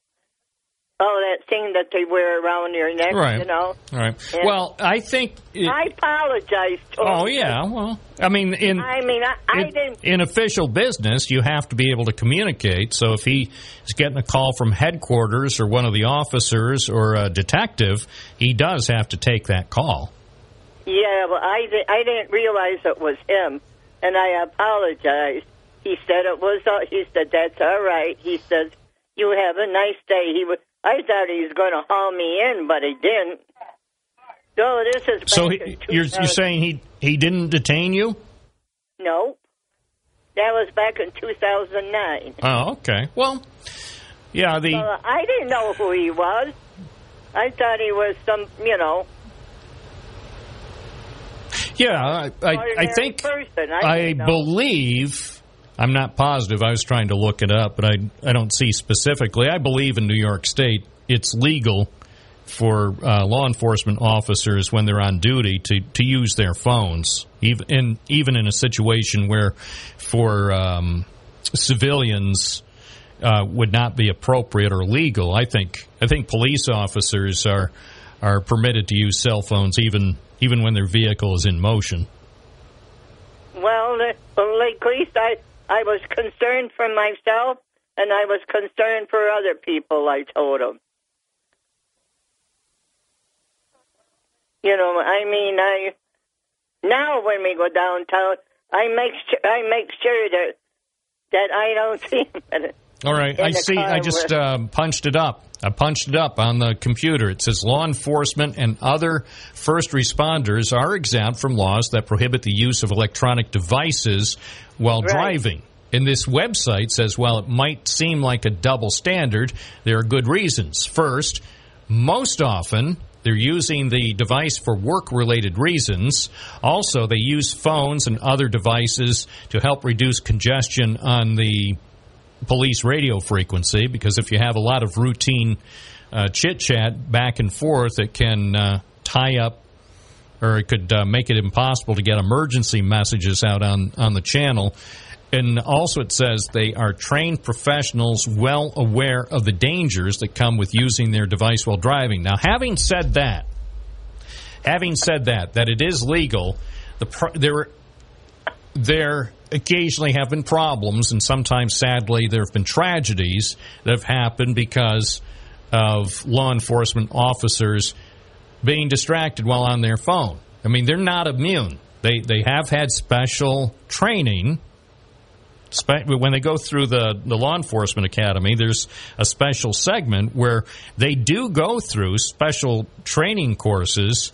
oh that thing that they wear around your neck, Right. you know. Right. Yeah. Well, I think. It, I apologize oh yeah. Well, I mean, in I mean, I, I in, didn't. in official business, you have to be able to communicate. So if he is getting a call from headquarters or one of the officers or a detective, he does have to take that call. Yeah, well, I I didn't realize it was him, and I apologize. He said it was. Uh, he said that's all right. He says you have a nice day. He was. I thought he was going to haul me in, but he didn't. So this is. So he, you're you're saying he he didn't detain you? No. That was back in 2009. Oh, okay. Well, yeah. The I didn't know who he was. I thought he was some, you know, yeah. I I, I think person. I, I believe. I'm not positive. I was trying to look it up, but I I don't see specifically. I believe in New York State, it's legal for uh, law enforcement officers when they're on duty to, to use their phones, even in even in a situation where for um, civilians uh, would not be appropriate or legal. I think I think police officers are are permitted to use cell phones even even when their vehicle is in motion. Well, at least I, I was concerned for myself, and I was concerned for other people. I told him. You know, I mean, I now when we go downtown, I make su- I make sure that that I don't see him. All right, I see. I just um, punched it up. I punched it up on the computer. It says law enforcement and other first responders are exempt from laws that prohibit the use of electronic devices while Right. driving. And this website says, while it might seem like a double standard, there are good reasons. First, most often they're using the device for work related reasons. Also, they use phones and other devices to help reduce congestion on the police radio frequency because if you have a lot of routine uh, chit chat back and forth, it can uh, tie up or it could uh, make it impossible to get emergency messages out on, on the channel. And also, it says they are trained professionals well aware of the dangers that come with using their device while driving. Now, having said that, having said that, that it is legal, the pro- there there occasionally have been problems, and sometimes, sadly, there have been tragedies that have happened because of law enforcement officers being distracted while on their phone. I mean, they're not immune. They they have had special training. Spe- When they go through the, the law enforcement academy, there's a special segment where they do go through special training courses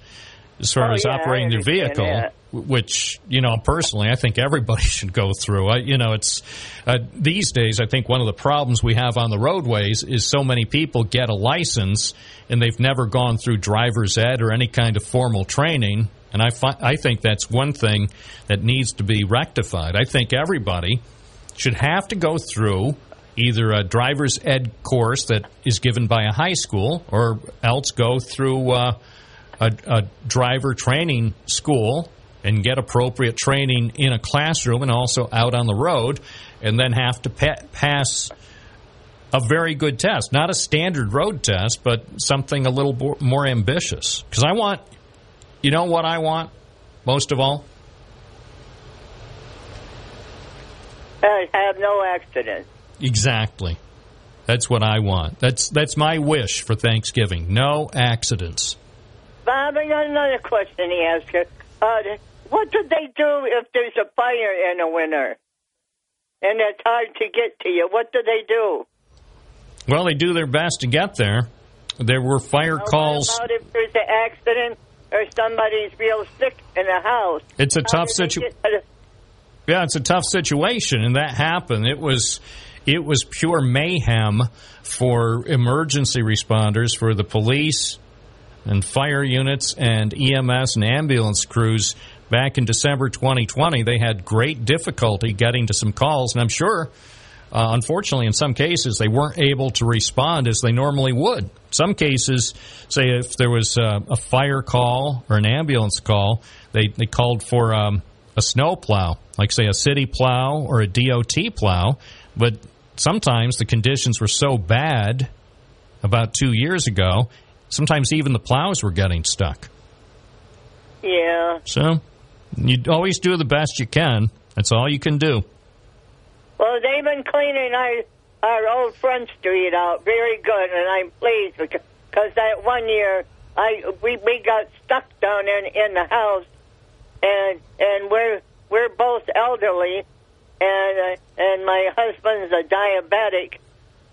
as far Oh, as yeah, operating their vehicle that. Which you know personally I think everybody should go through. I, you know, it's uh, these days I think one of the problems we have on the roadways is so many people get a license and they've never gone through driver's ed or any kind of formal training. And I fi- I think that's one thing that needs to be rectified. I think everybody should have to go through either a driver's ed course that is given by a high school or else go through uh, a, a driver training school and get appropriate training in a classroom and also out on the road, and then have to pa- pass a very good test, not a standard road test, but something a little bo- more ambitious. Because I want, you know, what I want most of all. Uh, have no accident. Exactly. That's what I want. That's that's my wish for Thanksgiving. No accidents. Bob, I got another question to ask you. Uh, what do they do if there's a fire in the winter and it's hard to get to you? What do they do? Well, they do their best to get there. There were fire Now, calls. What about if there's an accident or somebody's real sick in the house? It's a How tough do they situ- get to Yeah, it's a tough situation, and that happened. It was it was pure mayhem for emergency responders, for the police and fire units and EMS and ambulance crews. Back in December 2020, they had great difficulty getting to some calls, and I'm sure, uh, unfortunately, in some cases, they weren't able to respond as they normally would. Some cases, say if there was uh, a fire call or an ambulance call, they, they called for um, a snow plow, like say a city plow or a DOT plow, but sometimes the conditions were so bad about two years ago, sometimes even the plows were getting stuck. Yeah. So you always do the best you can. That's all you can do. Well, they've been cleaning our our old Front Street out very good, and I'm pleased because that one year I we we got stuck down in in the house, and and we're we're both elderly, and uh, and my husband's a diabetic,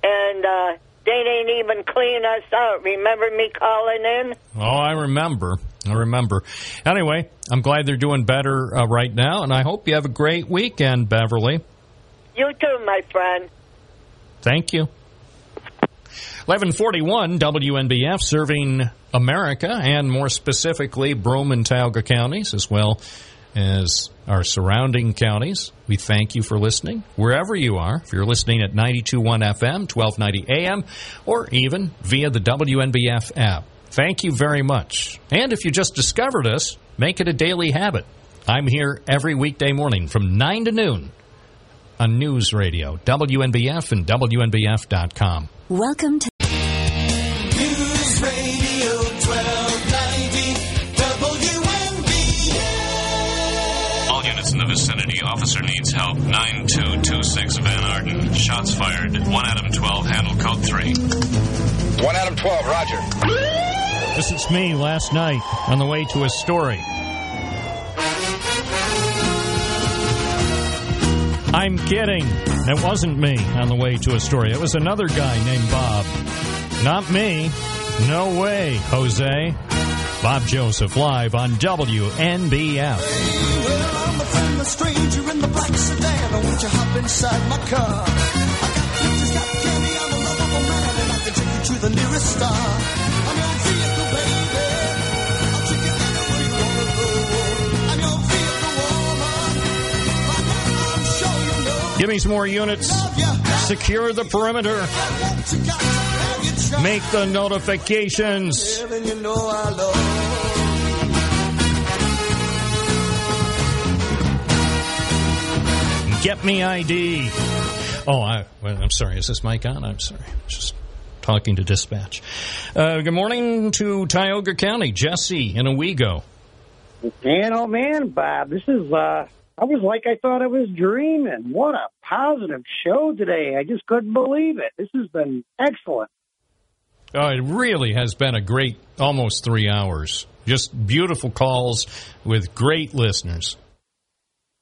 and uh, they didn't even clean us out. Remember me calling in? Oh, I remember. I remember. Anyway, I'm glad they're doing better uh, right now, and I hope you have a great weekend, Beverly. You too, my friend. Thank you. 1141 WNBF serving America and more specifically Broome and Tioga counties as well as our surrounding counties. We thank you for listening wherever you are. If you're listening at 921 FM, 1290 AM, or even via the WNBF app. Thank you very much. And if you just discovered us, make it a daily habit. I'm here every weekday morning from 9 to noon on News Radio, WNBF and WNBF.com. Welcome to Officer needs help. 9226 Van Arden. Shots fired. 1 Adam 12. Handle code 3. 1 Adam 12, roger. This is me last night on the way to a story. I'm kidding. It wasn't me on the way to a story. It was another guy named Bob. Not me. No way, Jose. Bob Joseph live on WNBF. I'm a friend, a stranger in the black sedan. Won't you hop inside my car? I got pictures, got candy, I'm a lovable man, and I can take you to the nearest star. I'm your vehicle, baby. I'll take you anywhere you wanna go. I'm your vehicle, woman. By now I'm sure you know. Give me some more units. Secure the perimeter. Make the notifications. And you know I love. Get me ID. Oh, I, I'm sorry. Is this mic on? I'm sorry. Just talking to dispatch. Uh, good morning to Tioga County. Jesse in Owego. Man, oh man, Bob, this is, uh, I was like I thought I was dreaming. What a positive show today. I just couldn't believe it. This has been excellent. Oh, it really has been a great almost three hours. Just beautiful calls with great listeners.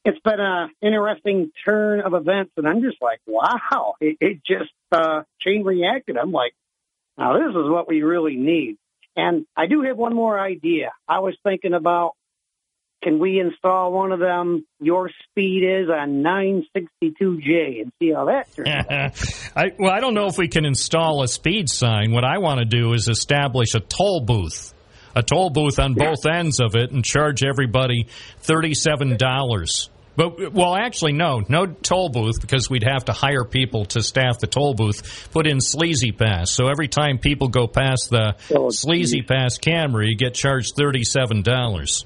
It's been a interesting turn of events, and I'm just like, wow. It, it just uh, chain reacted. I'm like, now this is what we really need. And I do have one more idea. I was thinking about can we install one of them your speed is on 962J and see how that turns out. I, well, I don't know if we can install a speed sign. What I want to do is establish a toll booth, a toll booth on both ends of it, and charge everybody thirty-seven dollars But well, actually, no, no toll booth because we'd have to hire people to staff the toll booth. Put in sleazy pass, so every time people go past the oh, sleazy pass camera, you get charged thirty-seven dollars.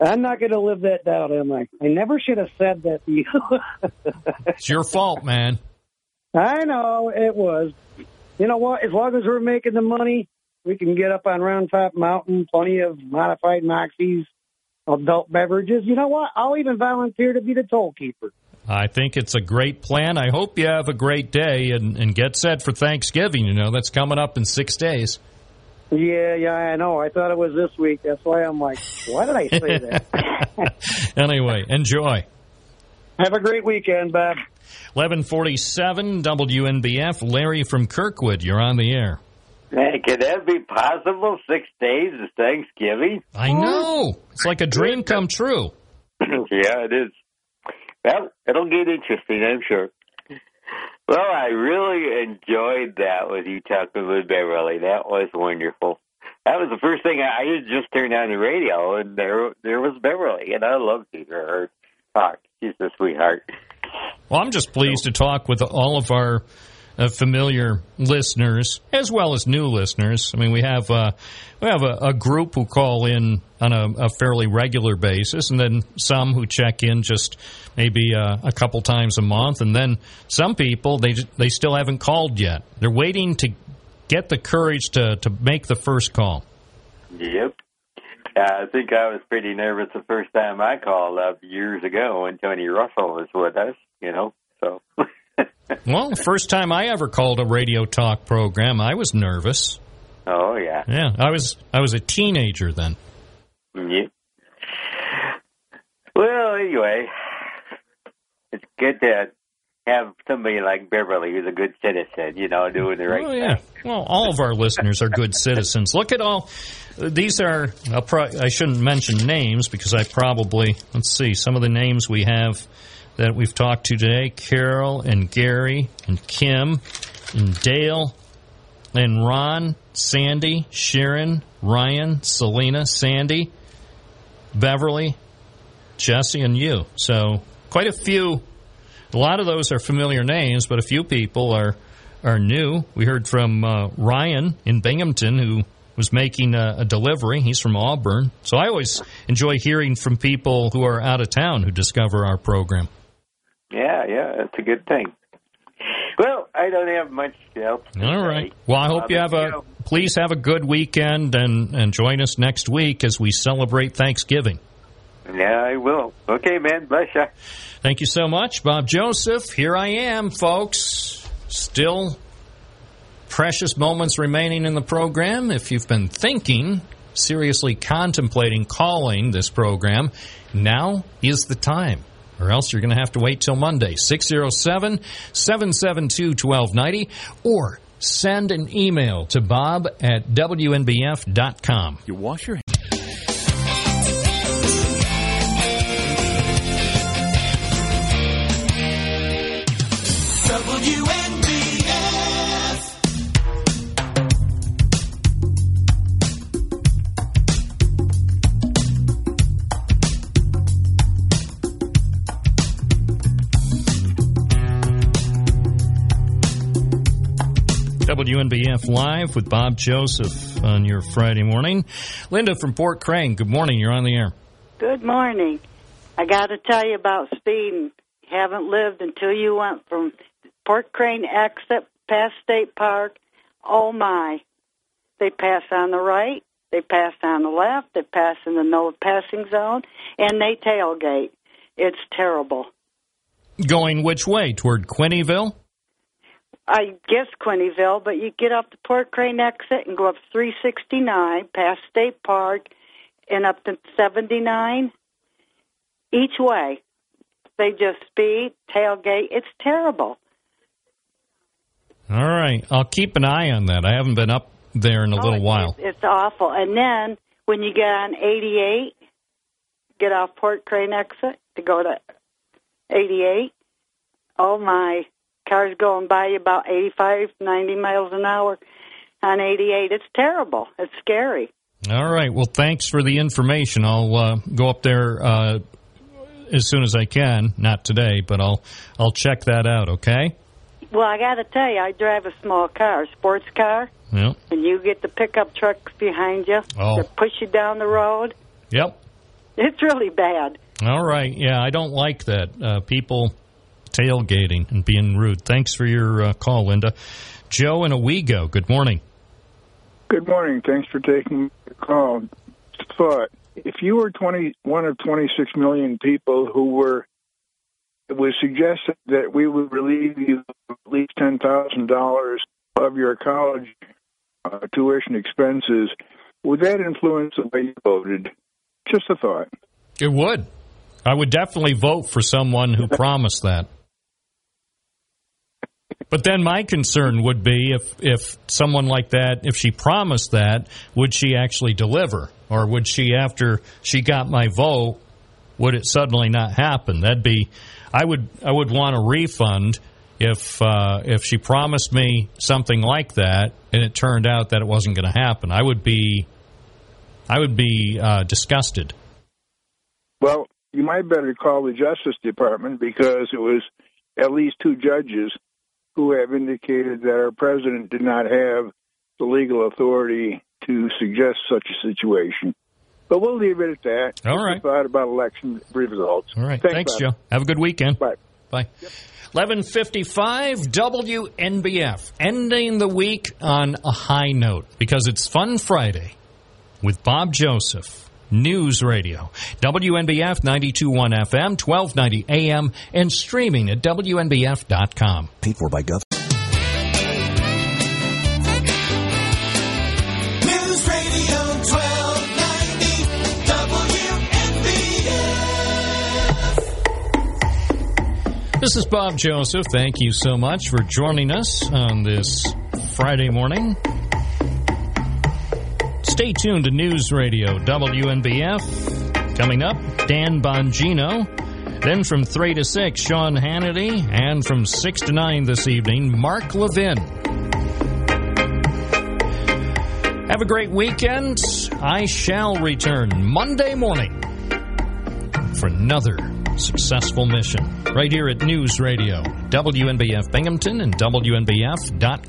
I'm not going to live that down, am I? I never should have said that to you. It's your fault, man. I know it was. You know what? As long as we're making the money, we can get up on Round Top Mountain. Plenty of modified Moxies, adult beverages. You know what? I'll even volunteer to be the toll keeper. I think it's a great plan. I hope you have a great day and, and get set for Thanksgiving. You know that's coming up in six days. Yeah, yeah, I know. I thought it was this week. That's why I'm like, why did I say that? anyway, enjoy. Have a great weekend, Bob. 1147 WNBF. Larry from Kirkwood, you're on the air. Hey, could that be possible? Six days is Thanksgiving? I know. It's like a dream come true. yeah, it is. Well, it'll get interesting, I'm sure. Well, I really enjoyed that with you talking with Beverly. That was wonderful. That was the first thing I, I just turned on the radio, and there there was Beverly, and I loved to hear her talk. She's a sweetheart. Well, I'm just pleased to talk with all of our uh, familiar listeners as well as new listeners. I mean, we have uh, we have a, a group who call in on a, a fairly regular basis, and then some who check in just maybe uh, a couple times a month, and then some people they they still haven't called yet. They're waiting to get the courage to to make the first call. Yep. I think I was pretty nervous the first time I called up years ago when Tony Russell was with us, you know. So Well, the first time I ever called a radio talk program, I was nervous. Oh yeah. Yeah, I was I was a teenager then. Yeah. Well, anyway, it's good to have somebody like Beverly who's a good citizen, you know, doing the right Oh yeah. Well, all of our listeners are good citizens. Look at all these are. I'll pro- I shouldn't mention names because I probably let's see some of the names we have that we've talked to today: Carol and Gary and Kim and Dale and Ron, Sandy, Sharon, Ryan, Selena, Sandy, Beverly, Jesse, and you. So quite a few. A lot of those are familiar names, but a few people are are new. We heard from uh, Ryan in Binghamton who was making a, a delivery. He's from Auburn, so I always enjoy hearing from people who are out of town who discover our program. Yeah, yeah, that's a good thing. Well, I don't have much else. to All right. Well, I hope you have a. Please have a good weekend and and join us next week as we celebrate Thanksgiving. Yeah, I will. Okay, man. Bless you. Thank you so much, Bob Joseph. Here I am, folks. Still precious moments remaining in the program. If you've been thinking, seriously contemplating calling this program, now is the time. Or else you're going to have to wait till Monday. 607 772 1290 or send an email to bob at wnbf.com. You wash your Live with Bob Joseph on your Friday morning. Linda from Port Crane, good morning. You're on the air. Good morning. I got to tell you about speeding. Haven't lived until you went from Port Crane exit past State Park. Oh my! They pass on the right, they pass on the left, they pass in the no passing zone, and they tailgate. It's terrible. Going which way? Toward Quinneyville? I guess Quinneyville, but you get off the Port Crane exit and go up 369 past State Park and up to 79 each way. They just speed, tailgate. It's terrible. All right. I'll keep an eye on that. I haven't been up there in a Oh, little it's- while. It's awful. And then when you get on 88, get off Port Crane exit to go to 88. Oh my, cars going by you about 85, 90 miles an hour on 88. It's terrible. It's scary. All right. Well, thanks for the information. I'll uh, go up there uh, as soon as I can. Not today, but I'll I'll check that out. Okay. Well, I got to tell you, I drive a small car, a sports car, Yep. and you get the pickup trucks behind you Oh. that push you down the road. Yep. It's really bad. All right. Yeah, I don't like that. Uh, people tailgating and being rude. Thanks for your uh, call, Linda. Joe and Owego. Good morning. Good morning. Thanks for taking the call. Thought if you were 20, one of 26 million people who were, it was suggested that we would relieve you of at least $10,000 of your college uh, tuition expenses, would that influence the way you voted? Just a thought. It would. I would definitely vote for someone who promised that. But then my concern would be if if someone like that, if she promised that, would she actually deliver, or would she, after she got my vote, would it suddenly not happen? That'd be, I would I would want a refund if uh, if she promised me something like that and it turned out that it wasn't going to happen. I would be, I would be uh, disgusted. Well, you might better call the Justice Department because it was at least two judges who have indicated that our president did not have the legal authority to suggest such a situation. But we'll leave it at that. All right. Thought about election results. All right. Thanks, Thanks. Joe. Have a good weekend. Bye. Bye. 1155 WNBF, ending the week on a high note because it's Fun Friday with Bob Joseph. News Radio, WNBF 921 FM, 1290 AM, and streaming at WNBF.com. Paid for by Gov. News Radio 1290 WNBF. This is Bob Joseph. Thank you so much for joining us on this Friday morning. Stay tuned to News Radio WNBF. Coming up, Dan Bongino. Then from 3 to 6, Sean Hannity. And from 6 to 9 this evening, Mark Levin. Have a great weekend. I shall return Monday morning for another successful mission right here at News Radio, WNBF Binghamton and WNBF.com.